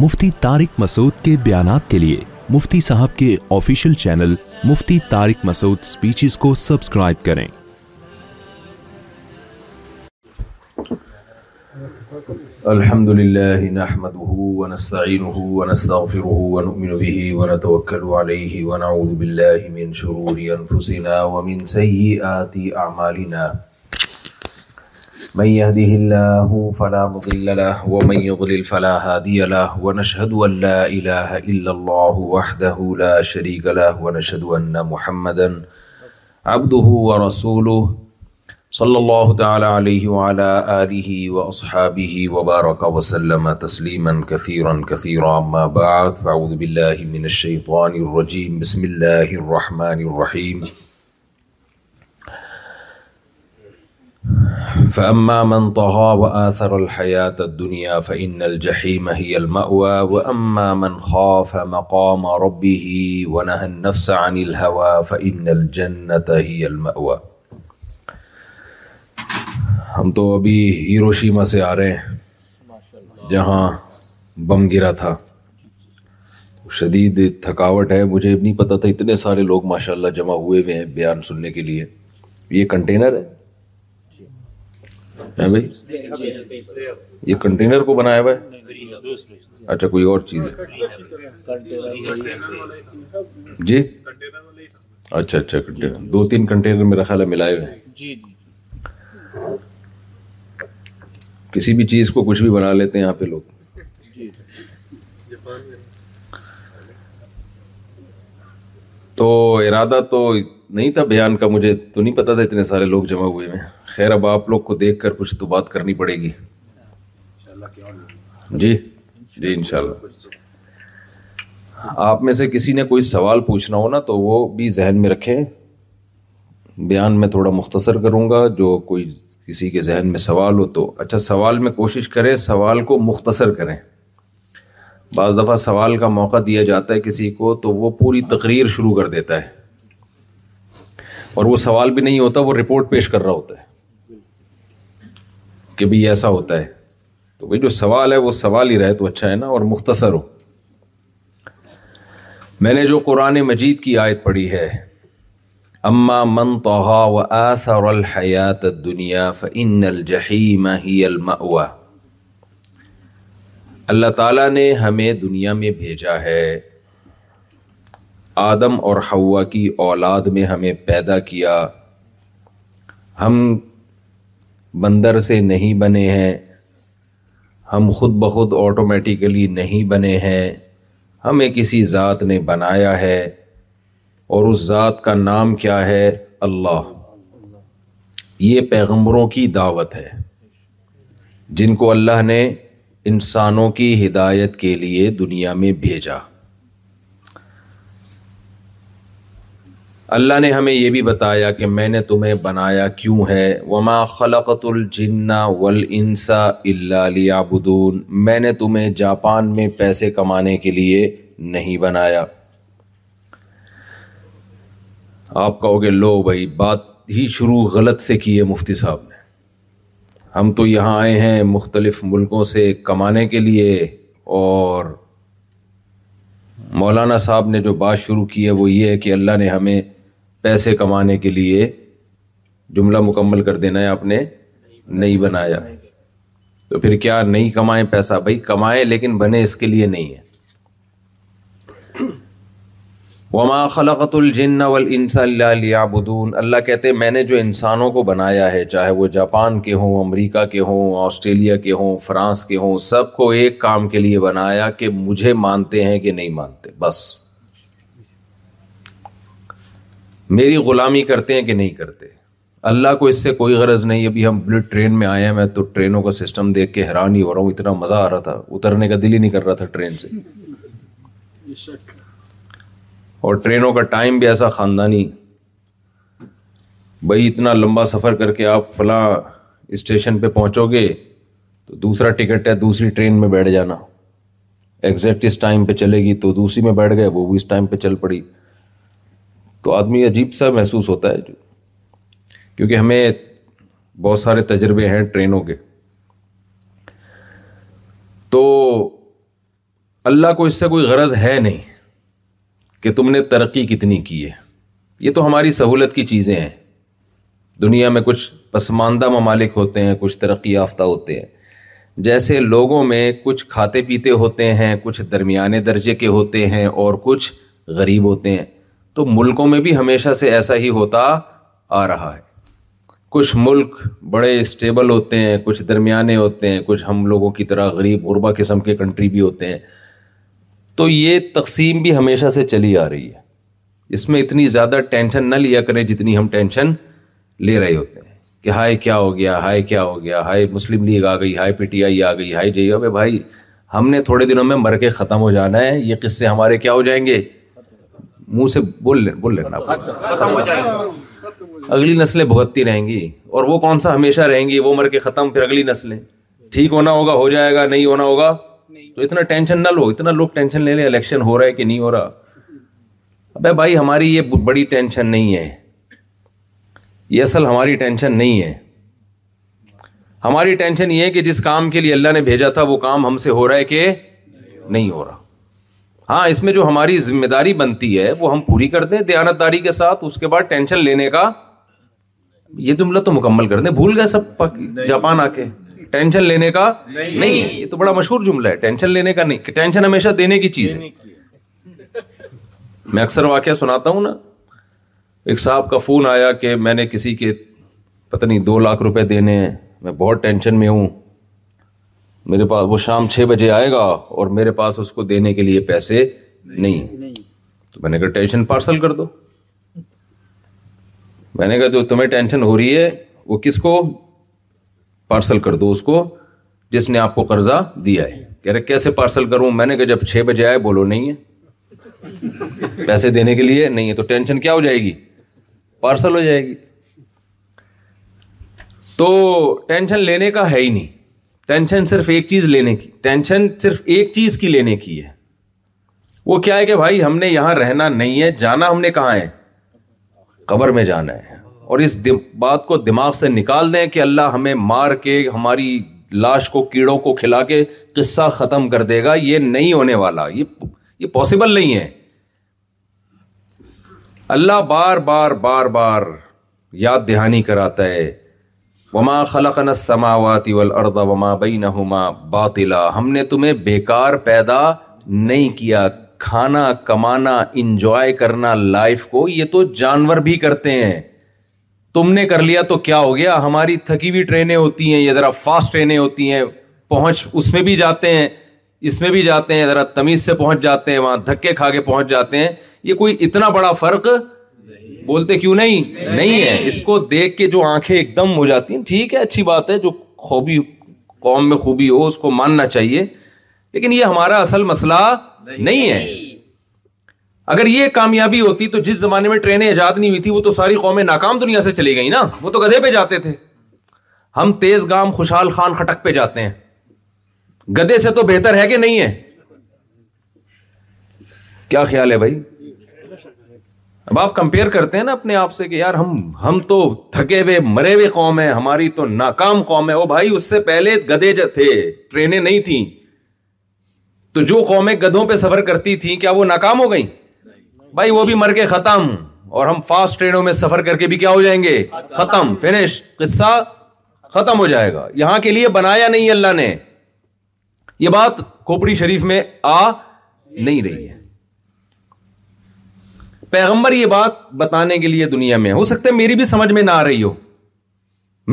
مفتی تارک مسعود کے بیانات کے لیے مفتی صاحب کے official channel Mufti Tariq Masood speeches کو سبسکرائب کریں الحمد لله نحمده ونستعينه ونستغفره ونؤمن به ونتوكل عليه ونعوذ بالله من شرور أنفسنا ومن سيئات أعمالنا من يهده الله فلا مضل له ومن يضلل فلا هادي له ونشهد أن لا إله إلا الله وحده لا شريك له ونشهد أن محمدا عبده ورسوله صلى الله تعالى عليه وعلى آله وأصحابه وبارك وسلم تسليما كثيرا كثيرا ما بعد فأعوذ بالله من الشيطان الرجيم بسم الله الرحمن الرحيم فاما من طغى واثر الحياه الدنيا فان الجحيم هي الماوى واما من خاف مقام ربه ونهى النفس عن الهوى فان الجنه هي الماوى ہم تو ابھی ہیروشیما سے آ رہے ہیں جہاں بم گرا تھا شدید تھکاوٹ ہے مجھے نہیں پتا تھا اتنے سارے لوگ ماشاءاللہ جمع ہوئے ہوئے ہیں بیان سننے کے لیے یہ کنٹینر ہے ہیں بھائی یہ کنٹینر کو بنایا ہوا ہے اچھا کوئی اور چیز ہے جی اچھا اچھا کنٹینر دو تین کنٹینر میرا خیال ہے ملائے ہوئے جی،, جی کسی بھی چیز کو کچھ بھی بنا لیتے ہیں یہاں پہ لوگ تو ارادہ تو نہیں تھا بیان کا مجھے تو نہیں پتا تھا اتنے سارے لوگ جمع ہوئے ہیں خیر اب آپ لوگ کو دیکھ کر کچھ تو بات کرنی پڑے گی جی جی ان شاء اللہ آپ میں سے کسی نے کوئی سوال پوچھنا ہو نا تو وہ بھی ذہن میں رکھیں بیان میں تھوڑا مختصر کروں گا جو کوئی کسی کے ذہن میں سوال ہو تو اچھا سوال میں کوشش کرے سوال کو مختصر کریں بعض دفعہ سوال کا موقع دیا جاتا ہے کسی کو تو وہ پوری تقریر شروع کر دیتا ہے اور وہ سوال بھی نہیں ہوتا وہ رپورٹ پیش کر رہا ہوتا ہے کہ بھائی ایسا ہوتا ہے تو بھائی جو سوال ہے وہ سوال ہی رہے تو اچھا ہے نا اور مختصر ہو میں نے جو قرآن مجید کی آیت پڑھی ہے اما من توحا و الحیات دنیا فن اللہ تعالیٰ نے ہمیں دنیا میں بھیجا ہے آدم اور ہوا کی اولاد میں ہمیں پیدا کیا ہم بندر سے نہیں بنے ہیں ہم خود بخود آٹومیٹیکلی نہیں بنے ہیں ہمیں کسی ذات نے بنایا ہے اور اس ذات کا نام کیا ہے اللہ یہ پیغمبروں کی دعوت ہے جن کو اللہ نے انسانوں کی ہدایت کے لیے دنیا میں بھیجا اللہ نے ہمیں یہ بھی بتایا کہ میں نے تمہیں بنایا کیوں ہے وماخل الجنا ول انسا اللہ علی میں نے تمہیں جاپان میں پیسے کمانے کے لیے نہیں بنایا آپ کہو گے لو بھائی بات ہی شروع غلط سے کی ہے مفتی صاحب نے ہم تو یہاں آئے ہیں مختلف ملکوں سے کمانے کے لیے اور مولانا صاحب نے جو بات شروع کی ہے وہ یہ ہے کہ اللہ نے ہمیں پیسے کمانے کے لیے جملہ مکمل کر دینا ہے آپ نے نہیں بنایا تو پھر کیا نہیں کمائیں پیسہ بھائی کمائیں لیکن بنے اس کے لیے نہیں ہے وما خلقۃ الجن والانس اللہ علیہ اللہ کہتے میں نے جو انسانوں کو بنایا ہے چاہے وہ جاپان کے ہوں امریکہ کے ہوں آسٹریلیا کے ہوں فرانس کے ہوں سب کو ایک کام کے لیے بنایا کہ مجھے مانتے ہیں کہ نہیں مانتے بس میری غلامی کرتے ہیں کہ نہیں کرتے اللہ کو اس سے کوئی غرض نہیں ابھی ہم بلٹ ٹرین میں آئے ہیں میں تو ٹرینوں کا سسٹم دیکھ کے حیران ہی ہو رہا ہوں اتنا مزہ آ رہا تھا اترنے کا دل ہی نہیں کر رہا تھا ٹرین سے اور ٹرینوں کا ٹائم بھی ایسا خاندانی بھائی اتنا لمبا سفر کر کے آپ فلاں اسٹیشن پہ پہنچو گے تو دوسرا ٹکٹ ہے دوسری ٹرین میں بیٹھ جانا ایگزیکٹ اس ٹائم پہ چلے گی تو دوسری میں بیٹھ گئے وہ بھی اس ٹائم پہ چل پڑی تو آدمی عجیب سا محسوس ہوتا ہے کیونکہ ہمیں بہت سارے تجربے ہیں ٹرینوں کے تو اللہ کو اس سے کوئی غرض ہے نہیں کہ تم نے ترقی کتنی کی ہے یہ تو ہماری سہولت کی چیزیں ہیں دنیا میں کچھ پسماندہ ممالک ہوتے ہیں کچھ ترقی یافتہ ہوتے ہیں جیسے لوگوں میں کچھ کھاتے پیتے ہوتے ہیں کچھ درمیانے درجے کے ہوتے ہیں اور کچھ غریب ہوتے ہیں تو ملکوں میں بھی ہمیشہ سے ایسا ہی ہوتا آ رہا ہے کچھ ملک بڑے اسٹیبل ہوتے ہیں کچھ درمیانے ہوتے ہیں کچھ ہم لوگوں کی طرح غریب غربا قسم کے کنٹری بھی ہوتے ہیں تو یہ تقسیم بھی ہمیشہ سے چلی آ رہی ہے اس میں اتنی زیادہ ٹینشن نہ لیا کریں جتنی ہم ٹینشن لے رہے ہوتے ہیں کہ ہائے کیا ہو گیا ہائے کیا ہو گیا ہائے مسلم لیگ آ گئی ہائے پی ٹی آئی آ گئی ہائے جی بھائی ہم نے تھوڑے دنوں میں مر کے ختم ہو جانا ہے یہ قصے ہمارے کیا ہو جائیں گے منہ سے بول بول لینا اگلی نسلیں بھگتتی رہیں گی اور وہ کون سا ہمیشہ رہیں گی وہ مر کے ختم پھر اگلی نسلیں ٹھیک ہونا ہوگا ہو جائے گا نہیں ہونا ہوگا تو اتنا ٹینشن نہ لو اتنا لوگ ٹینشن لے لیں الیکشن ہو رہا ہے کہ نہیں ہو رہا ابے بھائی ہماری یہ بڑی ٹینشن نہیں ہے یہ اصل ہماری ٹینشن نہیں ہے ہماری ٹینشن یہ ہے کہ جس کام کے لیے اللہ نے بھیجا تھا وہ کام ہم سے ہو رہا ہے کہ نہیں ہو رہا ہاں اس میں جو ہماری ذمہ داری بنتی ہے وہ ہم پوری کر دیں دیانت داری کے ساتھ اس کے بعد ٹینشن لینے کا یہ جملہ تو مکمل کر دیں بھول گئے سب جاپان آ کے ٹینشن لینے کا نہیں یہ تو بڑا مشہور جملہ ہے ٹینشن لینے کا نہیں ٹینشن ہمیشہ دینے کی چیز ہے میں اکثر واقعہ سناتا ہوں نا ایک صاحب کا فون آیا کہ میں نے کسی کے پتہ نہیں دو لاکھ روپے دینے ہیں میں بہت ٹینشن میں ہوں میرے پاس وہ شام چھ بجے آئے گا اور میرے پاس اس کو دینے کے لیے پیسے نہیں تو میں نے کہا ٹینشن پارسل کر دو میں نے کہا جو تمہیں ٹینشن ہو رہی ہے وہ کس کو پارسل کر دو اس کو جس نے آپ کو قرضہ دیا ہے کہہ رہے کیسے پارسل کروں میں نے کہا جب چھ بجے آئے بولو نہیں ہے پیسے دینے کے لیے نہیں ہے تو ٹینشن کیا ہو جائے گی پارسل ہو جائے گی تو ٹینشن لینے کا ہے ہی نہیں ٹینشن صرف ایک چیز لینے کی ٹینشن صرف ایک چیز کی لینے کی ہے وہ کیا ہے کہ بھائی ہم نے یہاں رہنا نہیں ہے جانا ہم نے کہاں ہے قبر میں جانا ہے اور اس بات کو دماغ سے نکال دیں کہ اللہ ہمیں مار کے ہماری لاش کو کیڑوں کو کھلا کے قصہ ختم کر دے گا یہ نہیں ہونے والا یہ پاسبل نہیں ہے اللہ بار بار بار بار یاد دہانی کراتا ہے وما وما باطلا ہم نے تمہیں بیکار پیدا نہیں کیا کھانا کمانا انجوائے کرنا لائف کو یہ تو جانور بھی کرتے ہیں تم نے کر لیا تو کیا ہو گیا ہماری تھکی ہوئی ٹرینیں ہوتی ہیں یہ ذرا فاسٹ ٹرینیں ہوتی ہیں پہنچ اس میں بھی جاتے ہیں اس میں بھی جاتے ہیں ذرا تمیز سے پہنچ جاتے ہیں وہاں دھکے کھا کے پہنچ جاتے ہیں یہ کوئی اتنا بڑا فرق بولتے کیوں نہیں نہیں ہے اس کو دیکھ کے جو آنکھیں ایک دم ہو جاتی ہیں ٹھیک ہے اچھی بات ہے جو خوبی قوم میں خوبی ہو اس کو ماننا چاہیے لیکن یہ ہمارا اصل مسئلہ نہیں ہے اگر یہ کامیابی ہوتی تو جس زمانے میں ٹرینیں ایجاد نہیں ہوئی تھی وہ تو ساری قومیں ناکام دنیا سے چلی گئی نا وہ تو گدھے پہ جاتے تھے ہم تیز گام خوشحال خان کھٹک پہ جاتے ہیں گدھے سے تو بہتر ہے کہ نہیں ہے کیا خیال ہے بھائی اب آپ کمپیئر کرتے ہیں نا اپنے آپ سے کہ یار ہم ہم تو تھکے ہوئے مرے ہوئے قوم ہے ہماری تو ناکام قوم ہے وہ بھائی اس سے پہلے گدے تھے ٹرینیں نہیں تھیں تو جو قومیں گدوں پہ سفر کرتی تھیں کیا وہ ناکام ہو گئیں بھائی وہ بھی مر کے ختم اور ہم فاسٹ ٹرینوں میں سفر کر کے بھی کیا ہو جائیں گے ختم فنش قصہ ختم ہو جائے گا یہاں کے لیے بنایا نہیں اللہ نے یہ بات کھوپڑی شریف میں آ نہیں رہی ہے پیغمبر یہ بات بتانے کے لیے دنیا میں ہو سکتا ہے میری بھی سمجھ میں نہ آ رہی ہو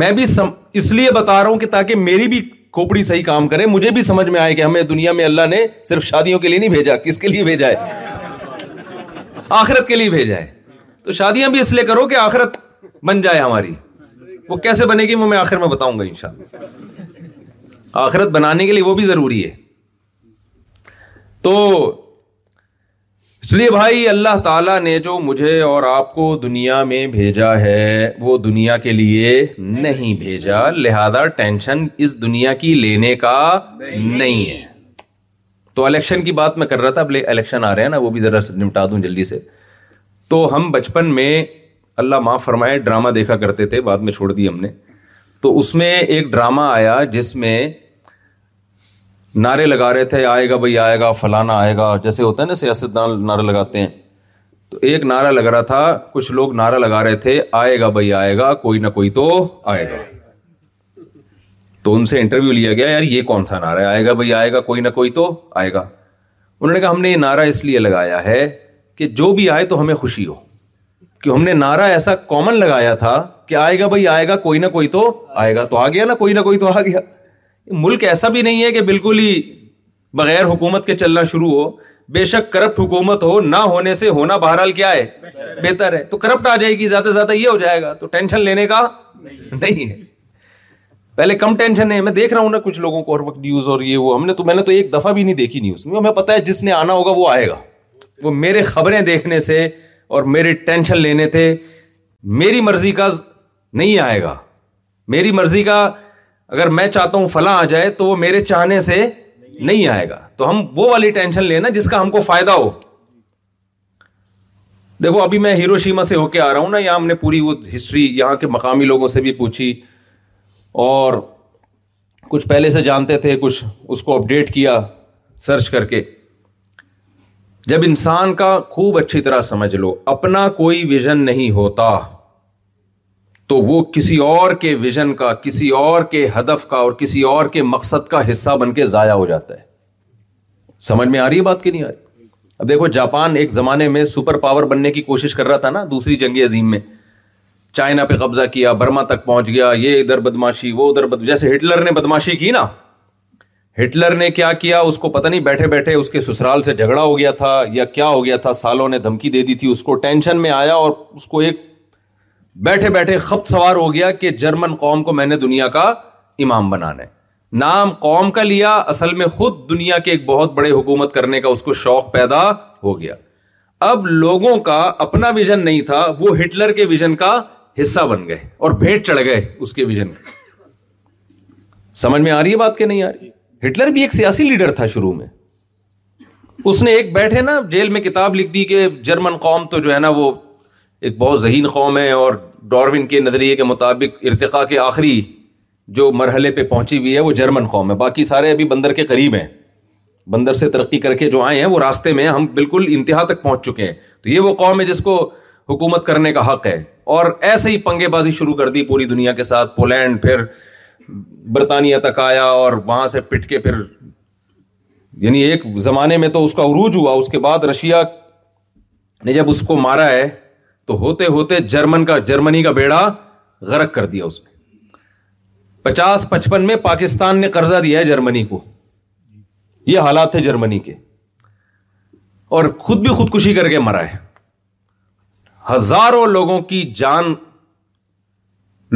میں بھی سم... اس لیے بتا رہا ہوں کہ تاکہ میری بھی کھوپڑی صحیح کام کرے مجھے بھی سمجھ میں آئے کہ ہمیں دنیا میں اللہ نے صرف شادیوں کے لیے نہیں بھیجا کس کے لیے بھیجا ہے آخرت کے لیے بھیجا ہے تو شادیاں بھی اس لیے کرو کہ آخرت بن جائے ہماری وہ کیسے بنے گی وہ میں آخر میں بتاؤں گا ان شاء اللہ آخرت بنانے کے لیے وہ بھی ضروری ہے تو اس لیے بھائی اللہ تعالیٰ نے جو مجھے اور آپ کو دنیا میں بھیجا ہے وہ دنیا کے لیے نہیں بھیجا لہذا ٹینشن اس دنیا کی لینے کا نہیں ہے تو الیکشن کی بات میں کر رہا تھا اب الیکشن آ رہے ہیں نا وہ بھی ذرا نمٹا دوں جلدی سے تو ہم بچپن میں اللہ معاف فرمائے ڈرامہ دیکھا کرتے تھے بعد میں چھوڑ دی ہم نے تو اس میں ایک ڈرامہ آیا جس میں نعرے لگا رہے تھے آئے گا بھائی آئے گا فلانا آئے گا جیسے ہوتا ہے نا سیاست دان نعرہ لگاتے ہیں تو ایک نعرہ لگ رہا تھا کچھ لوگ نعرہ لگا رہے تھے آئے گا بھائی آئے گا کوئی نہ کوئی تو آئے گا تو ان سے انٹرویو لیا گیا یار یہ کون سا نعرہ آئے گا بھائی آئے گا کوئی نہ کوئی تو آئے گا انہوں نے کہا ہم نے یہ نعرہ اس لیے لگایا ہے کہ جو بھی آئے تو ہمیں خوشی ہو کہ ہم نے نعرہ ایسا کامن لگایا تھا کہ آئے گا بھائی آئے گا کوئی نہ کوئی تو آئے گا تو آ گیا نا کوئی نہ کوئی تو آ گیا ملک ایسا بھی نہیں ہے کہ بالکل ہی بغیر حکومت کے چلنا شروع ہو بے شک کرپٹ حکومت ہو نہ ہونے سے ہونا بہرحال کیا ہے بہتر ہے تو کرپٹ آ جائے گی زیادہ سے زیادہ یہ ہو جائے گا تو ٹینشن لینے کا نہیں ہے پہلے کم ٹینشن ہے میں دیکھ رہا ہوں نا کچھ لوگوں کو ہر وقت نیوز اور یہ وہ ہم نے تو میں نے تو ایک دفعہ بھی نہیں دیکھی نیوز میں ہمیں پتا ہے جس نے آنا ہوگا وہ آئے گا وہ میرے خبریں دیکھنے سے اور میرے ٹینشن لینے تھے میری مرضی کا نہیں آئے گا میری مرضی کا اگر میں چاہتا ہوں فلاں آ جائے تو وہ میرے چاہنے سے نہیں آئے گا تو ہم وہ والی ٹینشن لینا جس کا ہم کو فائدہ ہو دیکھو ابھی میں ہیرو شیما سے ہو کے آ رہا ہوں نا یہاں ہم نے پوری وہ ہسٹری یہاں کے مقامی لوگوں سے بھی پوچھی اور کچھ پہلے سے جانتے تھے کچھ اس کو اپڈیٹ کیا سرچ کر کے جب انسان کا خوب اچھی طرح سمجھ لو اپنا کوئی ویژن نہیں ہوتا تو وہ کسی اور کے ویژن کا کسی اور کے ہدف کا اور کسی اور کے مقصد کا حصہ بن کے ضائع ہو جاتا ہے سمجھ میں آ رہی ہے بات کی نہیں آ رہی اب دیکھو جاپان ایک زمانے میں سپر پاور بننے کی کوشش کر رہا تھا نا دوسری جنگ عظیم میں چائنا پہ قبضہ کیا برما تک پہنچ گیا یہ ادھر بدماشی وہ ادھر بد... جیسے ہٹلر نے بدماشی کی نا ہٹلر نے کیا کیا اس کو پتہ نہیں بیٹھے بیٹھے اس کے سسرال سے جھگڑا ہو گیا تھا یا کیا ہو گیا تھا سالوں نے دھمکی دے دی تھی اس کو ٹینشن میں آیا اور اس کو ایک بیٹھے بیٹھے خپت سوار ہو گیا کہ جرمن قوم کو میں نے دنیا کا امام بنانا ہے نام قوم کا لیا اصل میں خود دنیا کے ایک بہت بڑے حکومت کرنے کا اس کو شوق پیدا ہو گیا اب لوگوں کا اپنا ویژن نہیں تھا وہ ہٹلر کے ویژن کا حصہ بن گئے اور بھیٹ چڑھ گئے اس کے کا سمجھ میں آ رہی ہے بات کہ نہیں آ رہی ہٹلر بھی ایک سیاسی لیڈر تھا شروع میں اس نے ایک بیٹھے نا جیل میں کتاب لکھ دی کہ جرمن قوم تو جو ہے نا وہ ایک بہت ذہین قوم ہے اور ڈارون کے نظریے کے مطابق ارتقاء کے آخری جو مرحلے پہ پہنچی ہوئی ہے وہ جرمن قوم ہے باقی سارے ابھی بندر کے قریب ہیں بندر سے ترقی کر کے جو آئے ہیں وہ راستے میں ہم بالکل انتہا تک پہنچ چکے ہیں تو یہ وہ قوم ہے جس کو حکومت کرنے کا حق ہے اور ایسے ہی پنگے بازی شروع کر دی پوری دنیا کے ساتھ پولینڈ پھر برطانیہ تک آیا اور وہاں سے پٹ کے پھر یعنی ایک زمانے میں تو اس کا عروج ہوا اس کے بعد رشیا نے جب اس کو مارا ہے تو ہوتے ہوتے جرمن کا جرمنی کا بیڑا غرق کر دیا اس نے پچاس پچپن میں پاکستان نے قرضہ دیا ہے جرمنی کو یہ حالات تھے جرمنی کے اور خود بھی خودکشی کر کے مرا ہے ہزاروں لوگوں کی جان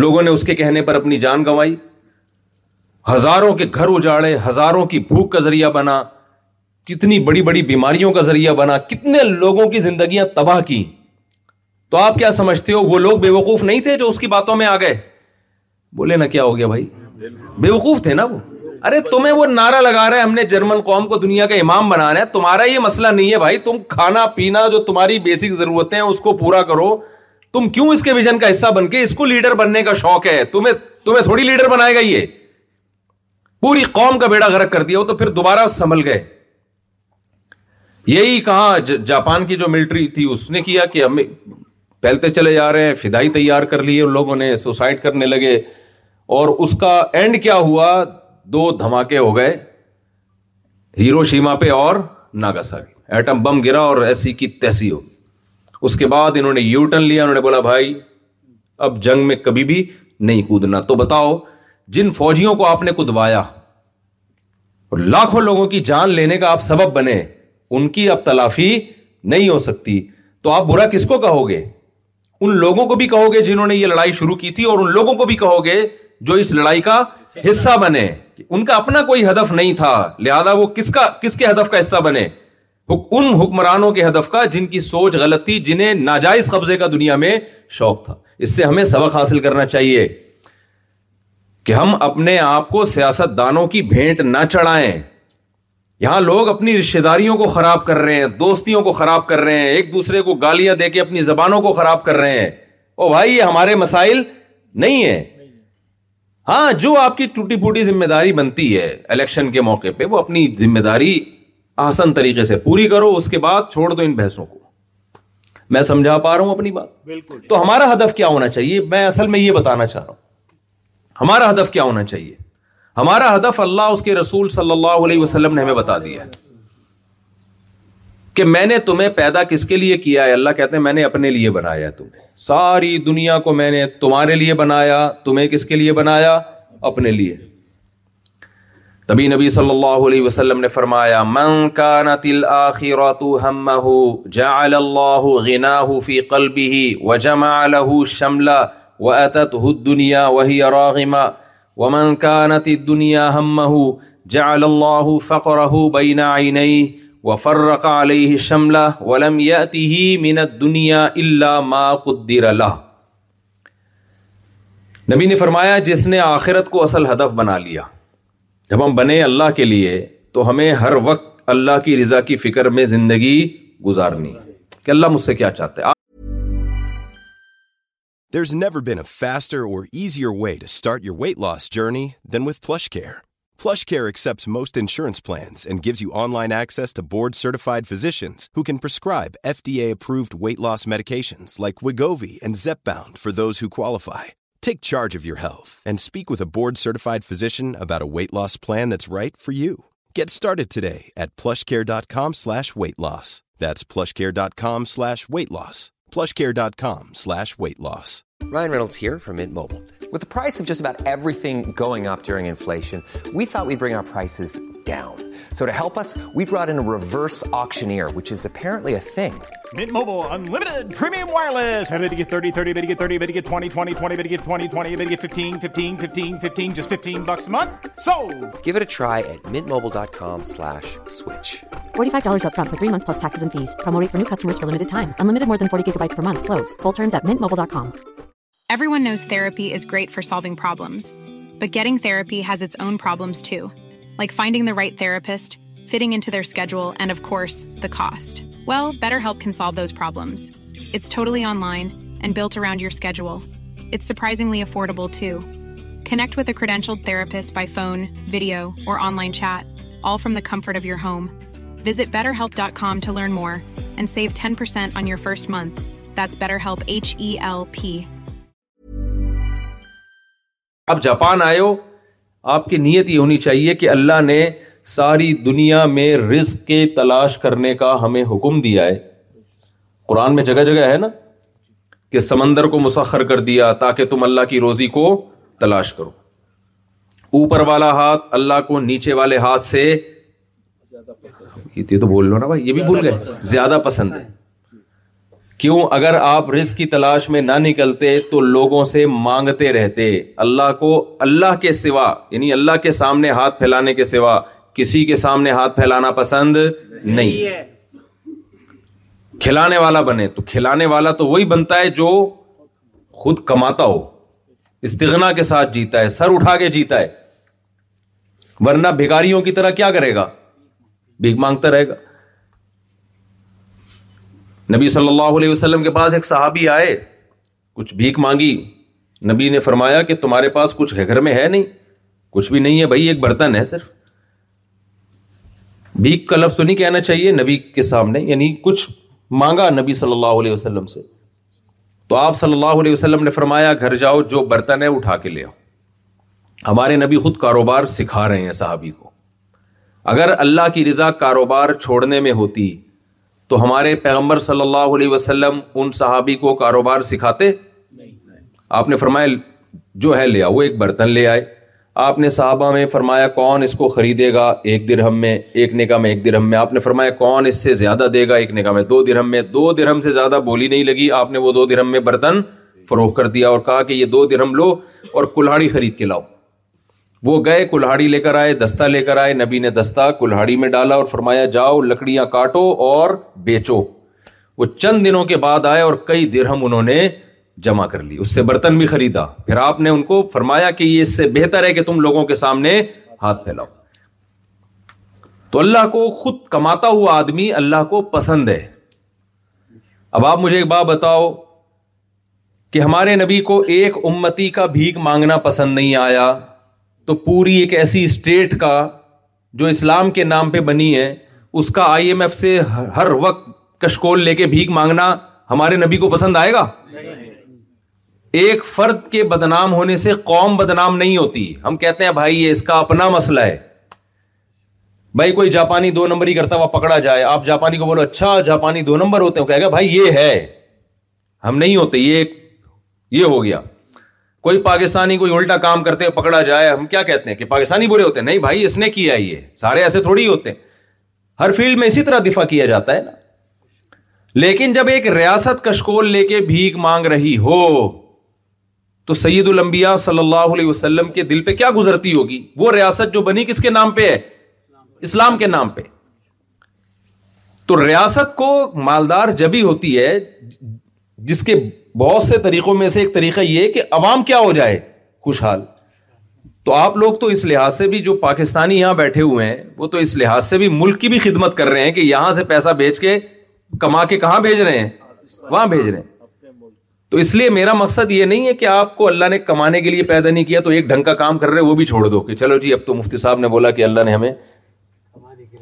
لوگوں نے اس کے کہنے پر اپنی جان گنوائی ہزاروں کے گھر اجاڑے ہزاروں کی بھوک کا ذریعہ بنا کتنی بڑی بڑی بیماریوں کا ذریعہ بنا کتنے لوگوں کی زندگیاں تباہ کی تو آپ کیا سمجھتے ہو وہ لوگ بے وقوف نہیں تھے جو اس کی باتوں میں آ گئے بولے نا کیا ہو گیا بھائی بے وقوف تھے نا وہ ارے تمہیں وہ نارا لگا رہا ہے امام بنانا ہے تمہارا یہ مسئلہ نہیں ہے بھائی تم کھانا پینا جو تمہاری بیسک ضرورتیں ہیں اس کو پورا کرو تم کیوں اس اس کے کے ویژن کا حصہ بن کو لیڈر بننے کا شوق ہے تمہیں تمہیں تھوڑی لیڈر بنائے گا یہ پوری قوم کا بیڑا غرق کر دیا ہو تو پھر دوبارہ سنبھل گئے یہی کہا جاپان کی جو ملٹری تھی اس نے کیا کہ ہمیں پھیلتے چلے جا رہے ہیں فدائی تیار کر لیے ان لوگوں نے سوسائڈ کرنے لگے اور اس کا اینڈ کیا ہوا دو دھماکے ہو گئے ہیرو شیما پہ اور ناگاساگی ایٹم بم گرا اور ایسی کی تیسی ہو اس کے بعد انہوں نے یو ٹرن لیا انہوں نے بولا بھائی اب جنگ میں کبھی بھی نہیں کودنا تو بتاؤ جن فوجیوں کو آپ نے کودوایا اور لاکھوں لوگوں کی جان لینے کا آپ سبب بنے ان کی اب تلافی نہیں ہو سکتی تو آپ برا کس کو کہو گے ان لوگوں کو بھی کہو گے جنہوں نے یہ لڑائی شروع کی تھی اور ان لوگوں کو بھی کہو گے جو اس لڑائی کا حصہ بنے ان کا اپنا کوئی ہدف نہیں تھا لہذا وہ کس کا کس کے ہدف کا حصہ بنے ان حکمرانوں کے ہدف کا جن کی سوچ غلط تھی جنہیں ناجائز قبضے کا دنیا میں شوق تھا اس سے ہمیں سبق حاصل کرنا چاہیے کہ ہم اپنے آپ کو سیاست دانوں کی بھینٹ نہ چڑھائیں یہاں لوگ اپنی رشتے داریوں کو خراب کر رہے ہیں دوستیوں کو خراب کر رہے ہیں ایک دوسرے کو گالیاں دے کے اپنی زبانوں کو خراب کر رہے ہیں او بھائی یہ ہمارے مسائل نہیں ہے ہاں جو آپ کی ٹوٹی پھوٹی ذمہ داری بنتی ہے الیکشن کے موقع پہ وہ اپنی ذمہ داری آسن طریقے سے پوری کرو اس کے بعد چھوڑ دو ان بحثوں کو میں سمجھا پا رہا ہوں اپنی بات بالکل تو ہمارا ہدف کیا ہونا چاہیے میں اصل میں یہ بتانا چاہ رہا ہوں ہمارا ہدف کیا ہونا چاہیے ہمارا ہدف اللہ اس کے رسول صلی اللہ علیہ وسلم نے ہمیں بتا دیا کہ میں نے تمہیں پیدا کس کے لیے کیا ہے اللہ کہتے ہیں میں نے اپنے لیے بنایا تمہیں ساری دنیا کو میں نے تمہارے لیے بنایا تمہیں کس کے لیے بنایا اپنے لیے تبھی نبی صلی اللہ علیہ وسلم نے فرمایا من جعل وجمع له ومن كانت الدنيا همه جعل الله فقره بين عينيه وفرق عليه شمله ولم يأته من الدنيا إلا ما قدر له نبی نے فرمایا جس نے آخرت کو اصل ہدف بنا لیا جب ہم بنے اللہ کے لیے تو ہمیں ہر وقت اللہ کی رضا کی فکر میں زندگی گزارنی کہ اللہ مجھ سے کیا چاہتا ہے There's never been a faster or easier way to start your weight loss journey than with PlushCare. PlushCare accepts most insurance plans and gives you online access to board-certified physicians who can prescribe FDA-approved weight loss medications like Wegovy and Zepbound for those who qualify. Take charge of your health and speak with a board-certified physician about a weight loss plan that's right for you. Get started today at PlushCare.com/weight-loss. That's PlushCare.com/weight-loss. plushcare.com slash weight loss. Ryan Reynolds here from Mint Mobile. With the price of just about everything going up during inflation, we thought we'd bring our prices down. So to help us, we brought in a reverse auctioneer, which is apparently a thing. Mint Mobile unlimited premium wireless. Ready to get 30, 30, ready to get 30, ready to get 20, 20, 20, ready to get 20, 20, ready to get 15, 15, 15, 15 just 15 bucks a month. So, give it a try at mintmobile.com/switch. Everyone knows therapy is great for solving problems accessing therapy has its own problems to like finding the right therapist fitting in to their schedule and of course the cost well BetterHelp can solve this problems it's totally online and built around your schedule it's surprisingly affordable to connect with credential therapist by phone video or online chat all from the comfort of your home Visit betterhelp.com to learn more and save 10% on your first month. That's BetterHelp, H E L P. تلاش کرنے کا ہمیں حکم دیا ہے قرآن میں جگہ جگہ ہے نا کہ سمندر کو مسخر کر دیا تاکہ تم اللہ کی روزی کو تلاش کرو اوپر والا ہاتھ اللہ کو نیچے والے ہاتھ سے تو بول لو نا بھائی یہ بھی بھول گئے زیادہ پسند ہے جی۔ کیوں اگر آپ رزق کی تلاش میں نہ نکلتے تو لوگوں سے مانگتے رہتے اللہ کو اللہ کے سوا یعنی اللہ کے سامنے ہاتھ پھیلانے کے سوا کسی کے سامنے ہاتھ پھیلانا پسند نہیں کھلانے والا بنے تو کھلانے والا تو وہی بنتا ہے جو خود کماتا ہو استغنا کے ساتھ جیتا ہے سر اٹھا کے جیتا ہے ورنہ بھکاریوں کی طرح کیا کرے گا بھیک مانگتا رہے گا نبی صلی اللہ علیہ وسلم کے پاس ایک صحابی آئے کچھ بھیک مانگی نبی نے فرمایا کہ تمہارے پاس کچھ گھر میں ہے نہیں کچھ بھی نہیں ہے بھائی ایک برتن ہے صرف بھیک کا لفظ تو نہیں کہنا چاہیے نبی کے سامنے یعنی کچھ مانگا نبی صلی اللہ علیہ وسلم سے تو آپ صلی اللہ علیہ وسلم نے فرمایا گھر جاؤ جو برتن ہے اٹھا کے لے آؤ ہمارے نبی خود کاروبار سکھا رہے ہیں صحابی کو اگر اللہ کی رضا کاروبار چھوڑنے میں ہوتی تو ہمارے پیغمبر صلی اللہ علیہ وسلم ان صحابی کو کاروبار سکھاتے نہیں آپ نے فرمایا جو ہے لیا وہ ایک برتن لے آئے آپ نے صحابہ میں فرمایا کون اس کو خریدے گا ایک درہم میں ایک نگاہ میں ایک درہم میں آپ نے فرمایا کون اس سے زیادہ دے گا ایک نگاہ میں دو درہم میں دو درہم سے زیادہ بولی نہیں لگی آپ نے وہ دو درہم میں برتن فروخت کر دیا اور کہا کہ یہ دو درہم لو اور کلاڑی خرید کے لاؤ وہ گئے کلہاڑی لے کر آئے دستہ لے کر آئے نبی نے دستہ کلہاڑی میں ڈالا اور فرمایا جاؤ لکڑیاں کاٹو اور بیچو وہ چند دنوں کے بعد آئے اور کئی درہم انہوں نے جمع کر لی اس سے برتن بھی خریدا پھر آپ نے ان کو فرمایا کہ یہ اس سے بہتر ہے کہ تم لوگوں کے سامنے ہاتھ پھیلاؤ تو اللہ کو خود کماتا ہوا آدمی اللہ کو پسند ہے اب آپ مجھے ایک بات بتاؤ کہ ہمارے نبی کو ایک امتی کا بھیک مانگنا پسند نہیں آیا تو پوری ایک ایسی اسٹیٹ کا جو اسلام کے نام پہ بنی ہے اس کا آئی ایم ایف سے ہر وقت کشکول لے کے بھیک مانگنا ہمارے نبی کو پسند آئے گا ایک فرد کے بدنام ہونے سے قوم بدنام نہیں ہوتی ہم کہتے ہیں بھائی یہ اس کا اپنا مسئلہ ہے بھائی کوئی جاپانی دو نمبر ہی کرتا ہوا پکڑا جائے آپ جاپانی کو بولو اچھا جاپانی دو نمبر ہوتے ہیں ہے ہم نہیں ہوتے یہ یہ ہو گیا کوئی پاکستانی کوئی الٹا کام کرتے ہوئے پکڑا جائے ہم کیا کہتے ہیں کہ پاکستانی برے ہوتے ہیں نہیں بھائی اس نے کیا یہ سارے ایسے تھوڑی ہی ہوتے ہیں ہر فیلڈ میں اسی طرح دفاع کیا جاتا ہے نا لیکن جب ایک ریاست کشکول لے کے بھیک مانگ رہی ہو تو سید الانبیاء صلی اللہ علیہ وسلم کے دل پہ کیا گزرتی ہوگی وہ ریاست جو بنی کس کے نام پہ ہے اسلام کے نام پہ تو ریاست کو مالدار جبھی ہوتی ہے جس کے بہت سے طریقوں میں سے ایک طریقہ یہ کہ عوام کیا ہو جائے خوشحال تو آپ لوگ تو اس لحاظ سے بھی جو پاکستانی یہاں بیٹھے ہوئے ہیں وہ تو اس لحاظ سے بھی ملک کی بھی خدمت کر رہے ہیں کہ یہاں سے پیسہ بیچ کے کما کے کہاں بھیج رہے ہیں وہاں بھیج رہے ہیں تو اس لیے میرا مقصد یہ نہیں ہے کہ آپ کو اللہ نے کمانے کے لیے پیدا نہیں کیا تو ایک ڈھنگ کا کام کر رہے وہ بھی چھوڑ دو کہ چلو جی اب تو مفتی صاحب نے بولا کہ اللہ نے ہمیں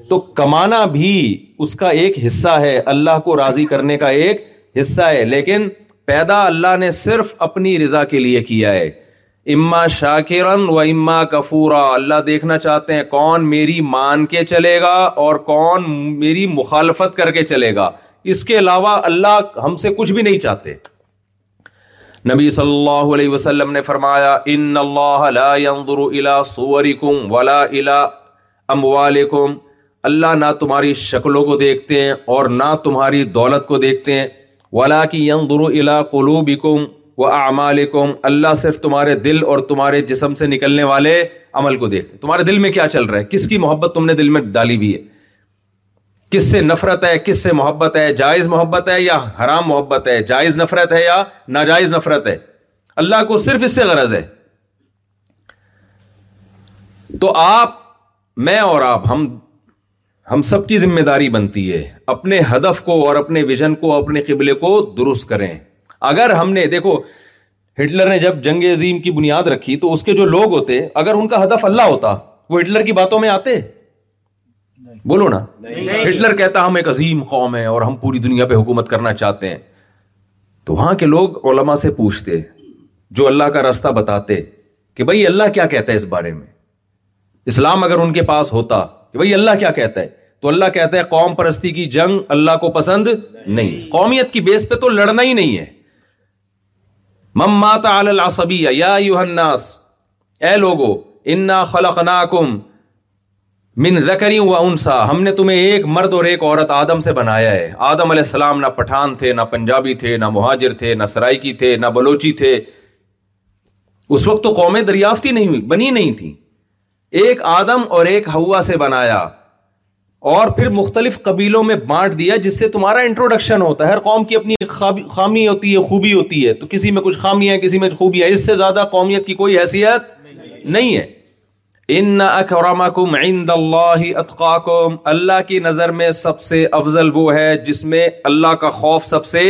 تو کمانا بھی اس کا ایک حصہ ہے اللہ کو راضی کرنے کا ایک حصہ ہے لیکن پیدا اللہ نے صرف اپنی رضا کے لیے کیا ہے اما شاکرن و اما کفورا اللہ دیکھنا چاہتے ہیں کون میری مان کے چلے گا اور کون میری مخالفت کر کے چلے گا اس کے علاوہ اللہ ہم سے کچھ بھی نہیں چاہتے نبی صلی اللہ علیہ وسلم نے فرمایا ان اللہ لا ينظر الى ولا الى اموالکم اللہ نہ تمہاری شکلوں کو دیکھتے ہیں اور نہ تمہاری دولت کو دیکھتے ہیں اللہ صرف تمہارے دل اور تمہارے جسم سے نکلنے والے عمل کو دیکھتے تمہارے دل میں کیا چل رہا ہے کس کی محبت تم نے دل میں ڈالی ہوئی ہے کس سے نفرت ہے کس سے محبت ہے جائز محبت ہے یا حرام محبت ہے جائز نفرت ہے یا ناجائز نفرت ہے اللہ کو صرف اس سے غرض ہے تو آپ میں اور آپ ہم ہم سب کی ذمہ داری بنتی ہے اپنے ہدف کو اور اپنے ویژن کو اپنے قبلے کو درست کریں اگر ہم نے دیکھو ہٹلر نے جب جنگ عظیم کی بنیاد رکھی تو اس کے جو لوگ ہوتے اگر ان کا ہدف اللہ ہوتا وہ ہٹلر کی باتوں میں آتے بولو نا ہٹلر کہتا ہم ایک عظیم قوم ہے اور ہم پوری دنیا پہ حکومت کرنا چاہتے ہیں تو وہاں کے لوگ علما سے پوچھتے جو اللہ کا راستہ بتاتے کہ بھائی اللہ کیا کہتا ہے اس بارے میں اسلام اگر ان کے پاس ہوتا کہ بھائی اللہ کیا کہتا ہے تو اللہ کہتا ہے قوم پرستی کی جنگ اللہ کو پسند نہیں قومیت کی بیس پہ تو لڑنا ہی نہیں ہے مماتا انا خلق نا کم انسا ہم نے تمہیں ایک مرد اور ایک عورت آدم سے بنایا ہے آدم علیہ السلام نہ پٹھان تھے نہ پنجابی تھے نہ مہاجر تھے نہ سرائکی تھے نہ بلوچی تھے اس وقت تو قومیں دریافتی نہیں بنی نہیں تھیں ایک آدم اور ایک ہوا سے بنایا اور پھر مختلف قبیلوں میں بانٹ دیا جس سے تمہارا انٹروڈکشن ہوتا ہے ہر قوم کی اپنی خامی ہوتی ہے خوبی ہوتی ہے تو کسی میں کچھ خامی ہے کسی میں خوبی ہے اس سے زیادہ قومیت کی کوئی حیثیت نہیں ہے ان عند اللہ اللہ کی نظر میں سب سے افضل وہ ہے جس میں اللہ کا خوف سب سے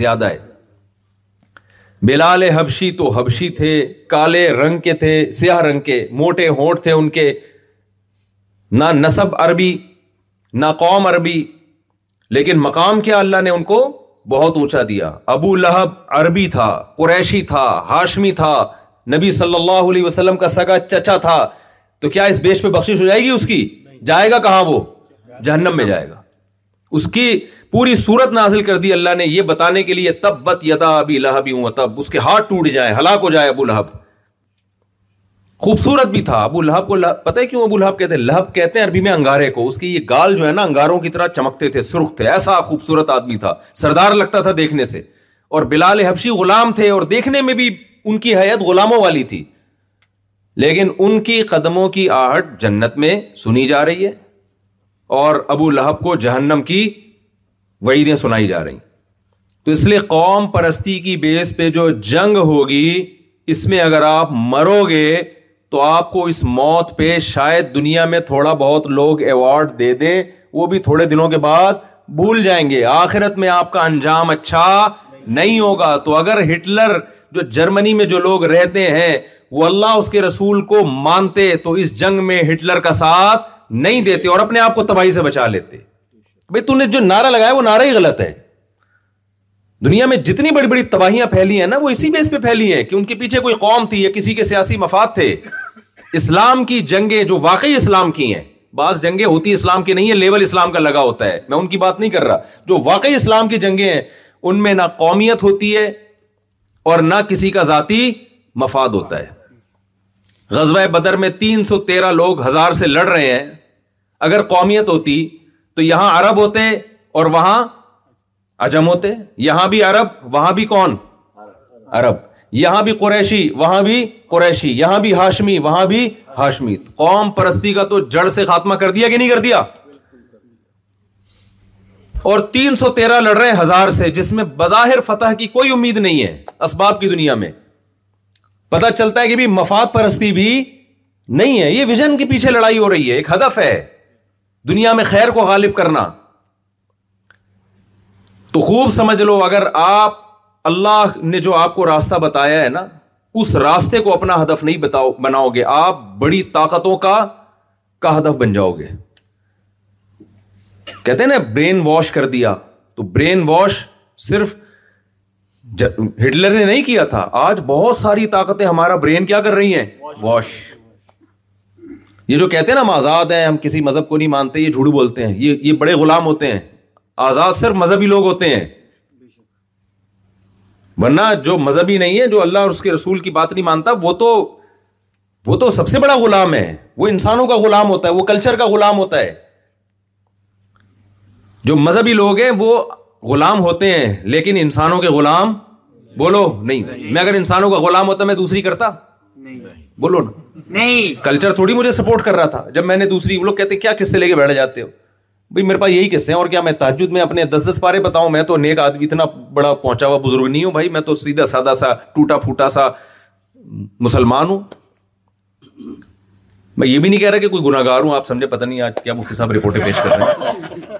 زیادہ ہے بلال حبشی تو حبشی تھے کالے رنگ کے تھے سیاہ رنگ کے موٹے ہونٹ تھے ان کے نہ نصب عربی نہ قوم عربی لیکن مقام کیا اللہ نے ان کو بہت اونچا دیا ابو لہب عربی تھا قریشی تھا ہاشمی تھا نبی صلی اللہ علیہ وسلم کا سگا چچا تھا تو کیا اس بیش پہ بخشش ہو جائے گی اس کی جائے گا کہاں وہ جہنم میں جائے گا اس کی پوری صورت نازل کر دی اللہ نے یہ بتانے کے لیے تب بت یتا ابھی لہبی ہاتھ ٹوٹ جائیں ہلاک ہو جائے ابو لہب خوبصورت بھی تھا ابو لہب کو لہب لہب لہب پتہ ہے ہے کیوں ابو کہتے کہتے ہیں ہیں عربی میں انگارے کو اس کی کی یہ گال جو نا انگاروں طرح چمکتے تھے تھے سرخ ایسا خوبصورت آدمی تھا سردار لگتا تھا دیکھنے سے اور بلال حبشی غلام تھے اور دیکھنے میں بھی ان کی حیات غلاموں والی تھی لیکن ان کی قدموں کی آہٹ جنت میں سنی جا رہی ہے اور ابو لہب کو جہنم کی وعیدیں سنائی جا رہی تو اس لیے قوم پرستی کی بیس پہ جو جنگ ہوگی اس میں اگر آپ مرو گے تو آپ کو اس موت پہ شاید دنیا میں تھوڑا بہت لوگ ایوارڈ دے دیں وہ بھی تھوڑے دنوں کے بعد بھول جائیں گے آخرت میں آپ کا انجام اچھا نہیں ہوگا تو اگر ہٹلر جو جرمنی میں جو لوگ رہتے ہیں وہ اللہ اس کے رسول کو مانتے تو اس جنگ میں ہٹلر کا ساتھ نہیں دیتے اور اپنے آپ کو تباہی سے بچا لیتے بھائی تم نے جو نعرہ لگایا وہ نعرہ ہی غلط ہے دنیا میں جتنی بڑی بڑی تباہیاں پھیلی ہیں نا وہ اسی بیس پہ پھیلی ہیں کہ ان کے پیچھے کوئی قوم تھی یا کسی کے سیاسی مفاد تھے اسلام کی جنگیں جو واقعی اسلام کی ہیں بعض جنگیں ہوتی اسلام کی نہیں ہے لیول اسلام کا لگا ہوتا ہے میں ان کی بات نہیں کر رہا جو واقعی اسلام کی جنگیں ہیں ان میں نہ قومیت ہوتی ہے اور نہ کسی کا ذاتی مفاد ہوتا ہے غزوہ بدر میں تین سو تیرہ لوگ ہزار سے لڑ رہے ہیں اگر قومیت ہوتی تو یہاں عرب ہوتے اور وہاں اجم ہوتے یہاں بھی عرب وہاں بھی کون عرب یہاں بھی قریشی وہاں بھی قریشی یہاں بھی ہاشمی وہاں بھی ہاشمی قوم پرستی کا تو جڑ سے خاتمہ کر دیا کہ نہیں کر دیا اور تین سو تیرہ لڑ رہے ہیں ہزار سے جس میں بظاہر فتح کی کوئی امید نہیں ہے اسباب کی دنیا میں پتا چلتا ہے کہ بھی مفاد پرستی بھی نہیں ہے یہ ویژن کے پیچھے لڑائی ہو رہی ہے ایک ہدف ہے دنیا میں خیر کو غالب کرنا تو خوب سمجھ لو اگر آپ اللہ نے جو آپ کو راستہ بتایا ہے نا اس راستے کو اپنا ہدف نہیں بتاؤ بناؤ گے آپ بڑی طاقتوں کا کا ہدف بن جاؤ گے کہتے ہیں نا برین واش کر دیا تو برین واش صرف ہٹلر نے نہیں کیا تھا آج بہت ساری طاقتیں ہمارا برین کیا کر رہی ہیں واش یہ جو کہتے ہیں نا ہم آزاد ہیں ہم کسی مذہب کو نہیں مانتے یہ جھوڑو بولتے ہیں یہ یہ بڑے غلام ہوتے ہیں آزاد صرف مذہبی لوگ ہوتے ہیں ورنہ جو مذہبی نہیں ہے جو اللہ اور اس کے رسول کی بات نہیں مانتا وہ تو تو وہ سب سے بڑا غلام ہے وہ انسانوں کا غلام ہوتا ہے وہ کلچر کا غلام ہوتا ہے جو مذہبی لوگ ہیں وہ غلام ہوتے ہیں لیکن انسانوں کے غلام بولو نہیں میں اگر انسانوں کا غلام ہوتا میں دوسری کرتا بولو نہیں کلچر تھوڑی مجھے سپورٹ کر رہا تھا جب میں نے دوسری وہ لوگ کہتے کیا کس سے لے کے بیٹھ جاتے ہو بھائی میرے پاس یہی قصے ہیں اور کیا میں تاجد میں اپنے دس دس پارے بتاؤں میں تو نیک آدمی اتنا بڑا پہنچا ہوا بزرگ نہیں ہوں بھائی میں تو سیدھا سادہ سا ٹوٹا پھوٹا سا مسلمان ہوں میں یہ بھی نہیں کہہ رہا کہ کوئی گناگار ہوں آپ سمجھے پتہ نہیں آج کیا مفتی صاحب رپورٹیں پیش کر رہے ہیں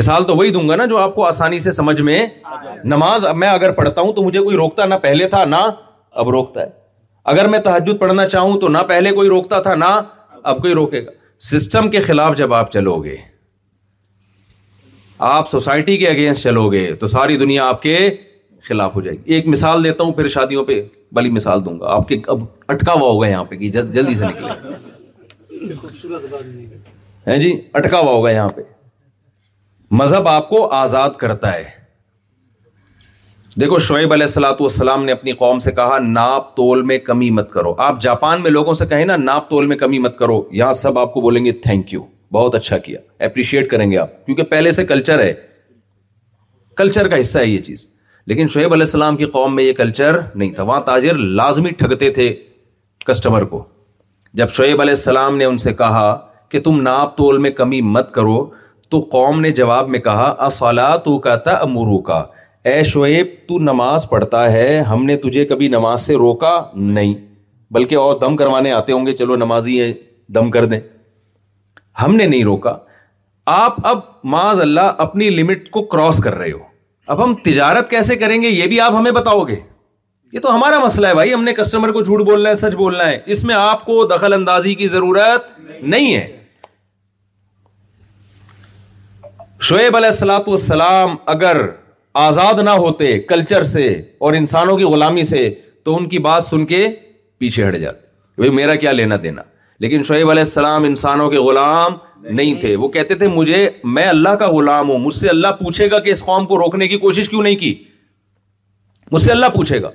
مثال تو وہی دوں گا نا جو آپ کو آسانی سے سمجھ میں نماز میں اگر پڑھتا ہوں تو مجھے کوئی روکتا نہ پہلے تھا نہ اب روکتا ہے اگر میں تحجد پڑھنا چاہوں تو نہ پہلے کوئی روکتا تھا نہ اب کوئی روکے گا سسٹم کے خلاف جب آپ چلو گے آپ سوسائٹی کے اگینسٹ چلو گے تو ساری دنیا آپ کے خلاف ہو جائے گی ایک مثال دیتا ہوں پھر شادیوں پہ بلی مثال دوں گا آپ کے اب اٹکا ہوا ہوگا یہاں پہ کہ جلدی سے نکلے ہیں جی اٹکا ہوا ہوگا یہاں پہ مذہب آپ کو آزاد کرتا ہے دیکھو شعیب علیہ السلات والسلام نے اپنی قوم سے کہا ناپ تول میں کمی مت کرو آپ جاپان میں لوگوں سے کہیں نا ناپ تول میں کمی مت کرو یہاں سب آپ کو بولیں گے تھینک یو بہت اچھا کیا اپریشیٹ کریں گے آپ کیونکہ پہلے سے کلچر ہے کلچر کا حصہ ہے یہ چیز لیکن شعیب علیہ السلام کی قوم میں یہ کلچر نہیں تھا وہاں تاجر لازمی ٹھگتے تھے کسٹمر کو جب شعیب علیہ السلام نے ان سے کہا کہ تم ناپ تول میں کمی مت کرو تو قوم نے جواب میں کہا سوالات کا تھا امرو کا اے شعیب تو نماز پڑھتا ہے ہم نے تجھے کبھی نماز سے روکا نہیں بلکہ اور دم کروانے آتے ہوں گے چلو نمازی ہے دم کر دیں ہم نے نہیں روکا آپ اب معاذ اپنی لمٹ کو کراس کر رہے ہو اب ہم تجارت کیسے کریں گے یہ بھی آپ ہمیں بتاؤ گے یہ تو ہمارا مسئلہ ہے بھائی ہم نے کسٹمر کو جھوٹ بولنا ہے سچ بولنا ہے اس میں آپ کو دخل اندازی کی ضرورت نہیں ہے شعیب السلاۃ السلام اگر آزاد نہ ہوتے کلچر سے اور انسانوں کی غلامی سے تو ان کی بات سن کے پیچھے ہٹ جاتے بھائی میرا کیا لینا دینا لیکن شعیب علیہ السلام انسانوں کے غلام نہیں تھے وہ کہتے تھے مجھے میں اللہ کا غلام ہوں مجھ سے اللہ پوچھے گا کہ اس قوم کو روکنے کی کوشش کیوں نہیں کی مجھ سے اللہ پوچھے گا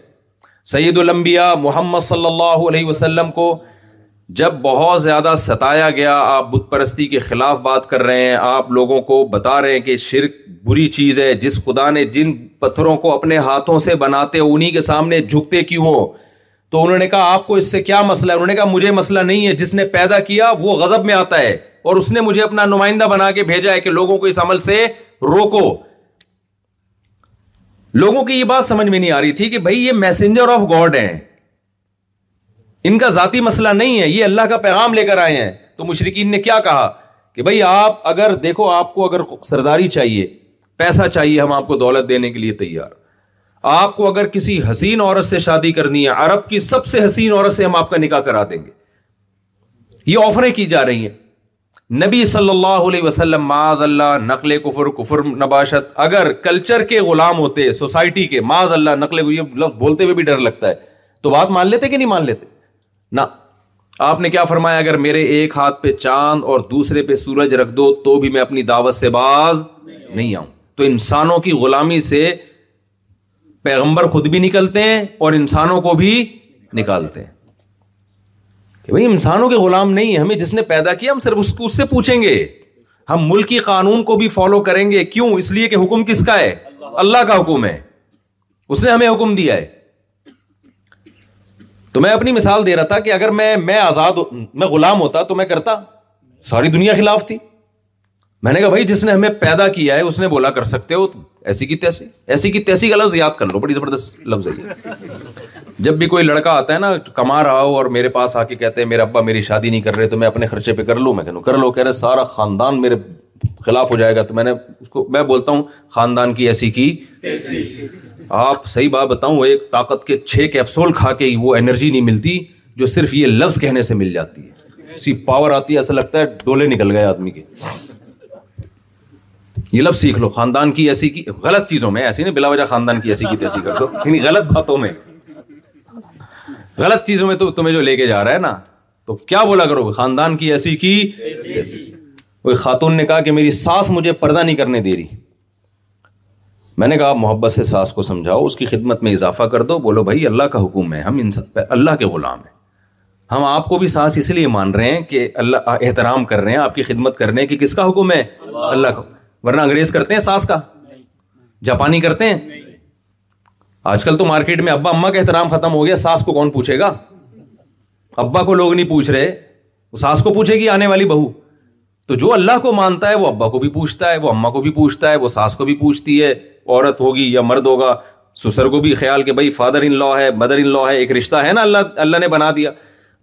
سید الانبیاء محمد صلی اللہ علیہ وسلم کو جب بہت زیادہ ستایا گیا آپ بت پرستی کے خلاف بات کر رہے ہیں آپ لوگوں کو بتا رہے ہیں کہ شرک بری چیز ہے جس خدا نے جن پتھروں کو اپنے ہاتھوں سے بناتے انہیں کے سامنے جھکتے کیوں ہو تو انہوں نے کہا آپ کو اس سے کیا مسئلہ ہے انہوں نے کہا مجھے مسئلہ نہیں ہے جس نے پیدا کیا وہ غضب میں آتا ہے اور اس نے مجھے اپنا نمائندہ بنا کے بھیجا ہے کہ لوگوں کو اس عمل سے روکو لوگوں کی یہ بات سمجھ میں نہیں آ رہی تھی کہ بھائی یہ میسنجر آف گاڈ ہیں ان کا ذاتی مسئلہ نہیں ہے یہ اللہ کا پیغام لے کر آئے ہیں تو مشرقین نے کیا کہا کہ بھائی آپ اگر دیکھو آپ کو اگر سرداری چاہیے پیسہ چاہیے ہم آپ کو دولت دینے کے لیے تیار آپ کو اگر کسی حسین عورت سے شادی کرنی ہے عرب کی سب سے حسین عورت سے ہم آپ کا نکاح کرا دیں گے یہ آفریں کی جا رہی ہیں نبی صلی اللہ علیہ وسلم معاذ اللہ نقل کفر کفر نباشت اگر کلچر کے غلام ہوتے سوسائٹی کے معاذ اللہ نقل یہ لفظ بولتے ہوئے بھی ڈر لگتا ہے تو بات مان لیتے کہ نہیں مان لیتے نہ آپ نے کیا فرمایا اگر میرے ایک ہاتھ پہ چاند اور دوسرے پہ سورج رکھ دو تو بھی میں اپنی دعوت سے باز نہیں آؤں تو انسانوں کی غلامی سے پیغمبر خود بھی نکلتے ہیں اور انسانوں کو بھی نکالتے ہیں کہ بھائی انسانوں کے غلام نہیں ہے ہمیں جس نے پیدا کیا ہم صرف اس کو اس سے پوچھیں گے ہم ملکی قانون کو بھی فالو کریں گے کیوں اس لیے کہ حکم کس کا ہے اللہ کا حکم ہے اس نے ہمیں حکم دیا ہے تو میں اپنی مثال دے رہا تھا کہ اگر میں میں آزاد میں غلام ہوتا تو میں کرتا ساری دنیا خلاف تھی میں نے کہا بھائی جس نے ہمیں پیدا کیا ہے اس نے بولا کر سکتے ہو ایسی کی تیسی ایسی کی تیسی کا لفظ یاد کر لو بڑی زبردست لفظ ہے جب بھی کوئی لڑکا آتا ہے نا کما رہا ہو اور میرے پاس آ کے کہتے ہیں میرے ابا میری شادی نہیں کر رہے تو میں اپنے خرچے پہ کر لوں میں کہوں کر لو کہہ رہے سارا خاندان میرے خلاف ہو جائے گا تو میں نے اس کو میں بولتا ہوں خاندان کی ایسی کی آپ صحیح بات بتاؤں ایک طاقت کے چھ کیپسول کھا کے وہ انرجی نہیں ملتی جو صرف یہ لفظ کہنے سے مل جاتی ہے اسی پاور آتی ہے ایسا لگتا ہے ڈولے نکل گئے آدمی کے یہ لفظ سیکھ لو خاندان کی ایسی کی غلط چیزوں میں ایسی نہیں بلا وجہ خاندان کی ایسی کی تیسی کر دو یعنی غلط باتوں میں غلط چیزوں میں تو تو تمہیں جو لے کے جا رہا ہے نا کیا بولا کرو گے خاندان کی ایسی کی خاتون نے کہا کہ میری ساس مجھے پردہ نہیں کرنے دے رہی میں نے کہا محبت سے ساس کو سمجھاؤ اس کی خدمت میں اضافہ کر دو بولو بھائی اللہ کا حکم ہے ہم اللہ کے غلام ہیں ہم آپ کو بھی ساس اس لیے مان رہے ہیں کہ اللہ احترام کر رہے ہیں آپ کی خدمت کر رہے ہیں کہ کس کا حکم ہے اللہ کا ورنہ انگریز کرتے ہیں ساس کا جاپانی کرتے ہیں آج کل تو مارکیٹ میں ابا اما کا احترام ختم ہو گیا ساس کو کون پوچھے گا ابا کو لوگ نہیں پوچھ رہے وہ ساس کو پوچھے گی آنے والی بہو تو جو اللہ کو مانتا ہے وہ ابا کو بھی پوچھتا ہے وہ اما کو بھی پوچھتا ہے وہ ساس کو بھی پوچھتی ہے عورت ہوگی یا مرد ہوگا سسر کو بھی خیال کہ بھائی فادر ان لا ہے مدر ان لا ہے ایک رشتہ ہے نا اللہ اللہ نے بنا دیا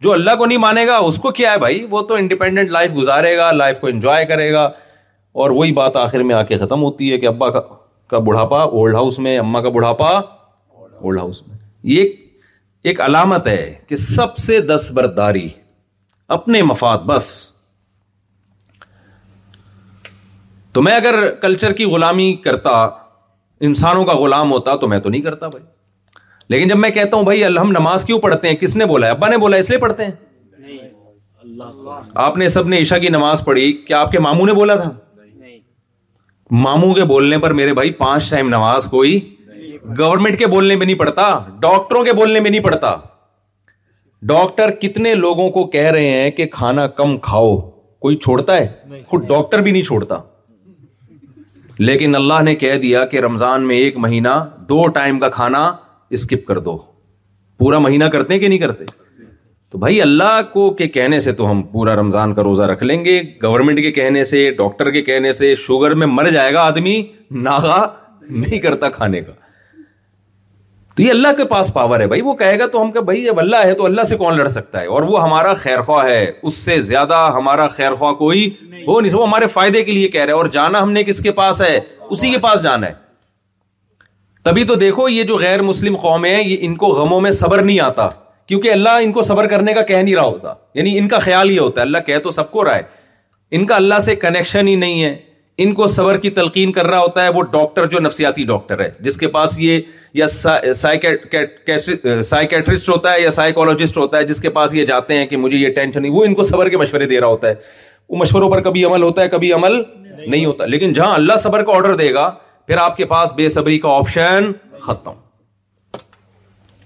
جو اللہ کو نہیں مانے گا اس کو کیا ہے بھائی وہ تو انڈیپینڈنٹ لائف گزارے گا لائف کو انجوائے کرے گا اور وہی بات آخر میں آ کے ختم ہوتی ہے کہ ابا کا کا بڑھاپا اولڈ ہاؤس میں اما کا بڑھاپا اولڈ ہاؤس میں یہ ایک علامت ہے کہ سب سے دس برداری اپنے مفاد بس تو میں اگر کلچر کی غلامی کرتا انسانوں کا غلام ہوتا تو میں تو نہیں کرتا بھائی لیکن جب میں کہتا ہوں بھائی الحم نماز کیوں پڑھتے ہیں کس نے بولا ابا نے بولا اس لیے پڑھتے ہیں آپ نے سب نے عشاء کی نماز پڑھی کیا آپ کے ماموں نے بولا تھا ماموں کے بولنے پر میرے بھائی پانچ ٹائم نماز کوئی گورنمنٹ کے بولنے میں نہیں پڑتا ڈاکٹروں کے بولنے میں نہیں پڑتا ڈاکٹر کتنے لوگوں کو کہہ رہے ہیں کہ کھانا کم کھاؤ کوئی چھوڑتا ہے خود ڈاکٹر بھی نہیں چھوڑتا لیکن اللہ نے کہہ دیا کہ رمضان میں ایک مہینہ دو ٹائم کا کھانا اسکپ کر دو پورا مہینہ کرتے ہیں کہ نہیں کرتے تو بھائی اللہ کو کے کہنے سے تو ہم پورا رمضان کا روزہ رکھ لیں گے گورنمنٹ کے کہنے سے ڈاکٹر کے کہنے سے شوگر میں مر جائے گا آدمی ناغا نہیں کرتا کھانے کا تو یہ اللہ کے پاس پاور ہے بھائی وہ کہے گا تو ہم کہ بھائی جب اللہ ہے تو اللہ سے کون لڑ سکتا ہے اور وہ ہمارا خیر خواہ ہے اس سے زیادہ ہمارا خیر خواہ کوئی وہ نہیں وہ ہمارے فائدے کے لیے کہہ رہے اور جانا ہم نے کس کے پاس ہے اسی کے پاس جانا ہے تبھی تو دیکھو یہ جو غیر مسلم قوم ہیں یہ ان کو غموں میں صبر نہیں آتا کیونکہ اللہ ان کو صبر کرنے کا کہہ نہیں رہا ہوتا یعنی ان کا خیال یہ ہوتا ہے اللہ کہہ تو سب کو رہا ہے ان کا اللہ سے کنیکشن ہی نہیں ہے ان کو صبر کی تلقین کر رہا ہوتا ہے وہ ڈاکٹر جو نفسیاتی ڈاکٹر ہے جس کے پاس یہ یا سائیکیٹرسٹ ہوتا ہے یا سائیکولوجسٹ ہوتا ہے جس کے پاس یہ جاتے ہیں کہ مجھے یہ ٹینشن نہیں وہ ان کو صبر کے مشورے دے رہا ہوتا ہے وہ مشوروں پر کبھی عمل ہوتا ہے کبھی عمل نہیں ہوتا لیکن جہاں اللہ صبر کا آرڈر دے گا پھر آپ کے پاس بے صبری کا آپشن ختم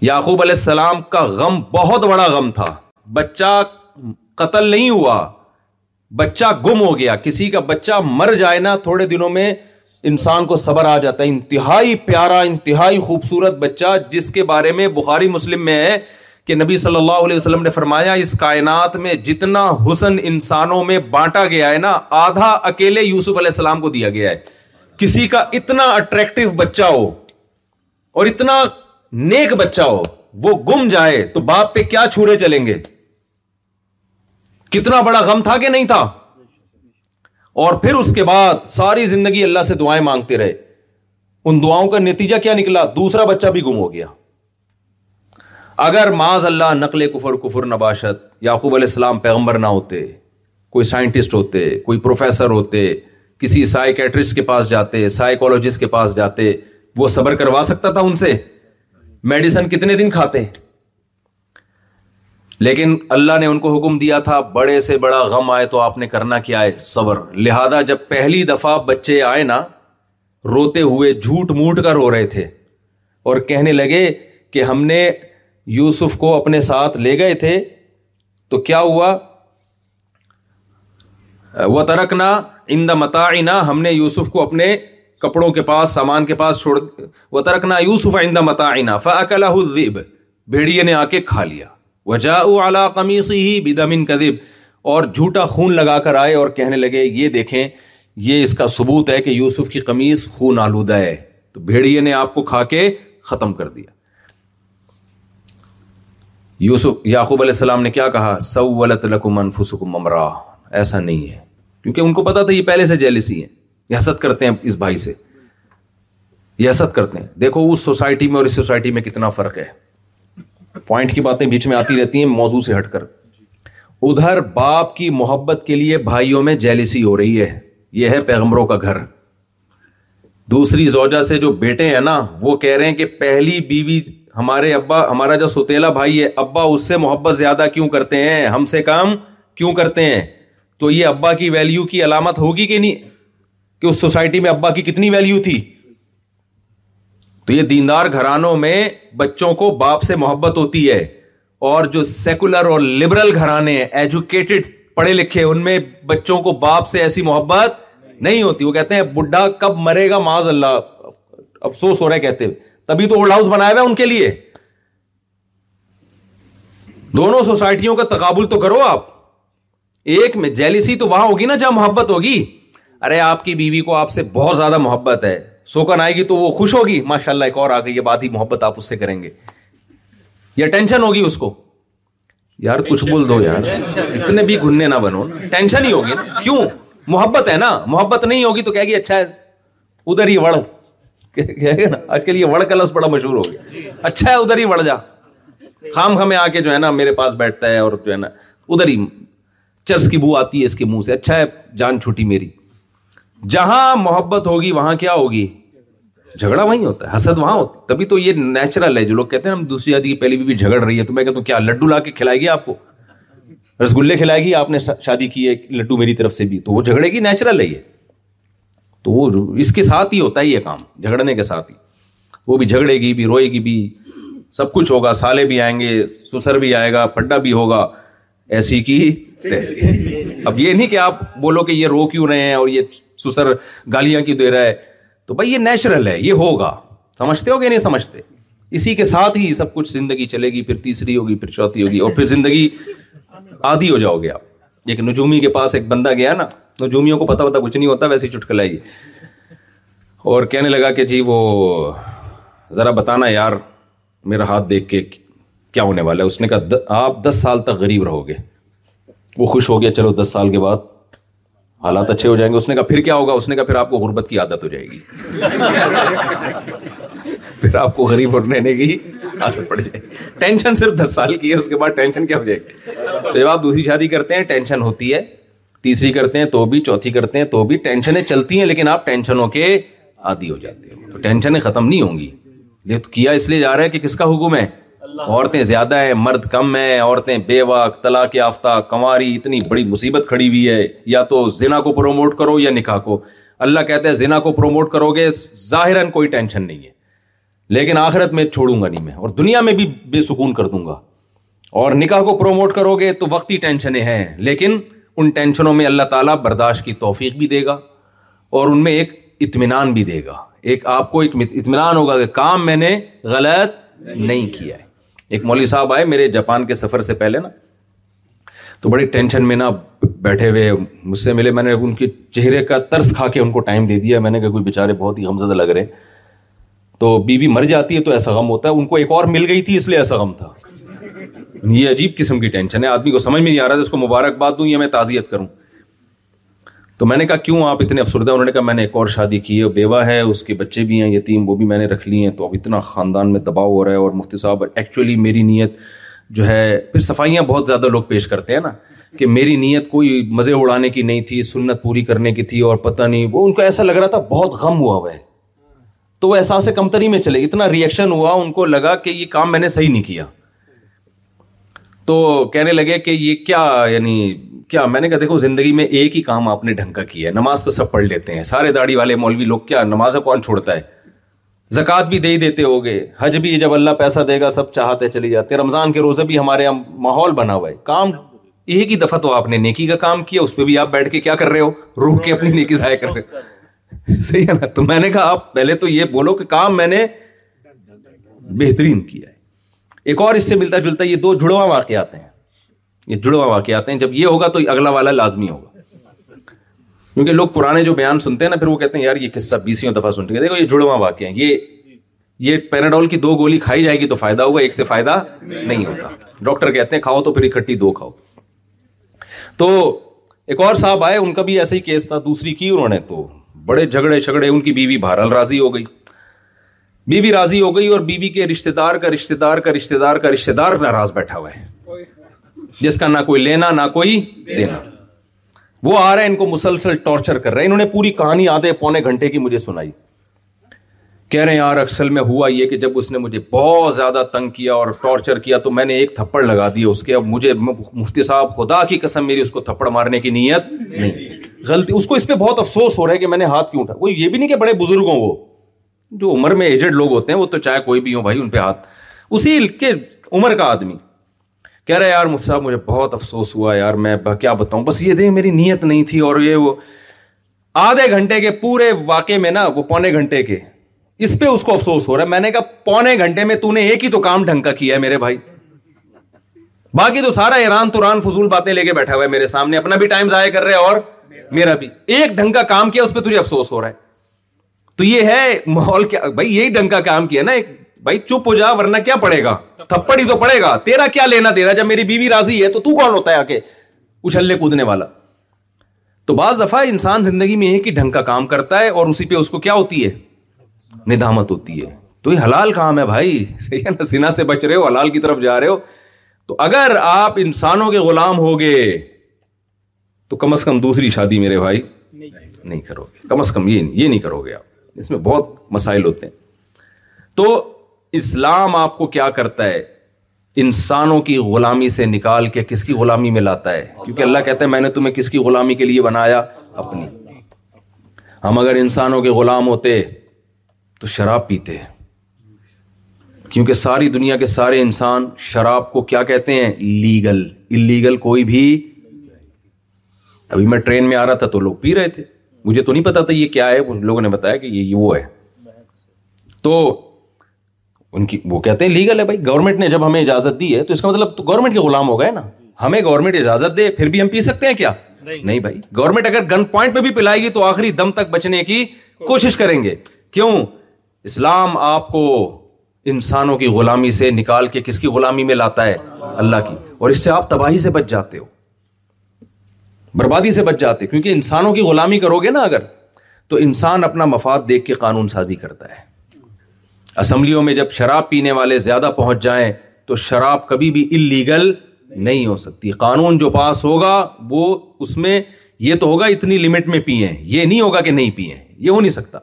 یعقوب علیہ السلام کا غم بہت بڑا غم تھا بچہ قتل نہیں ہوا بچہ گم ہو گیا کسی کا بچہ مر جائے نا تھوڑے دنوں میں انسان کو صبر آ جاتا ہے انتہائی پیارا انتہائی خوبصورت بچہ جس کے بارے میں بخاری مسلم میں ہے کہ نبی صلی اللہ علیہ وسلم نے فرمایا اس کائنات میں جتنا حسن انسانوں میں بانٹا گیا ہے نا آدھا اکیلے یوسف علیہ السلام کو دیا گیا ہے کسی کا اتنا اٹریکٹو بچہ ہو اور اتنا نیک بچہ ہو وہ گم جائے تو باپ پہ کیا چھوڑے چلیں گے کتنا بڑا غم تھا کہ نہیں تھا اور پھر اس کے بعد ساری زندگی اللہ سے دعائیں مانگتے رہے ان دعاؤں کا نتیجہ کیا نکلا دوسرا بچہ بھی گم ہو گیا اگر معاذ اللہ نقل کفر کفر نباشت یعقوب علیہ السلام پیغمبر نہ ہوتے کوئی سائنٹسٹ ہوتے کوئی پروفیسر ہوتے کسی سائیکیٹرسٹ کے پاس جاتے سائیکولوجسٹ کے پاس جاتے وہ صبر کروا سکتا تھا ان سے میڈیسن کتنے دن کھاتے ہیں لیکن اللہ نے ان کو حکم دیا تھا بڑے سے بڑا غم آئے تو آپ نے کرنا کیا ہے صبر لہذا جب پہلی دفعہ بچے آئے نا روتے ہوئے جھوٹ موٹ کر رو رہے تھے اور کہنے لگے کہ ہم نے یوسف کو اپنے ساتھ لے گئے تھے تو کیا ہوا وہ ترک نہ ان دا ہم نے یوسف کو اپنے کپڑوں کے پاس سامان کے پاس چھوڑ وہ ترکنا یوسف آئندہ آئینہ فا الذئب بھیڑیے نے آ کے کھا لیا وجا قمیص ہی بدمن کدیب اور جھوٹا خون لگا کر آئے اور کہنے لگے یہ دیکھیں یہ اس کا ثبوت ہے کہ یوسف کی قمیص خون آلودہ ہے تو بھیڑیے نے آپ کو کھا کے ختم کر دیا یوسف یعقوب علیہ السلام نے کیا کہا انفسکم لکمن ایسا نہیں ہے کیونکہ ان کو پتا تھا یہ پہلے سے جیلسی ہے کرتے ہیں اس بھائی سے کرتے ہیں دیکھو اس سوسائٹی میں اور اس سوسائٹی میں کتنا فرق ہے پوائنٹ کی باتیں بیچ میں آتی رہتی ہیں موضوع سے ہٹ کر ادھر باپ کی محبت کے لیے بھائیوں میں جیلسی ہو رہی ہے یہ ہے پیغمبروں کا گھر دوسری زوجہ سے جو بیٹے ہیں نا وہ کہہ رہے ہیں کہ پہلی بیوی ہمارے ابا ہمارا جو سوتےلا بھائی ہے ابا اس سے محبت زیادہ کیوں کرتے ہیں ہم سے کام کیوں کرتے ہیں تو یہ ابا کی ویلیو کی علامت ہوگی کہ نہیں کہ اس سوسائٹی میں ابا کی کتنی ویلو تھی تو یہ دیندار گھرانوں میں بچوں کو باپ سے محبت ہوتی ہے اور جو سیکولر اور لبرل گھرانے ہیں ایجوکیٹڈ پڑھے لکھے ان میں بچوں کو باپ سے ایسی محبت نہیں ہوتی وہ کہتے ہیں بڈھا کب مرے گا معاذ اللہ افسوس ہو رہے کہتے تبھی تو اولڈ ہاؤس بنایا ہوا ان کے لیے دونوں سوسائٹیوں کا تقابل تو کرو آپ ایک میں جیلیسی تو وہاں ہوگی نا جہاں محبت ہوگی ارے آپ کی بیوی کو آپ سے بہت زیادہ محبت ہے سوکن آئے گی تو وہ خوش ہوگی ماشاء اللہ ایک اور آ گئی یہ بات ہی محبت آپ اس سے کریں گے یا ٹینشن ہوگی اس کو یار کچھ بول دو یار اتنے بھی گننے نہ بنو ٹینشن ہی ہوگی کیوں محبت ہے نا محبت نہیں ہوگی تو کہ اچھا ہے ادھر ہی وڑ گا نا آج کل یہ وڑ کلس بڑا مشہور ہو گیا اچھا ہے ادھر ہی وڑ جا خام خامے آ کے جو ہے نا میرے پاس بیٹھتا ہے اور جو ہے نا ادھر ہی چرس کی بو آتی ہے اس کے منہ سے اچھا ہے جان چھوٹی میری جہاں محبت ہوگی وہاں کیا ہوگی جھگڑا وہیں ہوتا ہے حسد وہاں ہوتا ہے تبھی تو یہ نیچرل ہے جو لوگ کہتے ہیں ہم دوسری یادی کی پہلی بھی جھگڑ رہی ہے تو میں کہتا ہوں کیا لڈو لا کے کھلائے گی آپ کو رس گلے کھلائے گی آپ نے شادی کی ہے لڈو میری طرف سے بھی تو وہ جھگڑے گی نیچرل ہے یہ تو وہ اس کے ساتھ ہی ہوتا ہے یہ کام جھگڑنے کے ساتھ ہی وہ بھی جھگڑے گی بھی روئے گی بھی سب کچھ ہوگا سالے بھی آئیں گے سسر بھی آئے گا پڈا بھی ہوگا ایسی کی اب یہ نہیں کہ آپ بولو کہ یہ رو کیوں رہے ہیں اور یہ سسر گالیاں کیوں دے رہا ہے تو بھائی یہ نیچرل ہے یہ ہوگا سمجھتے ہو کہ نہیں سمجھتے اسی کے ساتھ ہی سب کچھ زندگی چلے گی پھر تیسری ہوگی پھر چوتھی ہوگی اور پھر زندگی آدھی ہو جاؤ گے آپ ایک نجومی کے پاس ایک بندہ گیا نا نجومیوں کو پتا پتا کچھ نہیں ہوتا ویسے چٹکلا اور کہنے لگا کہ جی وہ ذرا بتانا یار میرا ہاتھ دیکھ کے کیا ہونے والا ہے اس نے کہا آپ دس سال تک غریب رہو گے وہ خوش ہو گیا چلو دس سال کے بعد حالات اچھے ہو جائیں گے اس نے کہا پھر کیا ہوگا اس نے کہا پھر آپ کو غربت کی عادت ہو جائے گی پھر آپ کو غریب رہنے کی عادت پڑ جائے گی ٹینشن صرف دس سال کی ہے اس کے بعد ٹینشن کیا ہو جائے گی تو جب آپ دوسری شادی کرتے ہیں ٹینشن ہوتی ہے تیسری کرتے ہیں تو بھی چوتھی کرتے ہیں تو بھی ٹینشنیں چلتی ہیں لیکن آپ ٹینشنوں کے عادی ہو جاتے ہیں تو ٹینشنیں ختم نہیں ہوں گی یہ تو کیا اس لیے جا رہا ہے کہ کس کا حکم ہے عورتیں زیادہ ہیں مرد کم ہیں عورتیں بے وقت طلاق یافتہ کنواری اتنی بڑی مصیبت کھڑی ہوئی ہے یا تو زنا کو پروموٹ کرو یا نکاح کو اللہ کہتا ہے زنا کو پروموٹ کرو گے ظاہراً کوئی ٹینشن نہیں ہے لیکن آخرت میں چھوڑوں گا نہیں میں اور دنیا میں بھی بے سکون کر دوں گا اور نکاح کو پروموٹ کرو گے تو وقتی ٹینشنیں ہیں لیکن ان ٹینشنوں میں اللہ تعالیٰ برداشت کی توفیق بھی دے گا اور ان میں ایک اطمینان بھی دے گا ایک آپ کو ایک اطمینان ہوگا کہ کام میں نے غلط نہیں کیا ہے ایک مولوی صاحب آئے میرے جاپان کے سفر سے پہلے نا تو بڑے ٹینشن میں نا بیٹھے ہوئے مجھ سے ملے میں نے ان کے چہرے کا ترس کھا کے ان کو ٹائم دے دیا میں نے کہا کوئی بےچارے بہت ہی غمزدہ لگ رہے تو بیوی بی مر جاتی ہے تو ایسا غم ہوتا ہے ان کو ایک اور مل گئی تھی اس لیے ایسا غم تھا یہ عجیب قسم کی ٹینشن ہے آدمی کو سمجھ میں نہیں آ رہا تھا اس کو مبارکباد دوں یا میں تعزیت کروں تو میں نے کہا کیوں آپ اتنے افسردہ انہوں نے کہا میں نے ایک اور شادی کی ہے بیوہ ہے اس کے بچے بھی ہیں یتیم وہ بھی میں نے رکھ لی ہیں تو اب اتنا خاندان میں دباؤ ہو رہا ہے اور مفتی صاحب ایکچولی میری نیت جو ہے پھر صفائیاں بہت زیادہ لوگ پیش کرتے ہیں نا کہ میری نیت کوئی مزے اڑانے کی نہیں تھی سنت پوری کرنے کی تھی اور پتہ نہیں وہ ان کو ایسا لگ رہا تھا بہت غم ہوا ہوا ہے تو وہ احساس کمتری میں چلے اتنا ریئیکشن ہوا ان کو لگا کہ یہ کام میں نے صحیح نہیں کیا تو کہنے لگے کہ یہ کیا یعنی کیا میں نے کہا دیکھو زندگی میں ایک ہی کام آپ نے ڈھنگ کا کیا ہے نماز تو سب پڑھ لیتے ہیں سارے داڑھی والے مولوی لوگ کیا نماز کون چھوڑتا ہے زکوٰۃ بھی دے ہی دیتے ہو گے حج بھی جب اللہ پیسہ دے گا سب چاہتے چلے جاتے ہیں رمضان کے روزہ بھی ہمارے یہاں ماحول بنا ہوا ہے کام ایک ہی دفعہ تو آپ نے نیکی کا کام کیا اس پہ بھی آپ بیٹھ کے کیا کر رہے ہو روک کے اپنی نیکی ضائع کر رہے ہو صحیح ہے نا تو میں نے کہا آپ پہلے تو یہ بولو کہ کام میں نے بہترین کیا ہے ایک اور اس سے ملتا جلتا یہ دو جڑواں واقعات ہیں یہ جڑواں واقعات ہیں جب یہ ہوگا تو اگلا والا لازمی ہوگا کیونکہ لوگ پرانے جو بیان سنتے ہیں نا پھر وہ کہتے ہیں یار یہ قصہ بیسوں دفعہ سنتے ہیں دیکھو یہ جڑواں واقع ہیں یہ یہ پیراڈول کی دو گولی کھائی جائے گی تو فائدہ ہوگا ایک سے فائدہ نہیں ہوتا ڈاکٹر کہتے ہیں کھاؤ تو پھر اکٹھی دو کھاؤ تو ایک اور صاحب آئے ان کا بھی ایسا ہی کیس تھا دوسری کی انہوں نے تو بڑے جھگڑے جھگڑے ان کی بیوی بہرحال راضی ہو گئی بیوی راضی ہو گئی اور بیوی کے رشتے دار کا رشتے دار کا رشتے دار کا رشتے دار ناراض بیٹھا ہوا ہے جس کا نہ کوئی لینا نہ کوئی دینا وہ آ رہا ہے ان کو مسلسل ٹارچر کر رہا ہے انہوں نے پوری کہانی آدھے پونے گھنٹے کی مجھے سنائی کہہ رہے ہیں یار اکثر میں ہوا یہ کہ جب اس نے مجھے بہت زیادہ تنگ کیا اور ٹارچر کیا تو میں نے ایک تھپڑ لگا دیا اس کے اب مجھے مفتی صاحب خدا کی قسم میری اس کو تھپڑ مارنے کی نیت نہیں غلطی اس کو اس پہ بہت افسوس ہو رہا ہے کہ میں نے ہاتھ کیوں اٹھا وہ یہ بھی نہیں کہ بڑے بزرگوں وہ جو عمر میں ایجڈ لوگ ہوتے ہیں وہ تو چاہے کوئی بھی ہو بھائی ان پہ ہاتھ اسی کے عمر کا آدمی کہہ رہا یار مجھ صاحب مجھے بہت افسوس ہوا یار میں کیا بتاؤں بس یہ یہ میری نیت نہیں تھی اور وہ آدھے گھنٹے کے پورے واقعے میں نا وہ پونے گھنٹے کے اس پہ اس کو افسوس ہو رہا ہے میں نے کہا پونے گھنٹے میں تو نے ایک ہی تو کام ڈھنگ کا کیا ہے میرے بھائی باقی تو سارا ایران تران فضول باتیں لے کے بیٹھا ہوا ہے میرے سامنے اپنا بھی ٹائم ضائع کر رہے اور میرا بھی ایک ڈھنگ کا کام کیا اس پہ تجھے افسوس ہو رہا ہے تو یہ ہے ماحول کیا بھائی یہی ڈھنگ کا کام کیا نا ایک بھائی چپ ہو جا ورنہ کیا پڑے گا تھپڑ ہی تو پڑے گا تیرا کیا لینا دینا جب میری بیوی راضی ہے تو تو کون ہوتا ہے آ کے اچھلنے کودنے والا تو بعض دفعہ انسان زندگی میں ایک ہی ڈھنگ کا کام کرتا ہے اور اسی پہ اس کو کیا ہوتی ہے ندامت ہوتی ہے تو یہ حلال کام ہے بھائی صحیح ہے نا سنا سے بچ رہے ہو حلال کی طرف جا رہے ہو تو اگر آپ انسانوں کے غلام ہو گے تو کم از کم دوسری شادی میرے بھائی نہیں کرو گے کم از کم یہ نہیں کرو گے آپ اس میں بہت مسائل ہوتے ہیں تو اسلام آپ کو کیا کرتا ہے انسانوں کی غلامی سے نکال کے کس کی غلامی میں لاتا ہے کیونکہ اللہ کہتا ہے میں نے تمہیں کس کی غلامی کے لیے بنایا اپنی ہم اگر انسانوں کے غلام ہوتے تو شراب پیتے کیونکہ ساری دنیا کے سارے انسان شراب کو کیا کہتے ہیں لیگل انلیگل کوئی بھی ابھی میں ٹرین میں آ رہا تھا تو لوگ پی رہے تھے مجھے تو نہیں پتا تھا یہ کیا ہے لوگوں نے بتایا کہ یہ وہ ہے تو ان کی وہ کہتے ہیں لیگل ہے بھائی گورنمنٹ نے جب ہمیں اجازت دی ہے تو اس کا مطلب گورنمنٹ کے غلام ہو گئے نا ہمیں گورنمنٹ اجازت دے پھر بھی ہم پی سکتے ہیں کیا نہیں بھائی گورنمنٹ اگر گن پوائنٹ پہ بھی پلائے گی تو آخری دم تک بچنے کی کوشش کریں گے کیوں اسلام آپ کو انسانوں کی غلامی سے نکال کے کس کی غلامی میں لاتا ہے اللہ کی اور اس سے آپ تباہی سے بچ جاتے ہو بربادی سے بچ جاتے کیونکہ انسانوں کی غلامی کرو گے نا اگر تو انسان اپنا مفاد دیکھ کے قانون سازی کرتا ہے اسمبلیوں میں جب شراب پینے والے زیادہ پہنچ جائیں تو شراب کبھی بھی انلیگل نہیں ہو سکتی قانون جو پاس ہوگا وہ اس میں یہ تو ہوگا اتنی لمٹ میں پیئیں یہ نہیں ہوگا کہ نہیں پیئیں یہ ہو نہیں سکتا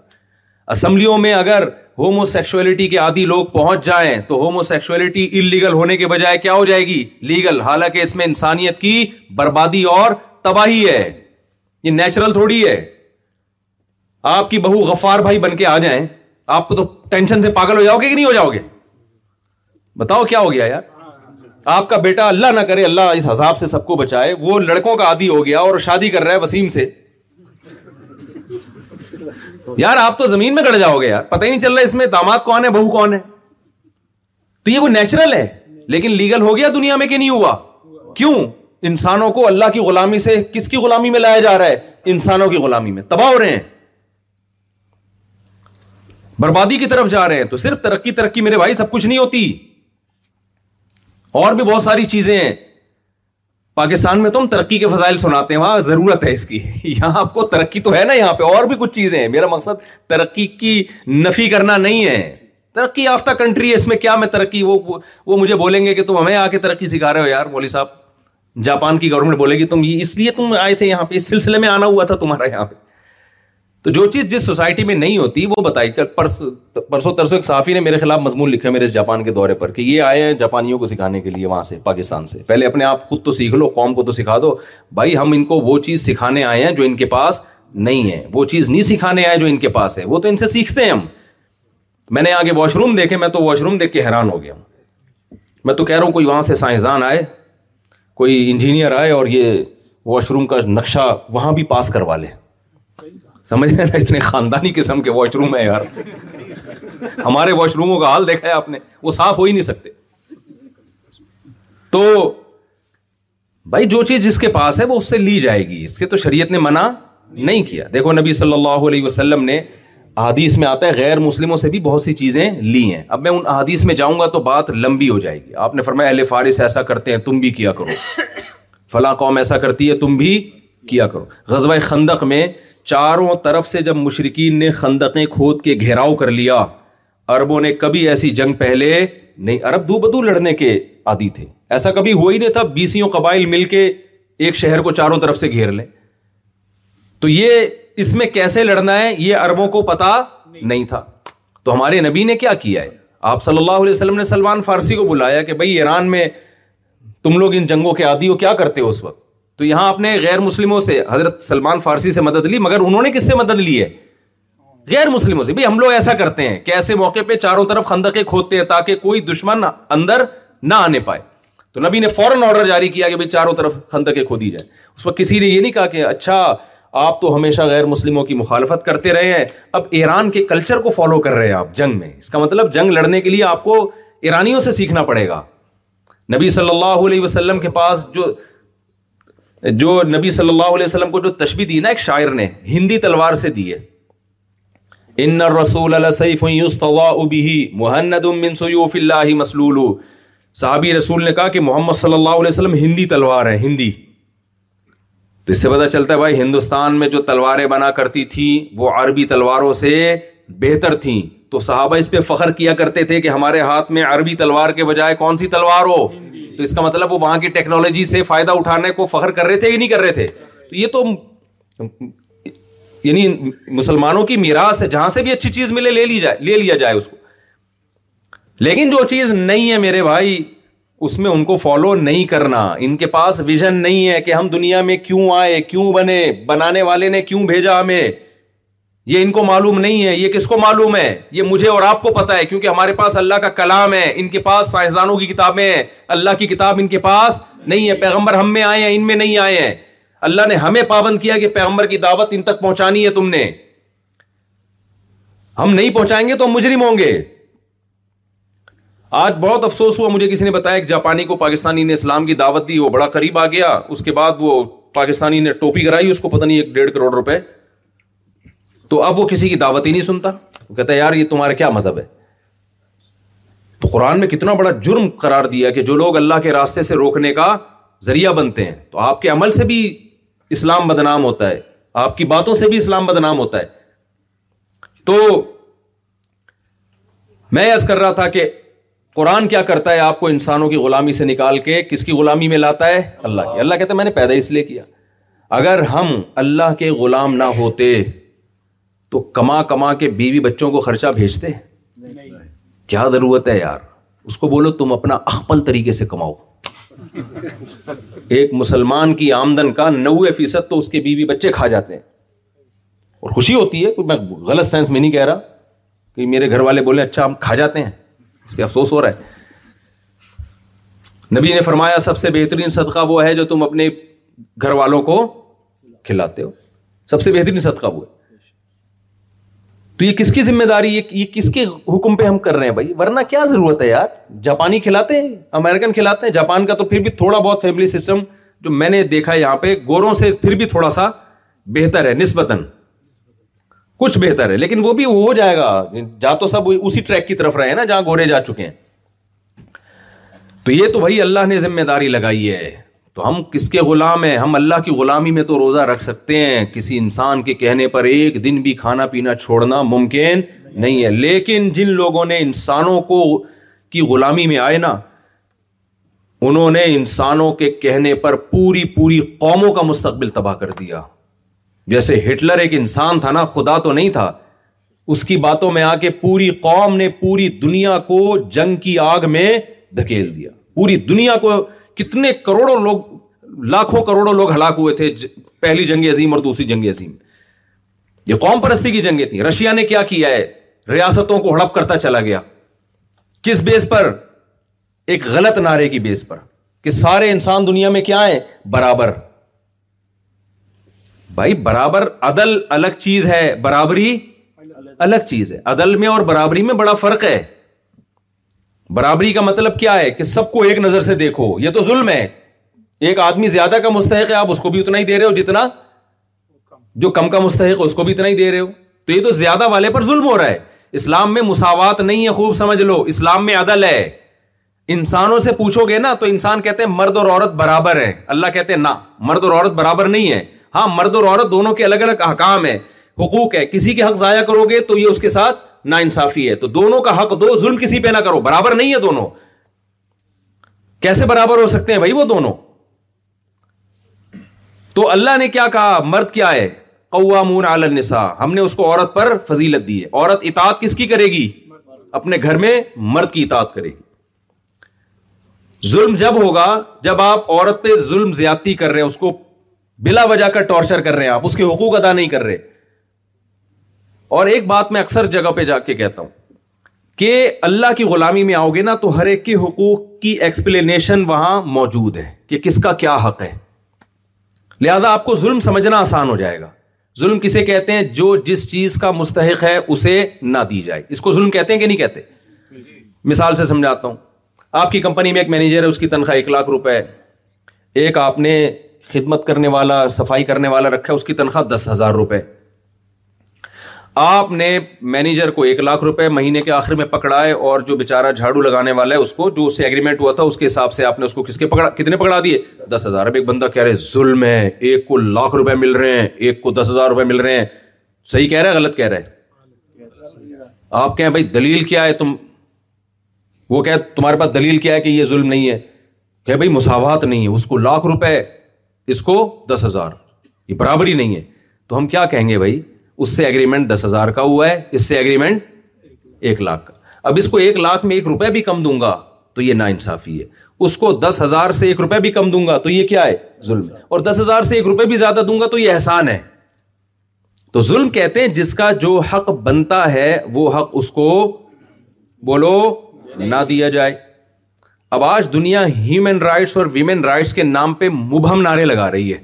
اسمبلیوں میں اگر ہومو سیکشولیٹی کے آدھی لوگ پہنچ جائیں تو ہومو سیکشولیٹی انلیگل ہونے کے بجائے کیا ہو جائے گی لیگل حالانکہ اس میں انسانیت کی بربادی اور تباہی ہے یہ نیچرل تھوڑی ہے آپ کی بہو غفار بھائی بن کے آ جائیں آپ کو تو ٹینشن سے پاگل ہو جاؤ گے کہ نہیں ہو جاؤ گے بتاؤ کیا ہو گیا یار آپ کا بیٹا اللہ نہ کرے اللہ اس حساب سے سب کو بچائے وہ لڑکوں کا عادی ہو گیا اور شادی کر رہا ہے وسیم سے یار آپ تو زمین میں گڑ جاؤ گے یار پتہ ہی نہیں چل رہا اس میں داماد کون ہے بہو کون ہے تو یہ کوئی نیچرل ہے لیکن لیگل ہو گیا دنیا میں کہ نہیں ہوا کیوں انسانوں کو اللہ کی غلامی سے کس کی غلامی میں لایا جا رہا ہے انسانوں کی غلامی میں تباہ ہو رہے ہیں بربادی کی طرف جا رہے ہیں تو صرف ترقی ترقی میرے بھائی سب کچھ نہیں ہوتی اور بھی بہت ساری چیزیں ہیں پاکستان میں ترقی کے فضائل سناتے ہیں وہاں ضرورت ہے اس کی یہاں آپ کو ترقی تو ہے نا یہاں پہ اور بھی کچھ چیزیں ہیں میرا مقصد ترقی کی نفی کرنا نہیں ہے ترقی یافتہ کنٹری ہے اس میں کیا میں ترقی وہ وہ مجھے بولیں گے کہ تم ہمیں آ کے ترقی سکھا رہے ہو یار مولوی صاحب جاپان کی گورنمنٹ بولے گی تم اس لیے تم آئے تھے یہاں پہ اس سلسلے میں آنا ہوا تھا تمہارا یہاں پہ تو جو چیز جس سوسائٹی میں نہیں ہوتی وہ بتائی کر پرس پرسو ترسوں ایک صافی نے میرے خلاف مضمون لکھا میرے اس جاپان کے دورے پر کہ یہ آئے ہیں جاپانیوں کو سکھانے کے لیے وہاں سے پاکستان سے پہلے اپنے آپ خود تو سیکھ لو قوم کو تو سکھا دو بھائی ہم ان کو وہ چیز سکھانے آئے ہیں جو ان کے پاس نہیں ہے وہ چیز نہیں سکھانے آئے جو ان کے پاس ہے وہ تو ان سے سیکھتے ہیں ہم میں نے آگے واش روم دیکھے میں تو واش روم دیکھ کے حیران ہو گیا ہوں میں تو کہہ رہا ہوں کوئی وہاں سے سائنسدان آئے کوئی انجینئر آئے اور یہ واش روم کا نقشہ وہاں بھی پاس کروا لے سمجھ رہے اتنے خاندانی قسم کے واش روم ہیں یار ہمارے واش روموں کا حال دیکھا ہے آپ نے وہ صاف ہو ہی نہیں سکتے تو بھائی جو چیز جس کے پاس ہے وہ اس سے لی جائے گی اس کے تو شریعت نے منع نہیں کیا دیکھو نبی صلی اللہ علیہ وسلم نے احادیث میں آتا ہے غیر مسلموں سے بھی بہت سی چیزیں لی ہیں اب میں ان احادیث میں جاؤں گا تو بات لمبی ہو جائے گی آپ نے فرمایا اہل فارس ایسا کرتے ہیں تم بھی کیا کرو فلاں قوم ایسا کرتی ہے تم بھی کیا کرو غزوہ خندق میں چاروں طرف سے جب مشرقین نے خندقیں کھود کے گھیراؤ کر لیا عربوں نے کبھی ایسی جنگ پہلے نہیں عرب دو بدو لڑنے کے عادی تھے ایسا کبھی ہوا ہی نہیں تھا بیسیوں قبائل مل کے ایک شہر کو چاروں طرف سے گھیر لے تو یہ اس میں کیسے لڑنا ہے یہ عربوں کو پتا نہیں تھا تو ہمارے نبی نے کیا کیا ہے آپ صلی اللہ علیہ وسلم نے سلمان فارسی کو بلایا کہ بھائی ایران میں تم لوگ ان جنگوں کے عادی ہو کیا کرتے ہو اس وقت تو یہاں آپ نے غیر مسلموں سے حضرت سلمان فارسی سے مدد لی مگر انہوں نے کس سے مدد لی ہے غیر مسلموں سے ہم لوگ ایسا کرتے ہیں کہ ایسے موقع پہ چاروں طرف کھودتے ہیں تاکہ کوئی دشمن اندر نہ آنے پائے تو نبی نے فوراً آرڈر جاری کیا کہ بھائی چاروں طرف خندقے کھو دی جائے اس وقت کسی نے یہ نہیں کہا کہ اچھا آپ تو ہمیشہ غیر مسلموں کی مخالفت کرتے رہے ہیں اب ایران کے کلچر کو فالو کر رہے ہیں آپ جنگ میں اس کا مطلب جنگ لڑنے کے لیے آپ کو ایرانیوں سے سیکھنا پڑے گا نبی صلی اللہ علیہ وسلم کے پاس جو جو نبی صلی اللہ علیہ وسلم کو جو تشبیح دی نا ایک شاعر نے ہندی تلوار سے دی ہے ان رسول محند من سیوف اللہ مسلول صحابی رسول نے کہا کہ محمد صلی اللہ علیہ وسلم ہندی تلوار ہے ہندی تو اس سے پتہ چلتا ہے بھائی ہندوستان میں جو تلواریں بنا کرتی تھیں وہ عربی تلواروں سے بہتر تھیں تو صحابہ اس پہ فخر کیا کرتے تھے کہ ہمارے ہاتھ میں عربی تلوار کے بجائے کون سی تلوار ہو تو اس کا مطلب وہ وہاں کی ٹیکنالوجی سے فائدہ اٹھانے کو فخر کر کر رہے رہے تھے تھے نہیں تو تو یہ یعنی مسلمانوں کی میراث ہے جہاں سے بھی اچھی چیز ملے لے لی جائے لے لیا جائے اس کو لیکن جو چیز نہیں ہے میرے بھائی اس میں ان کو فالو نہیں کرنا ان کے پاس ویژن نہیں ہے کہ ہم دنیا میں کیوں آئے کیوں بنے بنانے والے نے کیوں بھیجا ہمیں یہ ان کو معلوم نہیں ہے یہ کس کو معلوم ہے یہ مجھے اور آپ کو پتا ہے کیونکہ ہمارے پاس اللہ کا کلام ہے ان کے پاس سائنسدانوں کی کتابیں ہیں اللہ کی کتاب ان کے پاس نہیں ہے پیغمبر ہم میں آئے ہیں ان میں نہیں آئے ہیں اللہ نے ہمیں پابند کیا کہ پیغمبر کی دعوت ان تک پہنچانی ہے تم نے ہم نہیں پہنچائیں گے تو مجرم ہوں گے آج بہت افسوس ہوا مجھے کسی نے بتایا ایک جاپانی کو پاکستانی نے اسلام کی دعوت دی وہ بڑا قریب آ گیا اس کے بعد وہ پاکستانی نے ٹوپی کرائی اس کو پتہ نہیں ایک ڈیڑھ کروڑ روپے تو اب وہ کسی کی دعوت ہی نہیں سنتا وہ کہتا ہے یار یہ تمہارا کیا مذہب ہے تو قرآن میں کتنا بڑا جرم قرار دیا کہ جو لوگ اللہ کے راستے سے روکنے کا ذریعہ بنتے ہیں تو آپ کے عمل سے بھی اسلام بدنام ہوتا ہے آپ کی باتوں سے بھی اسلام بدنام ہوتا ہے تو میں یس کر رہا تھا کہ قرآن کیا کرتا ہے آپ کو انسانوں کی غلامی سے نکال کے کس کی غلامی میں لاتا ہے اللہ کی اللہ کہتا ہے میں نے پیدا اس لیے کیا اگر ہم اللہ کے غلام نہ ہوتے تو کما کما کے بیوی بچوں کو خرچہ بھیجتے کیا ضرورت ہے یار اس کو بولو تم اپنا اخپل طریقے سے کماؤ ایک مسلمان کی آمدن کا نوے فیصد تو اس کے بیوی بچے کھا جاتے ہیں اور خوشی ہوتی ہے کوئی میں غلط سینس میں نہیں کہہ رہا کہ میرے گھر والے بولے اچھا ہم کھا جاتے ہیں اس پہ افسوس ہو رہا ہے نبی نے فرمایا سب سے بہترین صدقہ وہ ہے جو تم اپنے گھر والوں کو کھلاتے ہو سب سے بہترین صدقہ وہ ہے تو یہ کس کی ذمہ داری یہ کس کے حکم پہ ہم کر رہے ہیں بھائی ورنہ کیا ضرورت ہے یار جاپانی کھلاتے ہیں امیرکن کھلاتے ہیں جاپان کا تو پھر بھی تھوڑا بہت فیملی سسٹم جو میں نے دیکھا یہاں پہ گوروں سے پھر بھی تھوڑا سا بہتر ہے نسبتاً کچھ بہتر ہے لیکن وہ بھی ہو جائے گا جا تو سب اسی ٹریک کی طرف رہے ہیں نا جہاں گورے جا چکے ہیں تو یہ تو بھائی اللہ نے ذمہ داری لگائی ہے تو ہم کس کے غلام ہیں ہم اللہ کی غلامی میں تو روزہ رکھ سکتے ہیں کسی انسان کے کہنے پر ایک دن بھی کھانا پینا چھوڑنا ممکن نہیں ہے لیکن جن لوگوں نے انسانوں کو کی غلامی میں آئے نا انہوں نے انسانوں کے کہنے پر پوری پوری قوموں کا مستقبل تباہ کر دیا جیسے ہٹلر ایک انسان تھا نا خدا تو نہیں تھا اس کی باتوں میں آ کے پوری قوم نے پوری دنیا کو جنگ کی آگ میں دھکیل دیا پوری دنیا کو کتنے کروڑوں لوگ لاکھوں کروڑوں لوگ ہلاک ہوئے تھے پہلی جنگ عظیم اور دوسری جنگ عظیم یہ قوم پرستی کی جنگیں تھیں رشیا نے کیا کیا ہے ریاستوں کو ہڑپ کرتا چلا گیا کس بیس پر ایک غلط نعرے کی بیس پر کہ سارے انسان دنیا میں کیا ہیں برابر بھائی برابر عدل الگ چیز ہے برابری الگ چیز ہے عدل میں اور برابری میں بڑا فرق ہے برابری کا مطلب کیا ہے کہ سب کو ایک نظر سے دیکھو یہ تو ظلم ہے ایک آدمی زیادہ کا مستحق ہے آپ اس کو بھی اتنا ہی دے رہے ہو جتنا جو کم کا مستحق ہے اس کو بھی اتنا ہی دے رہے ہو تو یہ تو زیادہ والے پر ظلم ہو رہا ہے اسلام میں مساوات نہیں ہے خوب سمجھ لو اسلام میں عدل ہے انسانوں سے پوچھو گے نا تو انسان کہتے ہیں مرد اور عورت برابر ہے اللہ کہتے ہیں نہ مرد اور عورت برابر نہیں ہے ہاں مرد اور عورت دونوں کے الگ الگ احکام ہے حقوق ہے کسی کے حق ضائع کرو گے تو یہ اس کے ساتھ نا انصافی ہے تو دونوں کا حق دو ظلم کسی پہ نہ کرو برابر نہیں ہے دونوں کیسے برابر ہو سکتے ہیں بھائی وہ دونوں تو اللہ نے کیا کہا مرد کیا ہے علی النساء ہم نے اس کو عورت پر فضیلت دی ہے عورت اطاعت کس کی کرے گی اپنے گھر میں مرد کی اطاعت کرے گی ظلم جب ہوگا جب آپ عورت پہ ظلم زیادتی کر رہے ہیں اس کو بلا وجہ کر ٹارچر کر رہے ہیں آپ اس کے حقوق ادا نہیں کر رہے اور ایک بات میں اکثر جگہ پہ جا کے کہتا ہوں کہ اللہ کی غلامی میں آؤ گے نا تو ہر ایک کے حقوق کی ایکسپلینیشن وہاں موجود ہے کہ کس کا کیا حق ہے لہذا آپ کو ظلم سمجھنا آسان ہو جائے گا ظلم کسے کہتے ہیں جو جس چیز کا مستحق ہے اسے نہ دی جائے اس کو ظلم کہتے ہیں کہ نہیں کہتے مثال سے سمجھاتا ہوں آپ کی کمپنی میں ایک مینیجر ہے اس کی تنخواہ ایک لاکھ روپے ایک آپ نے خدمت کرنے والا صفائی کرنے والا رکھا ہے اس کی تنخواہ دس ہزار روپے آپ نے مینیجر کو ایک لاکھ روپے مہینے کے آخر میں پکڑائے اور جو بےچارا جھاڑو لگانے والا ہے اس کو جو اس سے ایگریمنٹ ہوا تھا اس کے حساب سے آپ نے اس کو کس کے پکڑا کتنے پکڑا دیے دس ہزار ایک بندہ کہہ رہے ظلم ہے ایک کو لاکھ روپے مل رہے ہیں ایک کو دس ہزار روپے مل رہے ہیں صحیح کہہ رہا ہے غلط کہہ رہا ہے آپ بھائی دلیل کیا ہے تم وہ کہ تمہارے پاس دلیل کیا ہے کہ یہ ظلم نہیں ہے کہ بھائی مساوات نہیں ہے اس کو لاکھ روپے اس کو دس ہزار یہ برابری نہیں ہے تو ہم کیا کہیں گے بھائی اس سے اگریمنٹ دس ہزار کا ہوا ہے اس سے اگریمنٹ ایک لاکھ کا اب اس کو ایک لاکھ میں ایک روپے بھی کم دوں گا تو یہ نا انصافی ہے اس کو دس ہزار سے ایک روپے بھی کم دوں گا تو یہ کیا ہے ظلم اور دس ہزار سے ایک روپے بھی زیادہ دوں گا تو یہ احسان ہے تو ظلم کہتے ہیں جس کا جو حق بنتا ہے وہ حق اس کو بولو نہ دیا جائے اب آج دنیا ہیومن رائٹس اور ویمن رائٹس کے نام پہ مبہم نعرے لگا رہی ہے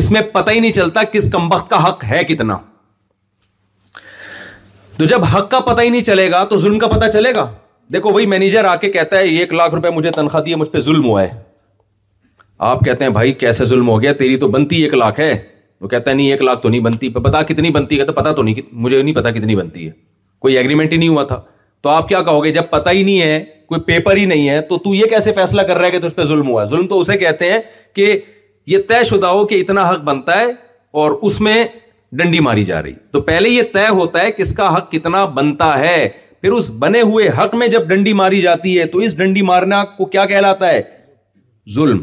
اس میں پتہ ہی نہیں چلتا کس کمبخت کا حق ہے کتنا تو جب حق کا پتہ ہی نہیں چلے گا تو ظلم کا پتہ چلے گا دیکھو وہی مینیجر آ کے کہتا ہے ایک لاکھ روپے مجھے تنخواہ دی ہے ہے مجھ پہ ظلم ہوا آپ کہتے ہیں بھائی کیسے ظلم ہو گیا تیری تو بنتی ایک لاکھ ہے وہ کہتا ہے نہیں ایک لاکھ تو نہیں بنتی پتا کتنی بنتی تو پتا نہیں مجھے نہیں پتا کتنی بنتی ہے کوئی ایگریمنٹ ہی نہیں ہوا تھا تو آپ کیا کہو گے جب پتا ہی نہیں ہے کوئی پیپر ہی نہیں ہے تو تو یہ کیسے فیصلہ کر رہا ہے کہ تجھ پہ ظلم ہوا ہے ظلم تو اسے کہتے ہیں کہ یہ طے شدہ ہو کہ اتنا حق بنتا ہے اور اس میں ڈنڈی ماری جا رہی تو پہلے یہ طے ہوتا ہے کس کا حق کتنا بنتا ہے پھر اس بنے ہوئے حق میں جب ڈنڈی ماری جاتی ہے تو اس ڈنڈی مارنا کو کیا کہلاتا ہے ظلم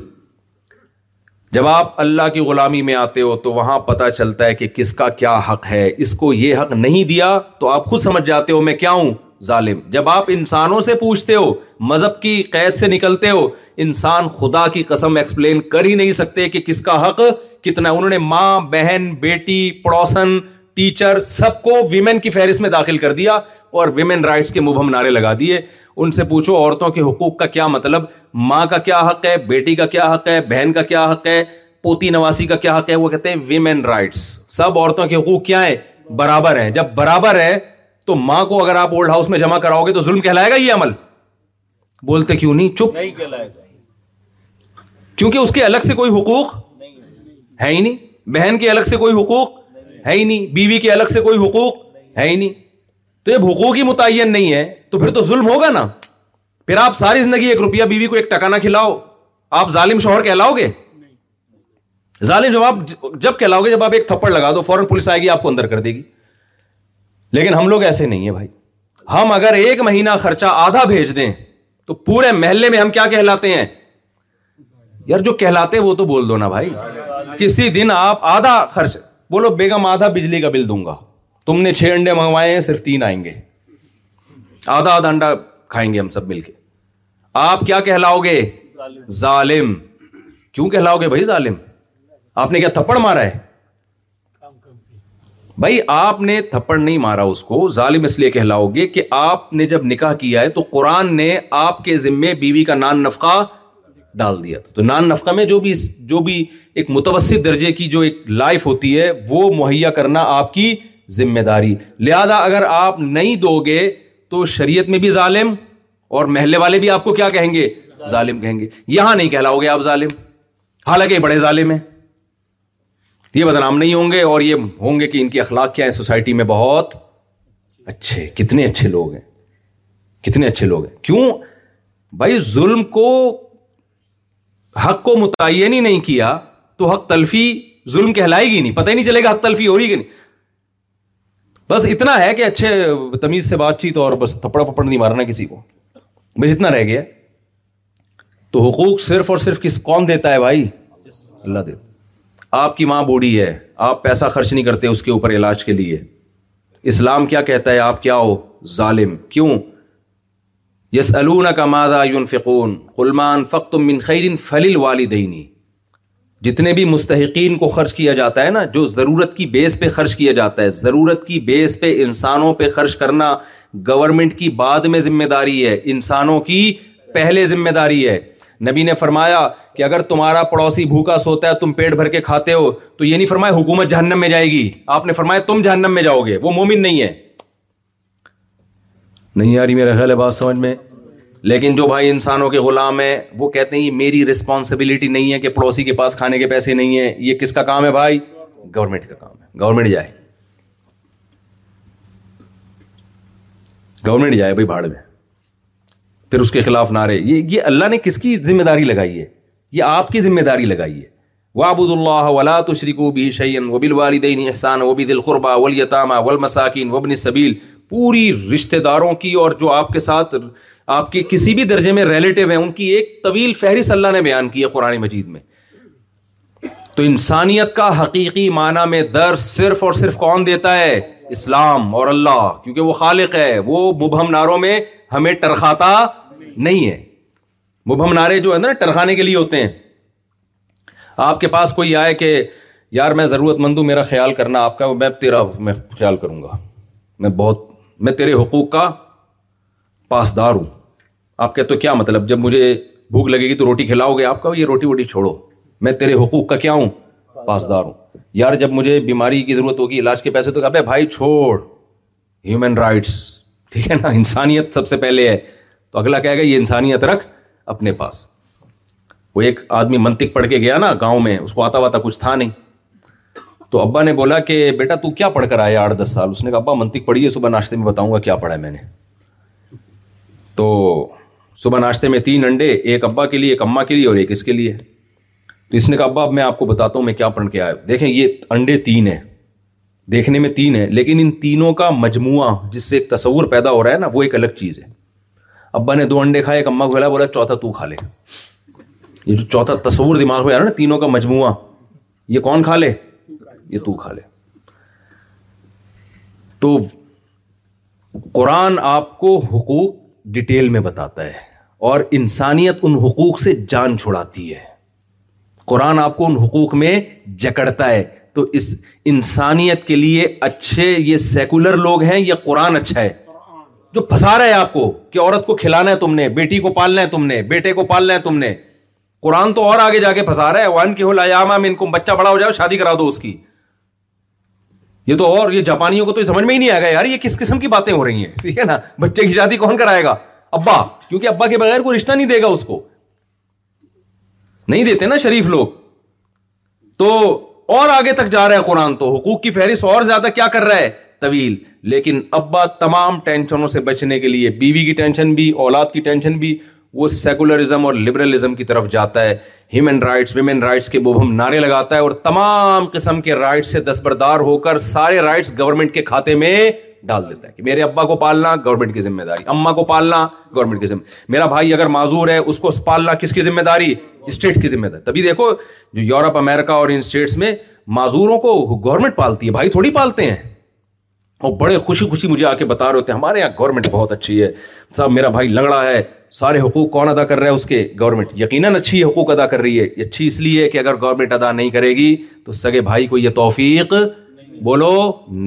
جب آپ اللہ کی غلامی میں آتے ہو تو وہاں پتا چلتا ہے کہ کس کا کیا حق ہے اس کو یہ حق نہیں دیا تو آپ خود سمجھ جاتے ہو میں کیا ہوں ظالم جب آپ انسانوں سے پوچھتے ہو مذہب کی قید سے نکلتے ہو انسان خدا کی قسم ایکسپلین کر ہی نہیں سکتے کہ کس کا حق کتنا انہوں نے ماں بہن بیٹی پڑوسن ٹیچر سب کو ویمن کی فہرست میں داخل کر دیا اور ویمن رائٹس کے مبہم نعرے لگا دیے ان سے پوچھو عورتوں کے حقوق کا کیا مطلب ماں کا کیا حق ہے بیٹی کا کیا حق ہے بہن کا کیا حق ہے پوتی نواسی کا کیا حق ہے وہ کہتے ہیں ویمن رائٹس سب عورتوں کے حقوق کیا ہیں برابر ہیں جب برابر ہیں تو ماں کو اگر آپ اولڈ ہاؤس میں جمع کراؤ گے تو ظلم کہلائے گا یہ عمل بولتے کیوں نہیں چپ نہیں کہلائے گا کیونکہ اس کے الگ سے کوئی حقوق ہے ہی نہیں بہن کے الگ سے کوئی حقوق ہے ہی نہیں بیوی کے الگ سے کوئی حقوق ہے ہی نہیں تو جب حقوق ہی متعین نہیں ہے تو پھر تو ظلم ہوگا نا پھر آپ ساری زندگی ایک روپیہ بیوی کو ایک ٹکانا کھلاؤ آپ ظالم شوہر کہلاؤ گے ظالم جب آپ جب کہلاؤ گے جب آپ ایک تھپڑ لگا دو فوراً پولیس آئے گی آپ کو اندر کر دے گی لیکن ہم لوگ ایسے نہیں ہیں بھائی ہم اگر ایک مہینہ خرچہ آدھا بھیج دیں تو پورے محلے میں ہم کیا کہلاتے ہیں یار جو ہیں وہ تو بول دو نا بھائی کسی دن آپ آدھا خرچ بولو بیگم آدھا بجلی کا بل دوں گا تم نے چھ انڈے منگوائے ہیں صرف تین آئیں گے آدھا آدھا انڈا کھائیں گے ہم سب مل کے آپ کیا کہلاؤ کہلاؤ گے گے ظالم ظالم کیوں بھائی آپ نے کیا تھپڑ مارا ہے بھائی آپ نے تھپڑ نہیں مارا اس کو ظالم اس لیے کہلاؤ گے کہ آپ نے جب نکاح کیا ہے تو قرآن نے آپ کے ذمے بیوی کا نان نفقہ ڈال دیا تھا تو نان نفقہ میں جو بھی جو بھی ایک متوسط درجے کی جو ایک لائف ہوتی ہے وہ مہیا کرنا آپ کی ذمہ داری لہذا اگر آپ نہیں دو گے تو شریعت میں بھی ظالم اور محلے والے بھی آپ کو کیا کہیں گے ظالم کہیں گے یہاں نہیں کہلاؤ گے آپ ظالم حالانکہ بڑے ظالم ہیں یہ بدنام نہیں ہوں گے اور یہ ہوں گے کہ ان کے کی اخلاق کیا ہیں سوسائٹی میں بہت اچھے کتنے اچھے لوگ ہیں کتنے اچھے لوگ ہیں کیوں بھائی ظلم کو حق کو متعین ہی نہیں کیا تو حق تلفی ظلم کہلائے گی نہیں پتہ ہی نہیں چلے گا حق تلفی ہو رہی کہ نہیں بس اتنا ہے کہ اچھے تمیز سے بات چیت اور بس تھپڑا پپڑ نہیں مارنا کسی کو بس اتنا رہ گیا تو حقوق صرف اور صرف کس کون دیتا ہے بھائی اللہ آپ کی ماں بوڑھی ہے آپ پیسہ خرچ نہیں کرتے اس کے اوپر علاج کے لیے اسلام کیا کہتا ہے آپ کیا ہو ظالم کیوں یس الون کا مادہ یون فقون غلمان من خیر فلیل والدینی جتنے بھی مستحقین کو خرچ کیا جاتا ہے نا جو ضرورت کی بیس پہ خرچ کیا جاتا ہے ضرورت کی بیس پہ انسانوں پہ خرچ کرنا گورنمنٹ کی بعد میں ذمہ داری ہے انسانوں کی پہلے ذمہ داری ہے نبی نے فرمایا کہ اگر تمہارا پڑوسی بھوکا سوتا ہے تم پیٹ بھر کے کھاتے ہو تو یہ نہیں فرمایا حکومت جہنم میں جائے گی آپ نے فرمایا تم جہنم میں جاؤ گے وہ مومن نہیں ہے نہیں آ رہی میرا خیال ہے بات سمجھ میں لیکن جو بھائی انسانوں کے غلام ہیں وہ کہتے ہیں یہ میری ریسپانسبلٹی نہیں ہے کہ پڑوسی کے پاس کھانے کے پیسے نہیں ہیں یہ کس کا کام ہے بھائی گورنمنٹ کا کام ہے گورنمنٹ جائے گورنمنٹ جائے بھائی بھاڑ میں پھر اس کے خلاف نعرے یہ یہ اللہ نے کس کی ذمہ داری لگائی ہے یہ آپ کی ذمہ داری لگائی ہے وہ ابود اللہ ولاۃ شریک و بل والدین احسان ولیطامہ ولمساکین وبن صبیل پوری رشتے داروں کی اور جو آپ کے ساتھ آپ کے کسی بھی درجے میں ریلیٹو ہیں ان کی ایک طویل فہرست اللہ نے بیان کی ہے قرآن مجید میں تو انسانیت کا حقیقی معنی میں در صرف اور صرف کون دیتا ہے اسلام اور اللہ کیونکہ وہ خالق ہے وہ مبہم ناروں میں ہمیں ٹرخاتا نہیں ہے مبہم نعرے جو ہے نا ٹرخانے کے لیے ہوتے ہیں آپ کے پاس کوئی آئے کہ یار میں ضرورت مند ہوں میرا خیال کرنا آپ کا میں تیرا میں خیال کروں گا میں بہت میں تیرے حقوق کا پاسدار ہوں آپ کہتے ہو کیا مطلب جب مجھے بھوک لگے گی تو روٹی کھلاؤ گے آپ کا یہ روٹی ووٹی چھوڑو میں تیرے حقوق کا کیا ہوں پاسدار ہوں یار جب مجھے بیماری کی ضرورت ہوگی علاج کے پیسے تو ابے بھائی چھوڑ ہیومن رائٹس ٹھیک ہے نا انسانیت سب سے پہلے ہے تو اگلا یہ انسانیت رکھ اپنے پاس وہ ایک آدمی منتق پڑھ کے گیا نا گاؤں میں اس کو آتا واتا کچھ تھا نہیں تو ابا نے بولا کہ بیٹا تو کیا پڑھ کر آیا آٹھ دس سال اس نے کہا ابا منتق ہے صبح ناشتے میں بتاؤں گا کیا پڑھا ہے میں نے تو صبح ناشتے میں تین انڈے ایک ابا کے لیے ایک اما کے لیے اور ایک اس کے لیے تو اس نے کہا ابا اب میں آپ کو بتاتا ہوں میں کیا پڑھ کے آیا دیکھیں یہ انڈے تین ہیں دیکھنے میں تین ہیں لیکن ان تینوں کا مجموعہ جس سے ایک تصور پیدا ہو رہا ہے نا وہ ایک الگ چیز ہے ابا نے دو انڈے کھائے ایک اما کو کھلایا بولا چوتھا تو کھا لے یہ جو چوتھا تصور دماغ میں آ رہا ہے نا تینوں کا مجموعہ یہ کون کھا لے یہ تو کھا لے تو قرآن آپ کو حقوق ڈیٹیل میں بتاتا ہے اور انسانیت ان حقوق سے جان چھڑاتی ہے قرآن آپ کو ان حقوق میں جکڑتا ہے تو اس انسانیت کے لیے اچھے یہ سیکولر لوگ ہیں یا قرآن اچھا ہے جو پھنسا رہا ہے آپ کو کہ عورت کو کھلانا ہے تم نے بیٹی کو پالنا ہے تم نے بیٹے کو پالنا ہے تم نے قرآن تو اور آگے جا کے پھنسا رہا ہے وان کی ہو ان کو بچہ بڑا ہو جاؤ شادی کرا دو اس کی یہ تو اور یہ جاپانیوں کو تو سمجھ میں ہی نہیں آئے گا یار یہ کس قسم کی باتیں ہو رہی ہیں ٹھیک ہے نا بچے کی شادی کون کرائے گا ابا کیونکہ ابا کے بغیر کوئی رشتہ نہیں دے گا اس کو نہیں دیتے نا شریف لوگ تو اور آگے تک جا رہا ہے قرآن تو حقوق کی فہرست اور زیادہ کیا کر رہا ہے طویل لیکن ابا تمام ٹینشنوں سے بچنے کے لیے بیوی کی ٹینشن بھی اولاد کی ٹینشن بھی وہ سیکولرزم اور لبرلزم کی طرف جاتا ہے ہیومن رائٹس ویمن رائٹس کے بوبھم نعرے لگاتا ہے اور تمام قسم کے رائٹس سے دستبردار ہو کر سارے رائٹس گورنمنٹ کے کھاتے میں ڈال دیتا ہے کہ میرے ابا کو پالنا گورنمنٹ کی ذمہ داری اما کو پالنا گورنمنٹ کی ذمہ میرا بھائی اگر معذور ہے اس کو پالنا کس کی ذمہ داری اسٹیٹ کی ذمہ داری تبھی دیکھو جو یورپ امیرکا اور ان اسٹیٹس میں معذوروں کو گورنمنٹ پالتی ہے بھائی تھوڑی پالتے ہیں اور بڑے خوشی خوشی مجھے آ کے بتا رہے ہوتے ہیں ہمارے یہاں گورنمنٹ بہت اچھی ہے صاحب میرا بھائی لنگڑا ہے سارے حقوق کون ادا کر رہا ہے اس کے گورنمنٹ یقیناً اچھی حقوق ادا کر رہی ہے یہ اچھی اس لیے کہ اگر گورنمنٹ ادا نہیں کرے گی تو سگے بھائی کو یہ توفیق بولو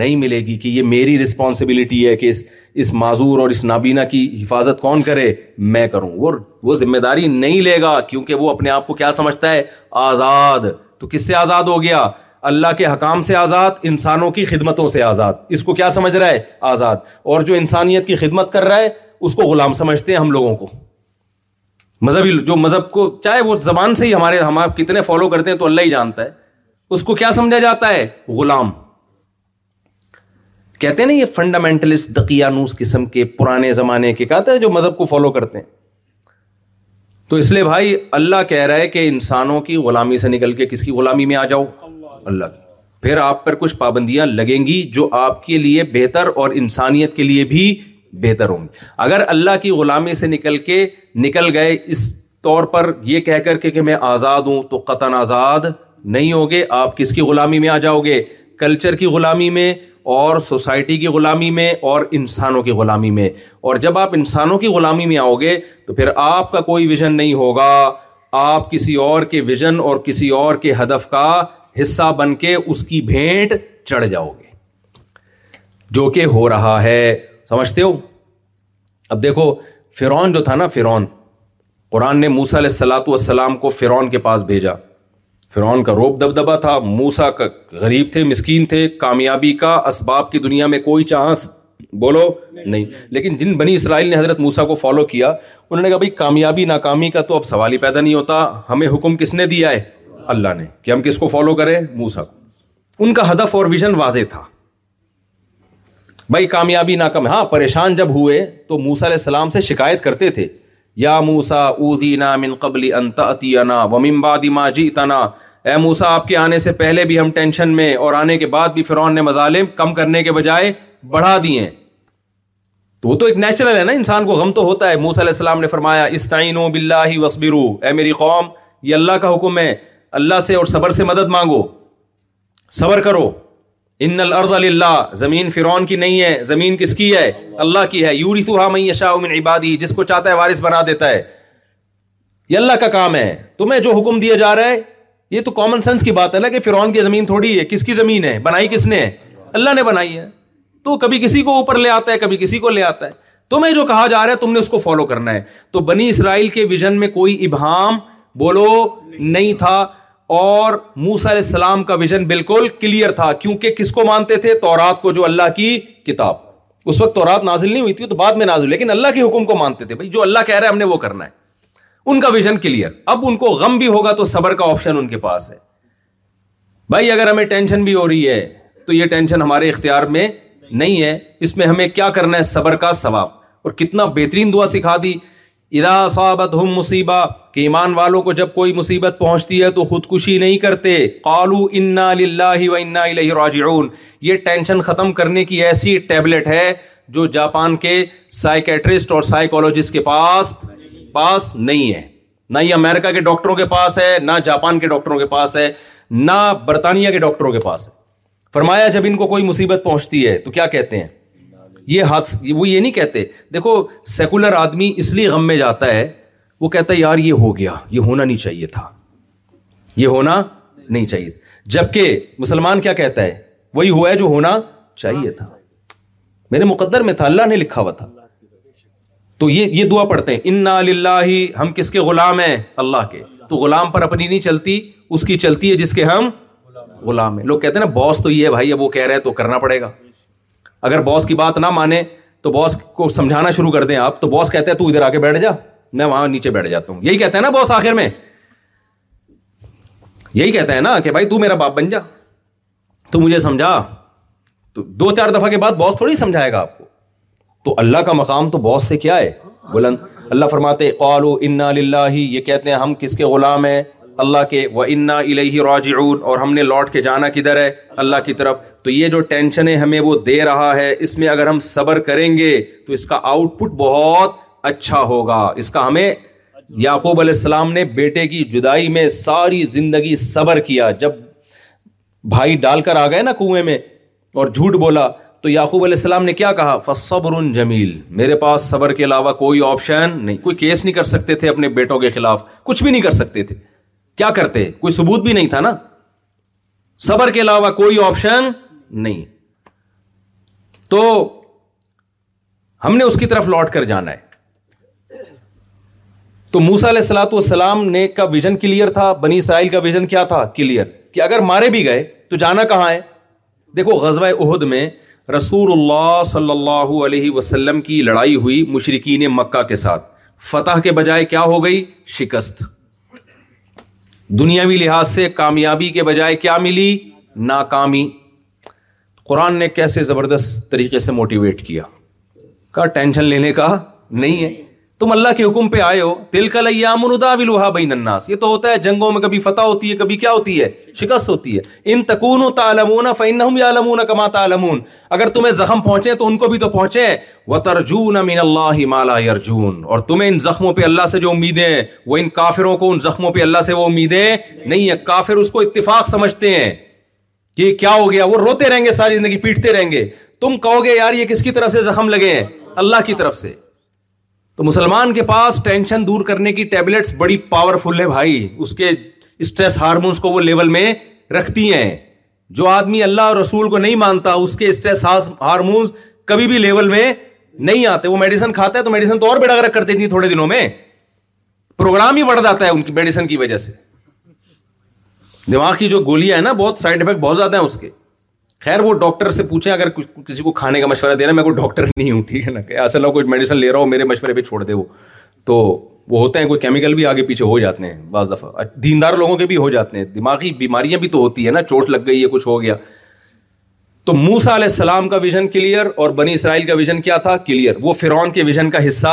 نہیں ملے گی کہ یہ میری رسپانسبلٹی ہے کہ اس اس معذور اور اس نابینا کی حفاظت کون کرے میں کروں وہ وہ ذمہ داری نہیں لے گا کیونکہ وہ اپنے آپ کو کیا سمجھتا ہے آزاد تو کس سے آزاد ہو گیا اللہ کے حکام سے آزاد انسانوں کی خدمتوں سے آزاد اس کو کیا سمجھ رہا ہے آزاد اور جو انسانیت کی خدمت کر رہا ہے اس کو غلام سمجھتے ہیں ہم لوگوں کو مذہبی جو مذہب کو چاہے وہ زبان سے ہی ہمارے ہم آپ کتنے فالو کرتے ہیں تو اللہ ہی جانتا ہے اس کو کیا سمجھا جاتا ہے غلام کہتے ہیں نا یہ فنڈامنٹلسٹ دقیانوس قسم کے پرانے زمانے کے کہتے ہیں جو مذہب کو فالو کرتے ہیں تو اس لیے بھائی اللہ کہہ رہا ہے کہ انسانوں کی غلامی سے نکل کے کس کی غلامی میں آ جاؤ اللہ کی پھر آپ پر کچھ پابندیاں لگیں گی جو آپ کے لیے بہتر اور انسانیت کے لیے بھی بہتر ہوں گی اگر اللہ کی غلامی سے نکل کے نکل گئے اس طور پر یہ کہہ کر کے کہ میں آزاد ہوں تو قطن آزاد نہیں ہوگے آپ کس کی غلامی میں آ جاؤ گے کلچر کی غلامی میں اور سوسائٹی کی غلامی میں اور انسانوں کی غلامی میں اور جب آپ انسانوں کی غلامی میں آؤ گے تو پھر آپ کا کوئی ویژن نہیں ہوگا آپ کسی اور کے ویژن اور کسی اور کے ہدف کا حصہ بن کے اس کی بھیٹ چڑھ جاؤ گے جو کہ ہو رہا ہے سمجھتے ہو اب دیکھو فرون جو تھا نا فرعون قرآن نے موسا علیہ السلاۃ والسلام کو فرون کے پاس بھیجا فرعون کا روپ دبدبا تھا موسا کا غریب تھے مسکین تھے کامیابی کا اسباب کی دنیا میں کوئی چانس بولو نہیں لیکن جن بنی اسرائیل نے حضرت موسا کو فالو کیا انہوں نے کہا بھائی کامیابی ناکامی کا تو اب سوال ہی پیدا نہیں ہوتا ہمیں حکم کس نے دیا ہے اللہ نے کہ ہم کس کو فالو کریں موسا کو ان کا ہدف اور ویژن واضح تھا بھائی کامیابی ناکام ہاں پریشان جب ہوئے تو موسا علیہ السلام سے شکایت کرتے تھے یا موسا اوزینا من قبل انت اتینا ومن بعد ما جیتنا اے موسا آپ کے آنے سے پہلے بھی ہم ٹینشن میں اور آنے کے بعد بھی فرعون نے مظالم کم کرنے کے بجائے بڑھا دیے تو وہ تو ایک نیچرل ہے نا انسان کو غم تو ہوتا ہے موسا علیہ السلام نے فرمایا استعینوا باللہ واصبروا اے میری قوم یہ اللہ کا حکم ہے اللہ سے اور صبر سے مدد مانگو صبر کرو ان زمین فرعون کی نہیں ہے زمین کس کی کی ہے ہے ہے ہے ہے اللہ اللہ یوری من عبادی جس کو چاہتا وارث بنا دیتا یہ کا کام تمہیں جو حکم دیا جا رہا ہے یہ تو کامن سینس کی بات ہے نا کہ فرون کی زمین تھوڑی ہے کس کی زمین ہے بنائی کس نے اللہ نے بنائی ہے تو کبھی کسی کو اوپر لے آتا ہے کبھی کسی کو لے آتا ہے تمہیں جو کہا جا رہا ہے تم نے اس کو فالو کرنا ہے تو بنی اسرائیل کے ویژن میں کوئی ابہام بولو نہیں تھا اور موسا علیہ السلام کا ویژن بالکل کلیئر تھا کیونکہ کس کو مانتے تھے تو رات کو جو اللہ کی کتاب اس وقت تو رات نازل نہیں ہوئی تھی تو بعد میں نازل لیکن اللہ کے حکم کو مانتے تھے بھائی جو اللہ کہہ رہے ہم نے وہ کرنا ہے ان کا ویژن کلیئر اب ان کو غم بھی ہوگا تو صبر کا آپشن ان کے پاس ہے بھائی اگر ہمیں ٹینشن بھی ہو رہی ہے تو یہ ٹینشن ہمارے اختیار میں نہیں ہے اس میں ہمیں کیا کرنا ہے صبر کا ثواب اور کتنا بہترین دعا سکھا دی ادا صابت ہم مصیبہ کہ ایمان والوں کو جب کوئی مصیبت پہنچتی ہے تو خودکشی نہیں کرتے قالو انا انا للہ و راجعون یہ ٹینشن ختم کرنے کی ایسی ٹیبلٹ ہے جو جاپان کے سائیکیٹرسٹ اور سائیکولوجسٹ کے پاس پاس نہیں ہے نہ ہی امریکہ کے ڈاکٹروں کے پاس ہے نہ جاپان کے ڈاکٹروں کے پاس ہے نہ برطانیہ کے ڈاکٹروں کے پاس ہے فرمایا جب ان کو کوئی مصیبت پہنچتی ہے تو کیا کہتے ہیں یہ ہاتھ وہ یہ نہیں کہتے دیکھو سیکولر آدمی اس لیے غم میں جاتا ہے وہ کہتا ہے یار یہ ہو گیا یہ ہونا نہیں چاہیے تھا یہ ہونا نہیں چاہیے جبکہ مسلمان کیا کہتا ہے وہی ہوا ہے جو ہونا چاہیے تھا میرے مقدر میں تھا اللہ نے لکھا ہوا تھا تو یہ یہ دعا پڑھتے ہیں انا ہم کس کے غلام ہیں اللہ کے تو غلام پر اپنی نہیں چلتی اس کی چلتی ہے جس کے ہم غلام ہیں لوگ کہتے ہیں نا باس تو یہ ہے بھائی اب وہ کہہ رہے ہیں تو کرنا پڑے گا اگر باس کی بات نہ مانے تو باس کو سمجھانا شروع کر دیں آپ تو باس کہتے ہیں تو ادھر آ کے بیٹھ جا میں وہاں نیچے بیٹھ جاتا ہوں یہی کہتا ہے نا باس آخر میں یہی کہتا ہے نا کہ بھائی تو میرا باپ بن جا تو مجھے سمجھا تو دو چار دفعہ کے بعد باس تھوڑی سمجھائے گا آپ کو تو اللہ کا مقام تو باس سے کیا ہے بلند اللہ فرماتے قالو انا للہ یہ کہتے ہیں ہم کس کے غلام ہیں اللہ کے وہ انا الہ ہی اور ہم نے لوٹ کے جانا کدھر ہے اللہ کی طرف تو یہ جو ٹینشن ہے ہمیں وہ دے رہا ہے اس میں اگر ہم صبر کریں گے تو اس کا آؤٹ پٹ بہت اچھا ہوگا اس کا ہمیں یعقوب علیہ السلام نے بیٹے کی جدائی میں ساری زندگی صبر کیا جب بھائی ڈال کر آ گئے نا کنویں میں اور جھوٹ بولا تو یعقوب علیہ السلام نے کیا کہا فصب جمیل میرے پاس صبر کے علاوہ کوئی آپشن نہیں کوئی کیس نہیں کر سکتے تھے اپنے بیٹوں کے خلاف کچھ بھی نہیں کر سکتے تھے کیا کرتے کوئی ثبوت بھی نہیں تھا نا صبر کے علاوہ کوئی آپشن نہیں تو ہم نے اس کی طرف لوٹ کر جانا ہے تو موسا علیہ السلاۃ والسلام نے کا ویژن کلیئر تھا بنی اسرائیل کا ویژن کیا تھا کلیئر کہ اگر مارے بھی گئے تو جانا کہاں ہے دیکھو غزوہ عہد میں رسول اللہ صلی اللہ علیہ وسلم کی لڑائی ہوئی مشرقین مکہ کے ساتھ فتح کے بجائے کیا ہو گئی شکست دنیاوی لحاظ سے کامیابی کے بجائے کیا ملی ناکامی قرآن نے کیسے زبردست طریقے سے موٹیویٹ کیا ٹینشن لینے کا نہیں ہے تم اللہ کے حکم پہ آئے ہو کا لیام بلوہا بین الناس یہ تو ہوتا ہے جنگوں میں کبھی فتح ہوتی ہے کبھی کیا ہوتی ہے شکست ہوتی ہے ان تکون و کما تالمون اگر تمہیں زخم پہنچے تو ان کو بھی تو پہنچے و ترجون اللہ مالا اور تمہیں ان زخموں پہ اللہ سے جو امیدیں ہیں وہ ان کافروں کو ان زخموں پہ اللہ سے وہ امیدیں نہیں ہیں کافر اس کو اتفاق سمجھتے ہیں کہ کیا ہو گیا وہ روتے رہیں گے ساری زندگی پیٹتے رہیں گے تم کہو گے یار یہ کس کی طرف سے زخم لگے ہیں اللہ کی طرف سے تو مسلمان کے پاس ٹینشن دور کرنے کی ٹیبلٹس بڑی پاورفل ہے بھائی اس کے اسٹریس ہارمونس کو وہ لیول میں رکھتی ہیں جو آدمی اللہ اور رسول کو نہیں مانتا اس کے اسٹریس ہارمونس کبھی بھی لیول میں نہیں آتے وہ میڈیسن کھاتا ہے تو میڈیسن تو اور بڑا کر دیتی تھوڑے دنوں میں پروگرام ہی بڑھ جاتا ہے ان کی میڈیسن کی وجہ سے دماغ کی جو گولیاں ہیں نا بہت سائڈ افیکٹ بہت زیادہ ہیں اس کے خیر وہ ڈاکٹر سے پوچھیں اگر کسی کو کھانے کا مشورہ دینا میں کوئی ڈاکٹر نہیں ہوں ٹھیک ہے نا ایسا اصل کوئی میڈیسن لے رہا ہو میرے مشورے پہ چھوڑ دے وہ تو وہ ہوتے ہیں کوئی کیمیکل بھی آگے پیچھے ہو جاتے ہیں بعض دفعہ دیندار لوگوں کے بھی ہو جاتے ہیں دماغی بیماریاں بھی تو ہوتی ہے نا چوٹ لگ گئی ہے کچھ ہو گیا تو موسا علیہ السلام کا ویژن کلیئر اور بنی اسرائیل کا ویژن کیا تھا کلیئر وہ فرون کے ویژن کا حصہ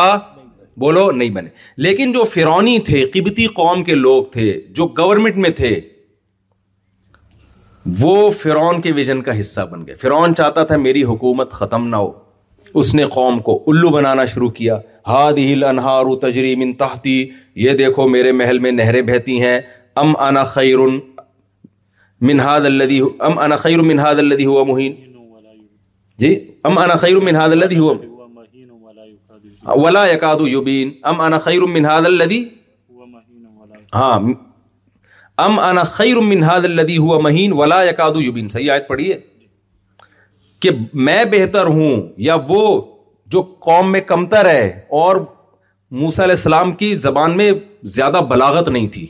بولو نہیں بنے لیکن جو فرونی تھے قبطی قوم کے لوگ تھے جو گورنمنٹ میں تھے وہ فرعون کے ویژن کا حصہ بن گئے فرعون چاہتا تھا میری حکومت ختم نہ ہو اس نے قوم کو الو بنانا شروع کیا ہاد ہل انہار و تجریم تحتی یہ دیکھو میرے محل میں نہریں بہتی ہیں ام انا خیر منہاد اللہ ام انا خیر منہاد اللہ ہوا مہین جی ام انا خیر منہاد اللہ ہوا ولا یقاد یوبین ام انا خیر منہاد اللہ ہاں ام انا خیر من خیرمنہ الدی ہوا مہین ولا یوبین صحیح آیت پڑھیے کہ میں بہتر ہوں یا وہ جو قوم میں کمتر ہے اور موسا علیہ السلام کی زبان میں زیادہ بلاغت نہیں تھی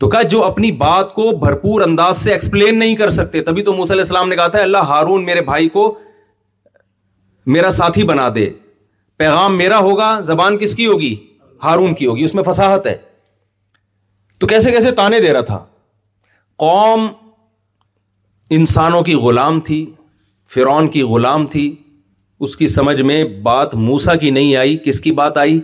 تو کہا جو اپنی بات کو بھرپور انداز سے ایکسپلین نہیں کر سکتے تبھی تو موسیٰ علیہ السلام نے کہا تھا اللہ ہارون میرے بھائی کو میرا ساتھی بنا دے پیغام میرا ہوگا زبان کس کی ہوگی ہارون کی ہوگی اس میں فساحت ہے تو کیسے کیسے تانے دے رہا تھا قوم انسانوں کی غلام تھی فرعون کی غلام تھی اس کی سمجھ میں بات موسا کی نہیں آئی کس کی بات آئی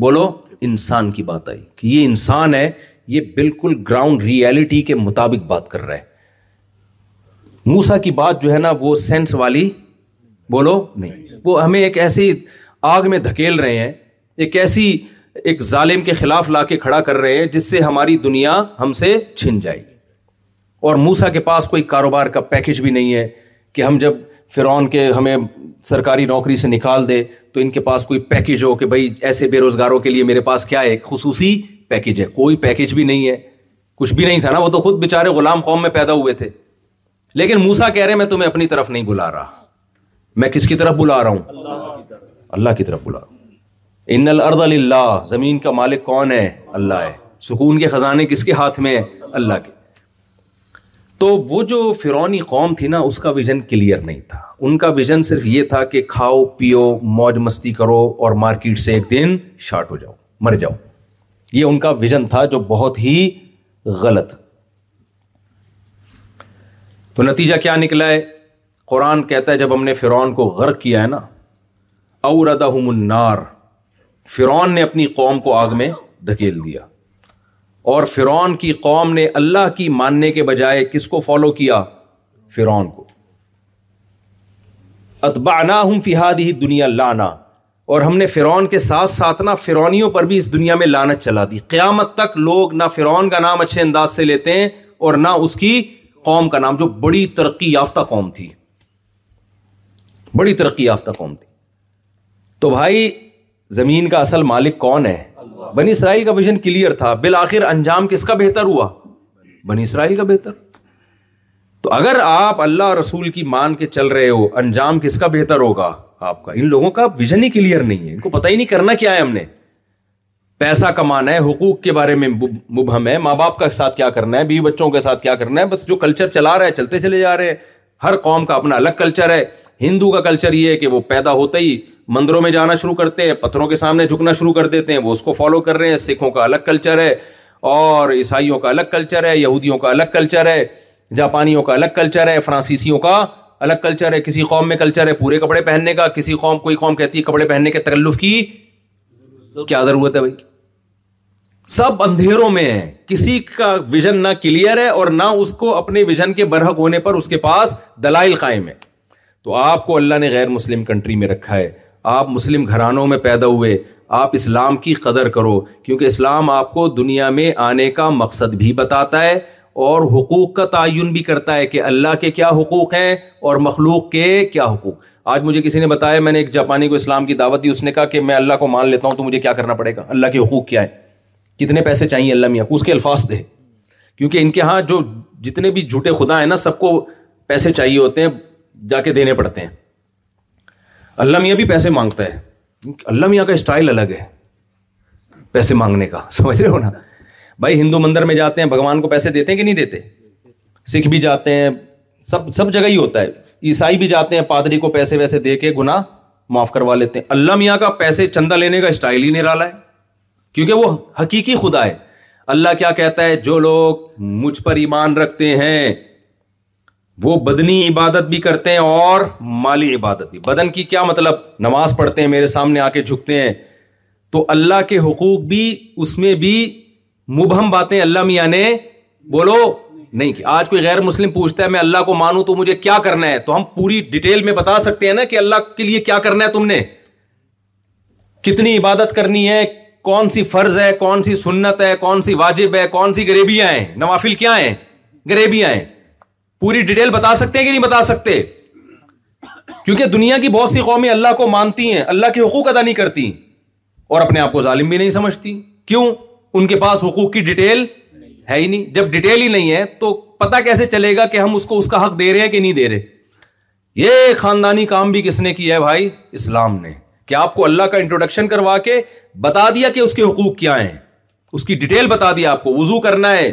بولو انسان کی بات آئی کہ یہ انسان ہے یہ بالکل گراؤنڈ ریئلٹی کے مطابق بات کر رہا ہے موسا کی بات جو ہے نا وہ سینس والی بولو نہیں وہ ہمیں ایک ایسی آگ میں دھکیل رہے ہیں ایک ایسی ایک ظالم کے خلاف لا کے کھڑا کر رہے ہیں جس سے ہماری دنیا ہم سے چھن جائے گی اور موسا کے پاس کوئی کاروبار کا پیکج بھی نہیں ہے کہ ہم جب فرعون کے ہمیں سرکاری نوکری سے نکال دے تو ان کے پاس کوئی پیکج ہو کہ بھائی ایسے بے روزگاروں کے لیے میرے پاس کیا ہے خصوصی پیکج ہے کوئی پیکج بھی نہیں ہے کچھ بھی نہیں تھا نا وہ تو خود بےچارے غلام قوم میں پیدا ہوئے تھے لیکن موسا کہہ رہے میں تمہیں اپنی طرف نہیں بلا رہا میں کس کی طرف بلا رہا ہوں اللہ کی طرف بلا رہا ہوں ان الارض اللہ زمین کا مالک کون ہے اللہ ہے سکون کے خزانے کس کے ہاتھ میں اللہ کے تو وہ جو فرونی قوم تھی نا اس کا ویژن کلیئر نہیں تھا ان کا ویژن صرف یہ تھا کہ کھاؤ پیو موج مستی کرو اور مارکیٹ سے ایک دن شارٹ ہو جاؤ مر جاؤ یہ ان کا ویژن تھا جو بہت ہی غلط تو نتیجہ کیا نکلا ہے قرآن کہتا ہے جب ہم نے فرعون کو غرق کیا ہے نا اوردہم النار ہمنار فرون نے اپنی قوم کو آگ میں دھکیل دیا اور فرون کی قوم نے اللہ کی ماننے کے بجائے کس کو فالو کیا فرون کو اتبا ہی دنیا لانا اور ہم نے فرون کے ساتھ ساتھ نہ فرونیوں پر بھی اس دنیا میں لانت چلا دی قیامت تک لوگ نہ فرعون کا نام اچھے انداز سے لیتے ہیں اور نہ اس کی قوم کا نام جو بڑی ترقی یافتہ قوم تھی بڑی ترقی یافتہ قوم تھی تو بھائی زمین کا اصل مالک کون ہے بنی اسرائیل کا ویژن کلیئر تھا بالآخر انجام کس کا بہتر ہوا بنی اسرائیل کا بہتر تو اگر آپ اللہ رسول کی مان کے چل رہے ہو انجام کس کا بہتر ہوگا آپ کا ان لوگوں کا ویژن ہی کلیئر نہیں ہے ان کو پتہ ہی نہیں کرنا کیا ہے ہم نے پیسہ کمانا ہے حقوق کے بارے میں مبہم ہے ماں باپ کا ساتھ کیا کرنا ہے بیوی بچوں کے ساتھ کیا کرنا ہے بس جو کلچر چلا رہا ہے چلتے چلے جا رہے ہیں ہر قوم کا اپنا الگ کلچر ہے ہندو کا کلچر یہ ہے کہ وہ پیدا ہوتا ہی مندروں میں جانا شروع کرتے ہیں پتھروں کے سامنے جھکنا شروع کر دیتے ہیں وہ اس کو فالو کر رہے ہیں سکھوں کا الگ کلچر ہے اور عیسائیوں کا الگ کلچر ہے یہودیوں کا الگ کلچر ہے جاپانیوں کا الگ کلچر ہے فرانسیسیوں کا الگ کلچر ہے کسی قوم میں کلچر ہے پورے کپڑے پہننے کا کسی قوم کوئی قوم کہتی ہے کپڑے پہننے کے تکلف کی کیا ضرورت ہے بھائی سب اندھیروں میں ہے کسی کا ویژن نہ کلیئر ہے اور نہ اس کو اپنے ویژن کے برحق ہونے پر اس کے پاس دلائل قائم ہے تو آپ کو اللہ نے غیر مسلم کنٹری میں رکھا ہے آپ مسلم گھرانوں میں پیدا ہوئے آپ اسلام کی قدر کرو کیونکہ اسلام آپ کو دنیا میں آنے کا مقصد بھی بتاتا ہے اور حقوق کا تعین بھی کرتا ہے کہ اللہ کے کیا حقوق ہیں اور مخلوق کے کیا حقوق آج مجھے کسی نے بتایا میں نے ایک جاپانی کو اسلام کی دعوت دی اس نے کہا کہ میں اللہ کو مان لیتا ہوں تو مجھے کیا کرنا پڑے گا اللہ کے حقوق کیا ہے کتنے پیسے چاہیے اللہ میاں اس کے الفاظ دے کیونکہ ان کے ہاں جو جتنے بھی جھوٹے خدا ہیں نا سب کو پیسے چاہیے ہوتے ہیں جا کے دینے پڑتے ہیں اللہ میاں بھی پیسے مانگتا ہے اللہ میاں کا اسٹائل الگ ہے پیسے مانگنے کا سمجھ رہے ہو نا بھائی ہندو مندر میں جاتے ہیں بھگوان کو پیسے دیتے ہیں کہ نہیں دیتے سکھ بھی جاتے ہیں سب سب جگہ ہی ہوتا ہے عیسائی بھی جاتے ہیں پادری کو پیسے ویسے دے کے گناہ معاف کروا لیتے ہیں اللہ میاں کا پیسے چندہ لینے کا اسٹائل ہی نرالا ہے کیونکہ وہ حقیقی خدا ہے اللہ کیا کہتا ہے جو لوگ مجھ پر ایمان رکھتے ہیں وہ بدنی عبادت بھی کرتے ہیں اور مالی عبادت بھی بدن کی کیا مطلب نماز پڑھتے ہیں میرے سامنے آ کے جھکتے ہیں تو اللہ کے حقوق بھی اس میں بھی مبہم باتیں اللہ میاں نے بولو نہیں کہ آج کوئی غیر مسلم پوچھتا ہے میں اللہ کو مانوں تو مجھے کیا کرنا ہے تو ہم پوری ڈیٹیل میں بتا سکتے ہیں نا کہ اللہ کے لیے کیا کرنا ہے تم نے کتنی عبادت کرنی ہے کون سی فرض ہے کون سی سنت ہے کون سی واجب ہے کون سی گریبیاں ہیں نوافل کیا ہیں گریبیاں ہیں پوری ڈیٹیل بتا سکتے ہیں کہ نہیں بتا سکتے کیونکہ دنیا کی بہت سی قومیں اللہ کو مانتی ہیں اللہ کے حقوق ادا نہیں کرتی اور اپنے آپ کو ظالم بھی نہیں سمجھتی کیوں ان کے پاس حقوق کی ڈیٹیل ہے ہی نہیں جب ڈیٹیل ہی نہیں ہے تو پتا کیسے چلے گا کہ ہم اس کو اس کا حق دے رہے ہیں کہ نہیں دے رہے یہ خاندانی کام بھی کس نے کیا ہے بھائی اسلام نے کہ آپ کو اللہ کا انٹروڈکشن کروا کے بتا دیا کہ اس کے حقوق کیا ہیں اس کی ڈیٹیل بتا دیا آپ کو وضو کرنا ہے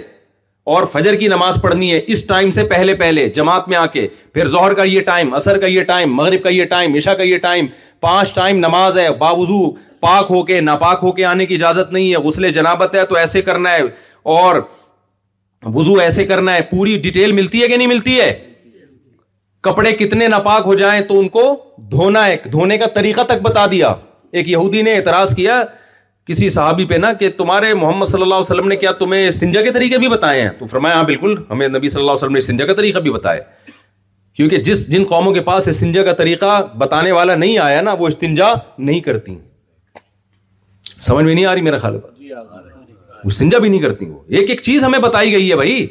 اور فجر کی نماز پڑھنی ہے اس ٹائم سے پہلے پہلے جماعت میں آ کے پھر زہر کا یہ ٹائم اثر کا یہ ٹائم مغرب کا یہ ٹائم عشاء کا یہ ٹائم پانچ ٹائم نماز ہے باوضو پاک ہو کے ناپاک ہو کے آنے کی اجازت نہیں ہے غسل جنابت ہے تو ایسے کرنا ہے اور وضو ایسے کرنا ہے پوری ڈیٹیل ملتی ہے کہ نہیں ملتی ہے کپڑے کتنے ناپاک ہو جائیں تو ان کو دھونا ہے دھونے کا طریقہ تک بتا دیا ایک یہودی نے اعتراض کیا کسی صحابی پہ نا کہ تمہارے محمد صلی اللہ علیہ وسلم نے کیا تمہیں استنجا کے طریقے بھی بتائے ہیں تو فرمایا ہاں بالکل ہمیں نبی صلی اللہ علیہ وسلم نے استنجا کا طریقہ بھی بتایا کیونکہ جس جن قوموں کے پاس استنجا کا طریقہ بتانے والا نہیں آیا نا وہ استنجا نہیں کرتی سمجھ میں نہیں آ رہی میرا خیال استنجا بھی نہیں کرتی وہ ایک ایک چیز ہمیں بتائی گئی ہے بھائی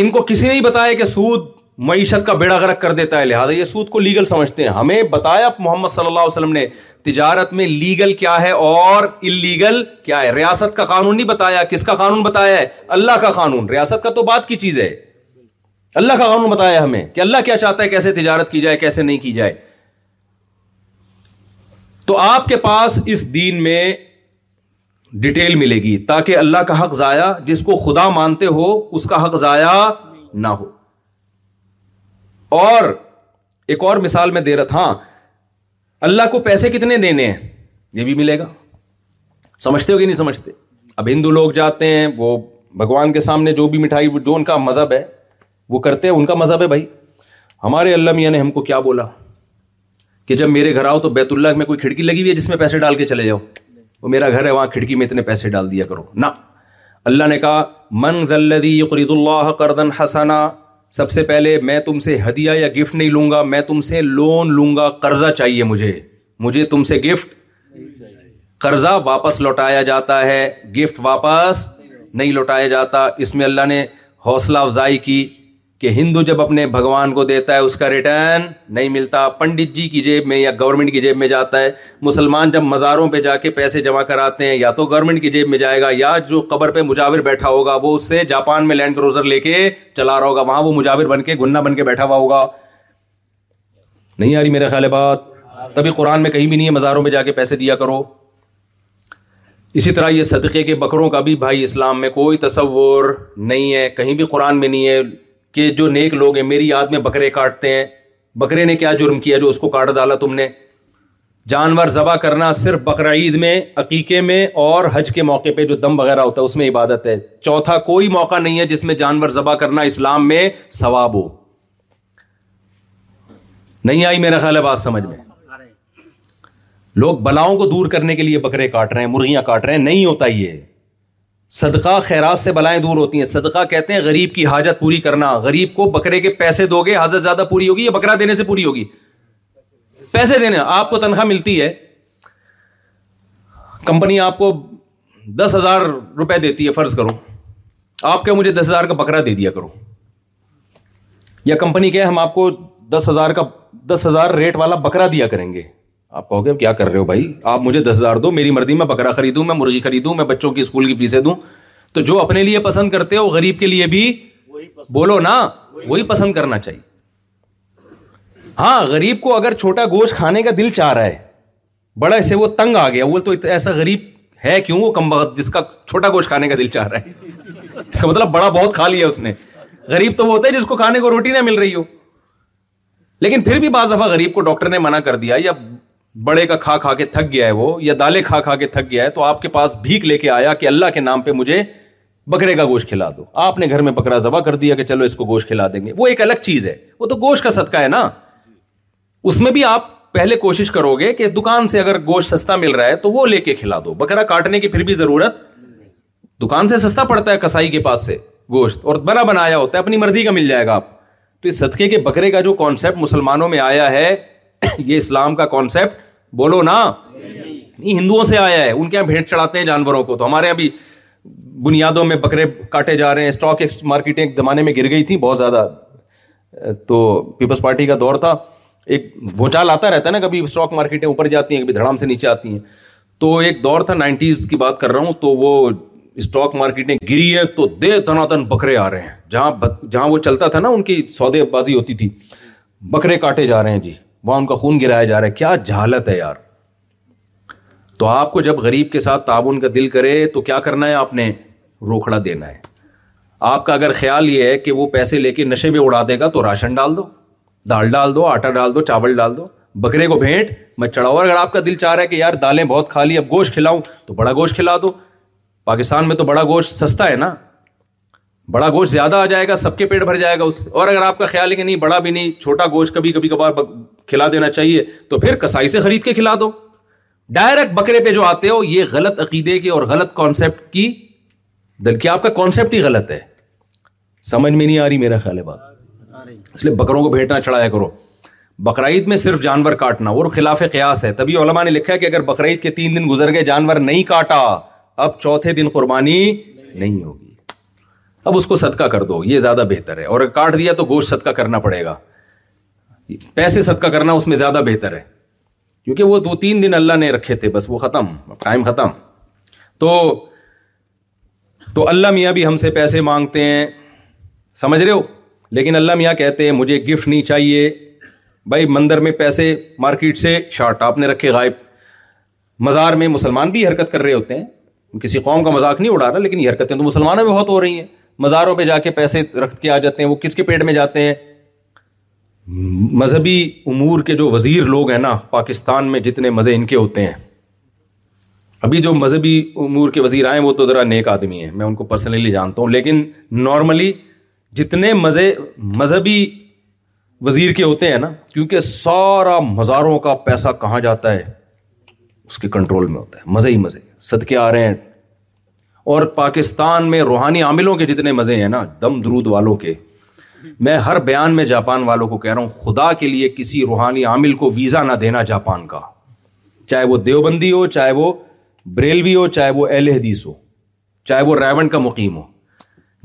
ان کو کسی نے بتایا کہ سود معیشت کا بیڑا غرق کر دیتا ہے لہٰذا یہ سود کو لیگل سمجھتے ہیں ہمیں بتایا محمد صلی اللہ علیہ وسلم نے تجارت میں لیگل کیا ہے اور انلیگل کیا ہے ریاست کا قانون نہیں بتایا کس کا قانون بتایا ہے اللہ کا قانون ریاست کا تو بات کی چیز ہے اللہ کا قانون بتایا ہمیں کہ اللہ کیا چاہتا ہے کیسے تجارت کی جائے کیسے نہیں کی جائے تو آپ کے پاس اس دین میں ڈیٹیل ملے گی تاکہ اللہ کا حق ضائع جس کو خدا مانتے ہو اس کا حق ضائع نہ ہو اور ایک اور مثال میں دے رہا تھا ہاں، اللہ کو پیسے کتنے دینے ہیں یہ بھی ملے گا سمجھتے ہو کہ نہیں سمجھتے اب ہندو لوگ جاتے ہیں وہ بھگوان کے سامنے جو بھی مٹھائی جو ان کا مذہب ہے وہ کرتے ہیں ان کا مذہب ہے بھائی ہمارے اللہ میاں نے ہم کو کیا بولا کہ جب میرے گھر آؤ تو بیت اللہ میں کوئی کھڑکی لگی ہوئی ہے جس میں پیسے ڈال کے چلے جاؤ وہ میرا گھر ہے وہاں کھڑکی میں اتنے پیسے ڈال دیا کرو نہ اللہ نے کہا من ذلدی قرید اللہ کردن حسنا سب سے پہلے میں تم سے ہدیہ یا گفٹ نہیں لوں گا میں تم سے لون لوں گا قرضہ چاہیے مجھے مجھے تم سے گفٹ قرضہ واپس لوٹایا جاتا ہے گفٹ واپس نہیں لوٹایا جاتا اس میں اللہ نے حوصلہ افزائی کی کہ ہندو جب اپنے بھگوان کو دیتا ہے اس کا ریٹرن نہیں ملتا پنڈت جی کی جیب میں یا گورنمنٹ کی جیب میں جاتا ہے مسلمان جب مزاروں پہ جا کے پیسے جمع کراتے ہیں یا تو گورنمنٹ کی جیب میں جائے گا یا جو قبر پہ مجاور بیٹھا ہوگا وہ اس سے جاپان میں لینڈ کروزر لے کے چلا رہا ہوگا وہاں وہ مجاور بن کے گنہ بن کے بیٹھا ہوا ہوگا نہیں آ رہی میرے خیال بات تبھی قرآن میں کہیں بھی نہیں ہے مزاروں میں جا کے پیسے دیا کرو اسی طرح یہ صدقے کے بکروں کا بھی بھائی اسلام میں کوئی تصور نہیں ہے کہیں بھی قرآن میں نہیں ہے کہ جو نیک لوگ ہیں میری یاد میں بکرے کاٹتے ہیں بکرے نے کیا جرم کیا جو اس کو کاٹ ڈالا تم نے جانور ذبح کرنا صرف بقرعید میں عقیقے میں اور حج کے موقع پہ جو دم وغیرہ ہوتا ہے اس میں عبادت ہے چوتھا کوئی موقع نہیں ہے جس میں جانور ذبح کرنا اسلام میں ثواب ہو نہیں آئی میرا خیال ہے بات سمجھ میں لوگ بلاؤں کو دور کرنے کے لیے بکرے کاٹ رہے ہیں مرغیاں کاٹ رہے ہیں نہیں ہوتا یہ صدقہ خیرات سے بلائیں دور ہوتی ہیں صدقہ کہتے ہیں غریب کی حاجت پوری کرنا غریب کو بکرے کے پیسے دو گے حاجت زیادہ پوری ہوگی یا بکرا دینے سے پوری ہوگی پیسے دینے آپ کو تنخواہ ملتی ہے کمپنی آپ کو دس ہزار روپے دیتی ہے فرض کرو آپ کہ مجھے دس ہزار کا بکرا دے دیا کرو یا کمپنی کہ ہم آپ کو دس ہزار کا دس ہزار ریٹ والا بکرا دیا کریں گے آپ کہو گے کیا کر رہے ہو بھائی آپ مجھے دس ہزار دو میری مرضی میں بکرا خریدوں میں مرغی خریدوں میں بچوں کی اسکول کی فیسیں دوں تو جو اپنے لیے پسند کرتے ہو غریب کے لیے بھی بولو نا وہی پسند کرنا چاہیے ہاں غریب کو اگر چھوٹا گوشت کھانے کا دل چاہ رہا ہے بڑا ایسے وہ تنگ آ گیا وہ تو ایسا غریب ہے کیوں وہ کم بہت جس کا چھوٹا گوشت کھانے کا دل چاہ رہا ہے اس کا مطلب بڑا بہت کھا لیا اس نے غریب تو وہ ہوتا ہے جس کو کھانے کو روٹی نہ مل رہی ہو لیکن پھر بھی بعض دفعہ غریب کو ڈاکٹر نے منع کر دیا یا بڑے کا کھا کھا کے تھک گیا ہے وہ یا دالے کھا کھا کے تھک گیا ہے تو آپ کے پاس بھیک لے کے آیا کہ اللہ کے نام پہ مجھے بکرے کا گوشت کھلا دو آپ نے گھر میں بکرا ذبح کر دیا کہ چلو اس کو گوشت کھلا دیں گے وہ ایک الگ چیز ہے وہ تو گوشت کا صدقہ ہے نا اس میں بھی آپ پہلے کوشش کرو گے کہ دکان سے اگر گوشت سستا مل رہا ہے تو وہ لے کے کھلا دو بکرا کاٹنے کی پھر بھی ضرورت دکان سے سستا پڑتا ہے کسائی کے پاس سے گوشت اور بنا بنایا ہوتا ہے اپنی مرضی کا مل جائے گا آپ تو اس صدقے کے بکرے کا جو کانسیپٹ مسلمانوں میں آیا ہے یہ اسلام کا کانسیپٹ بولو نا ہندوؤں سے آیا ہے ان کے یہاں بھیڑ چڑھاتے ہیں جانوروں کو تو ہمارے یہاں بھی بنیادوں میں بکرے کاٹے جا رہے ہیں اسٹاک مارکیٹیں ایک زمانے میں گر گئی تھی بہت زیادہ تو پیپلز پارٹی کا دور تھا ایک بوچال آتا رہتا ہے نا کبھی اسٹاک مارکیٹیں اوپر جاتی ہیں کبھی دھڑام سے نیچے آتی ہیں تو ایک دور تھا نائنٹیز کی بات کر رہا ہوں تو وہ اسٹاک مارکیٹیں گری ہے تو دے تنا تن بکرے آ رہے ہیں جہاں جہاں وہ چلتا تھا نا ان کی سودے بازی ہوتی تھی بکرے کاٹے جا رہے ہیں جی وہاں ان کا خون گرایا جا رہا ہے کیا جہالت ہے یار تو آپ کو جب غریب کے ساتھ تعاون کا دل کرے تو کیا کرنا ہے آپ نے روکھڑا دینا ہے آپ کا اگر خیال یہ ہے کہ وہ پیسے لے کے نشے میں اڑا دے گا تو راشن ڈال دو دال ڈال دو آٹا ڈال دو چاول ڈال دو بکرے کو بھینٹ میں چڑھاؤ اگر آپ کا دل چاہ رہا ہے کہ یار دالیں بہت کھا لی اب گوشت کھلاؤں تو بڑا گوشت کھلا دو پاکستان میں تو بڑا گوشت سستا ہے نا بڑا گوشت زیادہ آ جائے گا سب کے پیٹ بھر جائے گا اس سے اور اگر آپ کا خیال ہے کہ نہیں بڑا بھی نہیں چھوٹا گوشت کبھی کبھی کبھار کھلا دینا چاہیے تو پھر کسائی سے خرید کے کھلا دو ڈائریکٹ بکرے پہ جو آتے ہو یہ غلط عقیدے کے اور غلط کانسیپٹ کی بلکہ آپ کا کانسیپٹ ہی غلط ہے سمجھ میں نہیں آ رہی میرا خیال ہے بات اس لیے بکروں کو بھیٹنا چڑھایا کرو بقرعید میں صرف جانور کاٹنا اور خلاف قیاس ہے تبھی علماء نے لکھا ہے کہ اگر بقرعید کے تین دن گزر گئے جانور نہیں کاٹا اب چوتھے دن قربانی نہیں ہوگی اب اس کو صدقہ کر دو یہ زیادہ بہتر ہے اور کاٹ دیا تو گوشت صدقہ کرنا پڑے گا پیسے صدقہ کرنا اس میں زیادہ بہتر ہے کیونکہ وہ دو تین دن اللہ نے رکھے تھے بس وہ ختم ٹائم ختم تو تو اللہ میاں بھی ہم سے پیسے مانگتے ہیں سمجھ رہے ہو لیکن اللہ میاں کہتے ہیں مجھے گفٹ نہیں چاہیے بھائی مندر میں پیسے مارکیٹ سے شارٹ آپ نے رکھے غائب مزار میں مسلمان بھی حرکت کر رہے ہوتے ہیں کسی قوم کا مذاق نہیں اڑا رہا لیکن یہ حرکتیں تو مسلمانوں میں بہت ہو رہی ہیں مزاروں پہ جا کے پیسے رکھ کے آ جاتے ہیں وہ کس کے پیٹ میں جاتے ہیں مذہبی امور کے جو وزیر لوگ ہیں نا پاکستان میں جتنے مزے ان کے ہوتے ہیں ابھی جو مذہبی امور کے وزیر آئے ہیں وہ تو ذرا نیک آدمی ہیں میں ان کو پرسنلی جانتا ہوں لیکن نارملی جتنے مزے مذہبی وزیر کے ہوتے ہیں نا کیونکہ سارا مزاروں کا پیسہ کہاں جاتا ہے اس کے کنٹرول میں ہوتا ہے مزے ہی مزے صدقے آ رہے ہیں اور پاکستان میں روحانی عاملوں کے جتنے مزے ہیں نا دم درود والوں کے میں ہر بیان میں جاپان والوں کو کہہ رہا ہوں خدا کے لیے کسی روحانی عامل کو ویزا نہ دینا جاپان کا چاہے وہ دیوبندی ہو چاہے وہ بریلوی ہو چاہے وہ اہل حدیث ہو چاہے وہ ریون کا مقیم ہو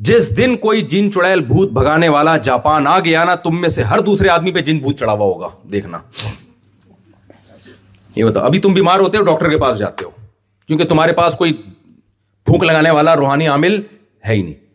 جس دن کوئی جن چڑیل بھوت بھگانے والا جاپان آ گیا نا تم میں سے ہر دوسرے آدمی پہ جن بھوت چڑھا ہوا ہوگا دیکھنا یہ بتا ابھی تم بیمار ہوتے ہو ڈاکٹر کے پاس جاتے ہو کیونکہ تمہارے پاس کوئی پھونک لگانے والا روحانی عامل ہے ہی نہیں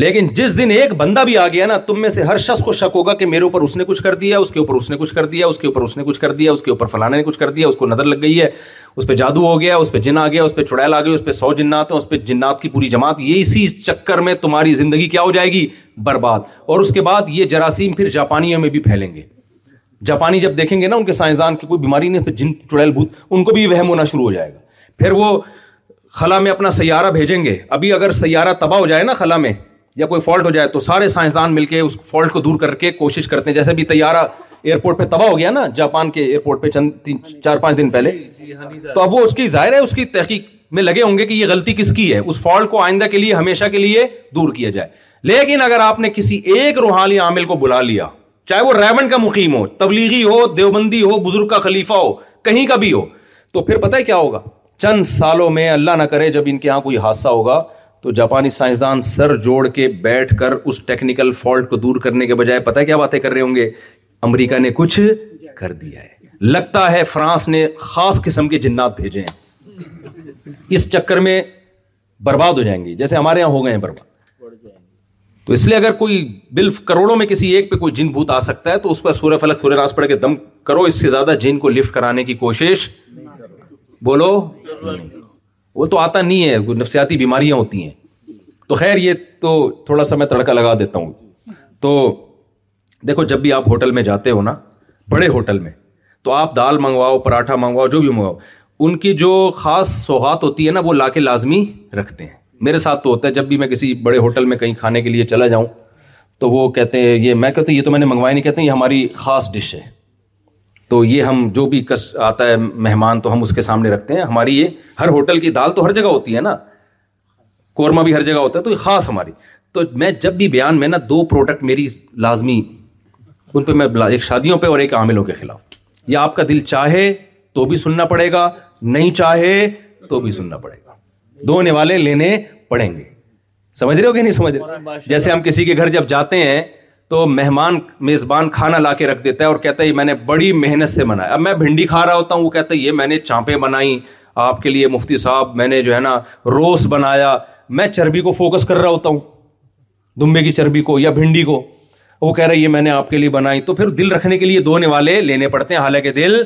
لیکن جس دن ایک بندہ بھی آ گیا نا تم میں سے ہر شخص کو شک ہوگا کہ میرے اوپر اس نے کچھ کر دیا اس کے اوپر اس اس اس اس نے نے کچھ کچھ کر کر دیا دیا کے کے اوپر اوپر فلانے نے کچھ کر دیا اس کو نظر لگ گئی ہے اس پہ جادو ہو گیا اس پہ جن آ گیا اس پہ چڑیل آ گیا سو جنات ہیں اس پہ جنات کی پوری جماعت یہ اسی چکر میں تمہاری زندگی کیا ہو جائے گی برباد اور اس کے بعد یہ جراثیم پھر جاپانیوں میں بھی پھیلیں گے جاپانی جب دیکھیں گے نا ان کے سائنسدان کی کوئی بیماری نہیں پھر جن چڑیل بھوت ان کو بھی وہم ہونا شروع ہو جائے گا پھر وہ خلا میں اپنا سیارہ بھیجیں گے ابھی اگر سیارہ تباہ ہو جائے نا خلا میں یا کوئی فالٹ ہو جائے تو سارے سائنسدان مل کے اس فالٹ کو دور کر کے کوشش کرتے ہیں جیسے بھی تیارہ ایئرپورٹ پہ تباہ ہو گیا نا جاپان کے ایئرپورٹ پہ چند تین چار پانچ دن پہلے جی، جی، ہاں، ہاں۔ تو اب وہ اس کی ظاہر ہے اس کی تحقیق میں لگے ہوں گے کہ یہ غلطی کس کی ہے اس فالٹ کو آئندہ کے لیے ہمیشہ کے لیے دور کیا جائے لیکن اگر آپ نے کسی ایک روحانی عامل کو بلا لیا چاہے وہ ریون کا مقیم ہو تبلیغی ہو دیوبندی ہو بزرگ کا خلیفہ ہو کہیں کا بھی ہو تو پھر پتہ ہے کیا ہوگا چند سالوں میں اللہ نہ کرے جب ان کے یہاں کوئی حادثہ ہوگا تو جاپانی سائنسدان سر جوڑ کے بیٹھ کر اس ٹیکنیکل فالٹ کو دور کرنے کے بجائے پتہ کیا باتیں کر رہے ہوں گے امریکہ نے کچھ کر دیا ہے لگتا ہے فرانس نے خاص قسم کے جنات بھیجے ہیں اس چکر میں برباد ہو جائیں گے جیسے ہمارے یہاں ہو گئے ہیں برباد تو اس لیے اگر کوئی بل کروڑوں میں کسی ایک پہ کوئی جن بھوت آ سکتا ہے تو اس پر سورہ فلک سورہ ناس پڑھ کے دم کرو اس سے زیادہ جن کو لفٹ کرانے کی کوشش بولو وہ تو آتا نہیں ہے نفسیاتی بیماریاں ہوتی ہیں تو خیر یہ تو تھوڑا سا میں تڑکا لگا دیتا ہوں تو دیکھو جب بھی آپ ہوٹل میں جاتے ہو نا بڑے ہوٹل میں تو آپ دال منگواؤ پراٹھا منگواؤ جو بھی منگواؤ ان کی جو خاص سوغات ہوتی ہے نا وہ لا کے لازمی رکھتے ہیں میرے ساتھ تو ہوتا ہے جب بھی میں کسی بڑے ہوٹل میں کہیں کھانے کے لیے چلا جاؤں تو وہ کہتے ہیں یہ میں کہتے یہ تو میں نے منگوایا نہیں کہتے ہیں یہ ہماری خاص ڈش ہے تو یہ ہم جو بھی کس آتا ہے مہمان تو ہم اس کے سامنے رکھتے ہیں ہماری یہ ہر ہوٹل کی دال تو ہر جگہ ہوتی ہے نا قورمہ بھی ہر جگہ ہوتا ہے تو یہ خاص ہماری تو میں جب بھی بیان میں نا دو پروڈکٹ میری لازمی ان پہ میں ایک شادیوں پہ اور ایک عاملوں کے خلاف یا آپ کا دل چاہے تو بھی سننا پڑے گا نہیں چاہے تو بھی سننا پڑے گا دھونے والے لینے پڑیں گے سمجھ رہے ہو کہ نہیں سمجھ رہے جیسے ہم کسی کے گھر جب جاتے ہیں تو مہمان میزبان کھانا لا کے رکھ دیتا ہے اور کہتا ہے یہ میں نے بڑی محنت سے بنایا اب میں بھنڈی کھا رہا ہوتا ہوں وہ کہتا ہے یہ میں نے چانپیں بنائی آپ کے لیے مفتی صاحب میں نے جو ہے نا روس بنایا میں چربی کو فوکس کر رہا ہوتا ہوں دمبے کی چربی کو یا بھنڈی کو وہ کہہ رہا ہے یہ میں نے آپ کے لیے بنائی تو پھر دل رکھنے کے لیے دو نوالے لینے پڑتے ہیں حالانکہ دل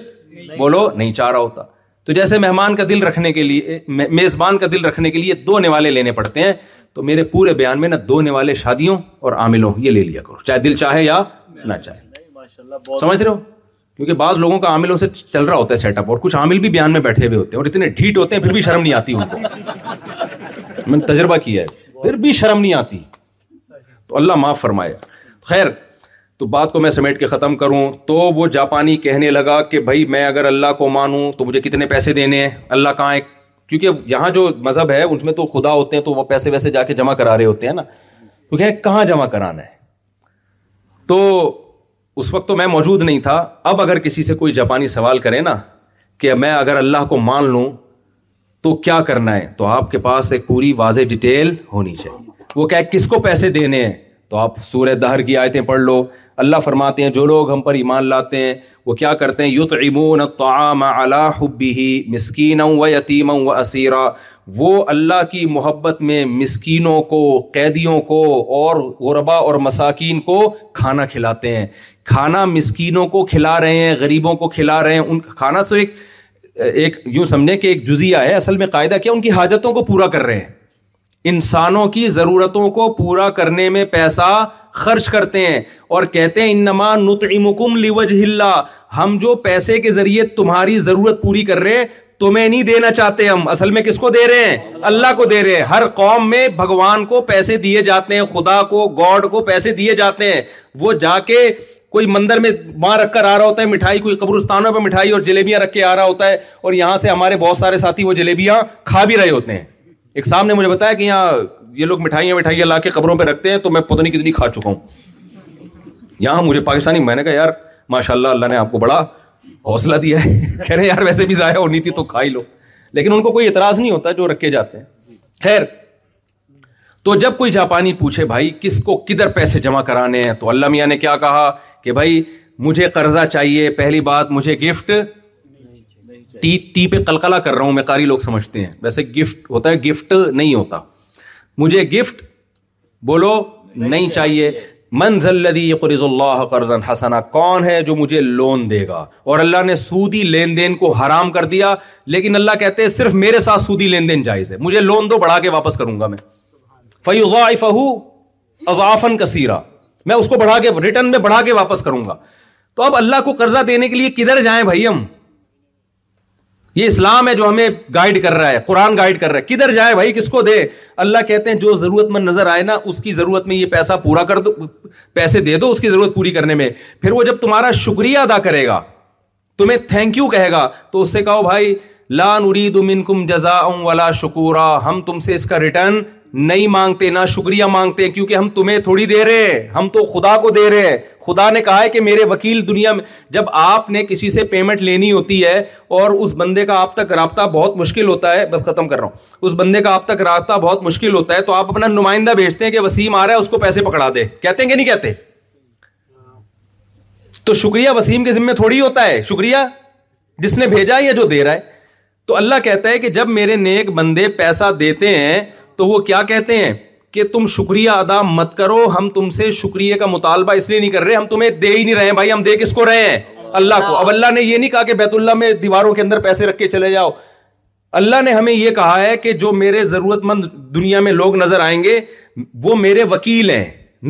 بولو نہیں چاہ رہا ہوتا تو جیسے مہمان کا دل رکھنے کے لیے میزبان کا دل رکھنے کے لیے دو نوالے لینے پڑتے ہیں تو میرے پورے بیان میں نہ دونے والے شادیوں اور عاملوں یہ لے لیا کرو چاہے دل چاہے یا نہ چاہے سمجھ رہے ہو کیونکہ بعض لوگوں کا عاملوں سے چل رہا ہوتا ہے سیٹ اپ اور کچھ عامل بھی بیان میں بیٹھے ہوئے ہوتے ہیں اور اتنے ڈھیٹ ہوتے ہیں پھر بھی شرم نہیں آتی ان کو میں نے تجربہ کیا ہے پھر بھی شرم نہیں آتی تو اللہ معاف فرمائے خیر تو بات کو میں سمیٹ کے ختم کروں تو وہ جاپانی کہنے لگا کہ بھائی میں اگر اللہ کو مانوں تو مجھے کتنے پیسے دینے ہیں اللہ کہاں ایک کیونکہ یہاں جو مذہب ہے اس میں تو خدا ہوتے ہیں تو وہ پیسے ویسے جا کے جمع کرا رہے ہوتے ہیں نا تو کہاں جمع کرانا ہے تو اس وقت تو میں موجود نہیں تھا اب اگر کسی سے کوئی جاپانی سوال کرے نا کہ میں اگر اللہ کو مان لوں تو کیا کرنا ہے تو آپ کے پاس ایک پوری واضح ڈیٹیل ہونی چاہیے وہ کہ کس کو پیسے دینے ہیں تو آپ سورہ دہر کی آیتیں پڑھ لو اللہ فرماتے ہیں جو لوگ ہم پر ایمان لاتے ہیں وہ کیا کرتے ہیں یوت امون تعام اللہ حبی مسکین و یتیم و اسیرا وہ اللہ کی محبت میں مسکینوں کو قیدیوں کو اور غربا اور مساکین کو کھانا کھلاتے ہیں کھانا مسکینوں کو کھلا رہے ہیں غریبوں کو کھلا رہے ہیں ان کھانا تو ایک ایک یوں سمجھیں کہ ایک جزیہ ہے اصل میں قاعدہ کیا ان کی حاجتوں کو پورا کر رہے ہیں انسانوں کی ضرورتوں کو پورا کرنے میں پیسہ خرچ کرتے ہیں اور کہتے ہیں انما نطعمکم لوجہ اللہ ہم جو پیسے کے ذریعے تمہاری ضرورت پوری کر رہے ہیں تمہیں نہیں دینا چاہتے ہم اصل میں میں کس کو کو کو دے دے رہے رہے ہیں ہیں اللہ ہر قوم بھگوان پیسے دیے جاتے ہیں خدا کو گاڈ کو پیسے دیے جاتے ہیں وہ جا کے کوئی مندر میں وہاں رکھ کر آ رہا ہوتا ہے مٹھائی کوئی قبرستانوں پہ مٹھائی اور جلیبیاں رکھ کے آ رہا ہوتا ہے اور یہاں سے ہمارے بہت سارے ساتھی وہ جلیبیاں کھا بھی رہے ہوتے ہیں ایک صاحب نے مجھے بتایا کہ یہاں یہ لوگ مٹھائیاں مٹھائیاں لا کے قبروں پہ رکھتے ہیں تو میں پتہ نہیں کتنی کھا چکا ہوں یہاں مجھے پاکستانی میں نے کہا یار ماشاء اللہ اللہ نے آپ کو بڑا حوصلہ دیا ہے کہہ رہے یار ویسے بھی ضائع ہونی تھی تو کھا ہی لو لیکن ان کو کوئی اعتراض نہیں ہوتا جو رکھے جاتے ہیں خیر تو جب کوئی جاپانی پوچھے بھائی کس کو کدھر پیسے جمع کرانے ہیں تو اللہ میاں نے کیا کہا کہ بھائی مجھے قرضہ چاہیے پہلی بات مجھے گفٹ ٹی پہ کلکلا کر رہا ہوں میں قاری لوگ سمجھتے ہیں ویسے گفٹ ہوتا ہے گفٹ نہیں ہوتا مجھے گفٹ بولو نہیں چاہیے قرض اللہ قرض حسنا کون ہے جو مجھے لون دے گا اور اللہ نے سودی لین دین کو حرام کر دیا لیکن اللہ کہتے ہیں صرف میرے ساتھ سودی لین دین جائز ہے مجھے لون دو بڑھا کے واپس کروں گا میں فعی فہو اضافن کثیرہ میں اس کو بڑھا کے ریٹرن میں بڑھا کے واپس کروں گا تو اب اللہ کو قرضہ دینے کے لیے کدھر جائیں بھائی ہم یہ اسلام ہے جو ہمیں گائڈ کر رہا ہے قرآن گائڈ کر رہا ہے کدھر جائے بھائی کس کو دے اللہ کہتے ہیں جو ضرورت مند نظر آئے نا اس کی ضرورت میں یہ پیسہ پورا کر دو پیسے دے دو اس کی ضرورت پوری کرنے میں پھر وہ جب تمہارا شکریہ ادا کرے گا تمہیں تھینک یو کہے گا تو اس سے کہو بھائی لا نرید ولا شکورا ہم تم سے اس کا ریٹرن نہیں مانگتے نہ شکریہ مانگتے ہیں کیونکہ ہم تمہیں تھوڑی دے رہے ہیں ہم تو خدا کو دے رہے ہیں خدا نے کہا ہے کہ میرے وکیل دنیا میں جب آپ نے کسی سے پیمنٹ لینی ہوتی ہے اور اس بندے کا آپ تک رابطہ بہت مشکل ہوتا ہے تو آپ اپنا نمائندہ بھیجتے ہیں کہ وسیم آ رہا ہے اس کو پیسے پکڑا دے کہتے ہیں کہ نہیں کہتے تو شکریہ وسیم کے ذمے تھوڑی ہوتا ہے شکریہ جس نے بھیجا یا جو دے رہا ہے تو اللہ کہتا ہے کہ جب میرے نیک بندے پیسہ دیتے ہیں تو وہ کیا کہتے ہیں کہ تم شکریہ ادا مت کرو ہم تم سے شکریہ کا مطالبہ اس لیے نہیں کر رہے ہم تمہیں دے ہی نہیں رہے ہیں بھائی ہم دے کس کو رہے ہیں اللہ کو اب اللہ نے یہ نہیں کہا کہ بیت اللہ میں دیواروں کے اندر پیسے رکھ کے چلے جاؤ اللہ نے ہمیں یہ کہا ہے کہ جو میرے ضرورت مند دنیا میں لوگ نظر آئیں گے وہ میرے وکیل ہیں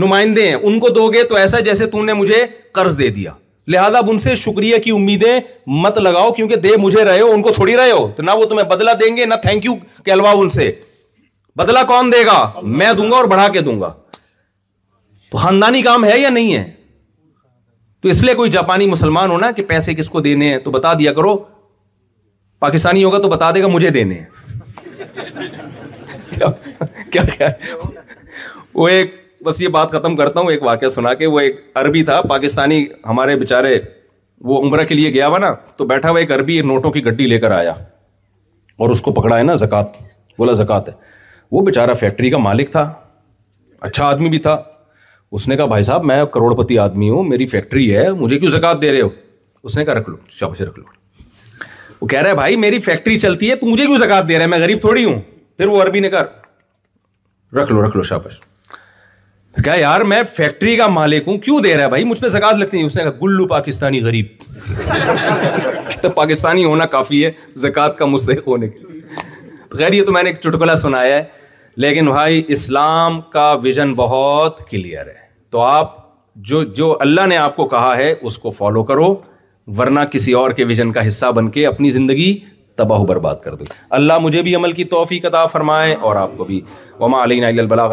نمائندے ہیں ان کو دو گے تو ایسا جیسے تم نے مجھے قرض دے دیا لہذا اب ان سے شکریہ کی امیدیں مت لگاؤ کیونکہ دے مجھے رہے ہو ان کو تھوڑی رہے ہو تو نہ وہ تمہیں بدلہ دیں گے نہ تھینک یو کہلواؤ ان سے بدلا کون دے گا میں دوں گا اور بڑھا کے دوں گا تو خاندانی کام ہے یا نہیں ہے تو اس لیے کوئی جاپانی مسلمان ہونا کہ پیسے کس کو دینے ہیں تو بتا دیا کرو پاکستانی ہوگا تو بتا دے گا مجھے دینے ہیں کیا وہ ایک بس یہ بات ختم کرتا ہوں ایک واقعہ سنا کے وہ ایک عربی تھا پاکستانی ہمارے بےچارے وہ عمرہ کے لیے گیا ہوا نا تو بیٹھا ہوا ایک عربی نوٹوں کی گڈی لے کر آیا اور اس کو پکڑا ہے نا زکات بولا زکات ہے وہ بےچارا فیکٹری کا مالک تھا اچھا آدمی بھی تھا اس نے کہا بھائی صاحب میں کروڑپتی آدمی ہوں میری فیکٹری ہے مجھے کیوں زکات دے رہے ہو اس نے کہا رکھ لو شاپ رکھ لو وہ کہہ رہا ہے چلتی ہے تو مجھے کیوں زکات دے میں غریب تھوڑی ہوں پھر وہ عربی نے کہا رکھ لو رکھ لو کہا یار میں فیکٹری کا مالک ہوں کیوں دے رہا ہے بھائی مجھ پہ زکات لگتی نہیں اس نے کہا گلو پاکستانی غریب پاکستانی ہونا کافی ہے زکات کا مستحق ہونے کے لیے خیر میں نے ایک چٹکلا سنایا ہے لیکن بھائی اسلام کا ویژن بہت کلیئر ہے تو آپ جو جو اللہ نے آپ کو کہا ہے اس کو فالو کرو ورنہ کسی اور کے ویژن کا حصہ بن کے اپنی زندگی تباہ و برباد کر دو اللہ مجھے بھی عمل کی توفیق عطا فرمائے اور آپ کو بھی وما علی البلاغ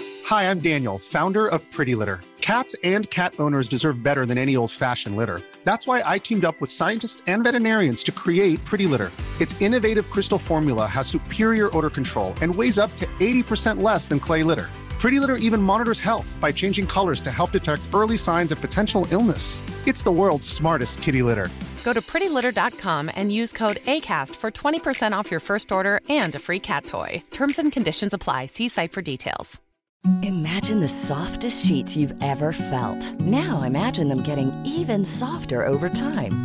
Hi, I'm Daniel, founder of Pretty Litter. Cats and cat owners deserve better than any old-fashioned litter. That's why I teamed up with scientists and veterinarians to create Pretty Litter. Its innovative crystal formula has superior odor control and weighs up to 80% less than clay litter. Pretty Litter even monitors health by changing colors to help detect early signs of potential illness. It's the world's smartest kitty litter. Go to prettylitter.com and use code ACAST for 20% off your first order and a free cat toy. Terms and conditions apply. See site for details. Imagine the softest sheets you've ever felt. Now imagine them getting even softer over time.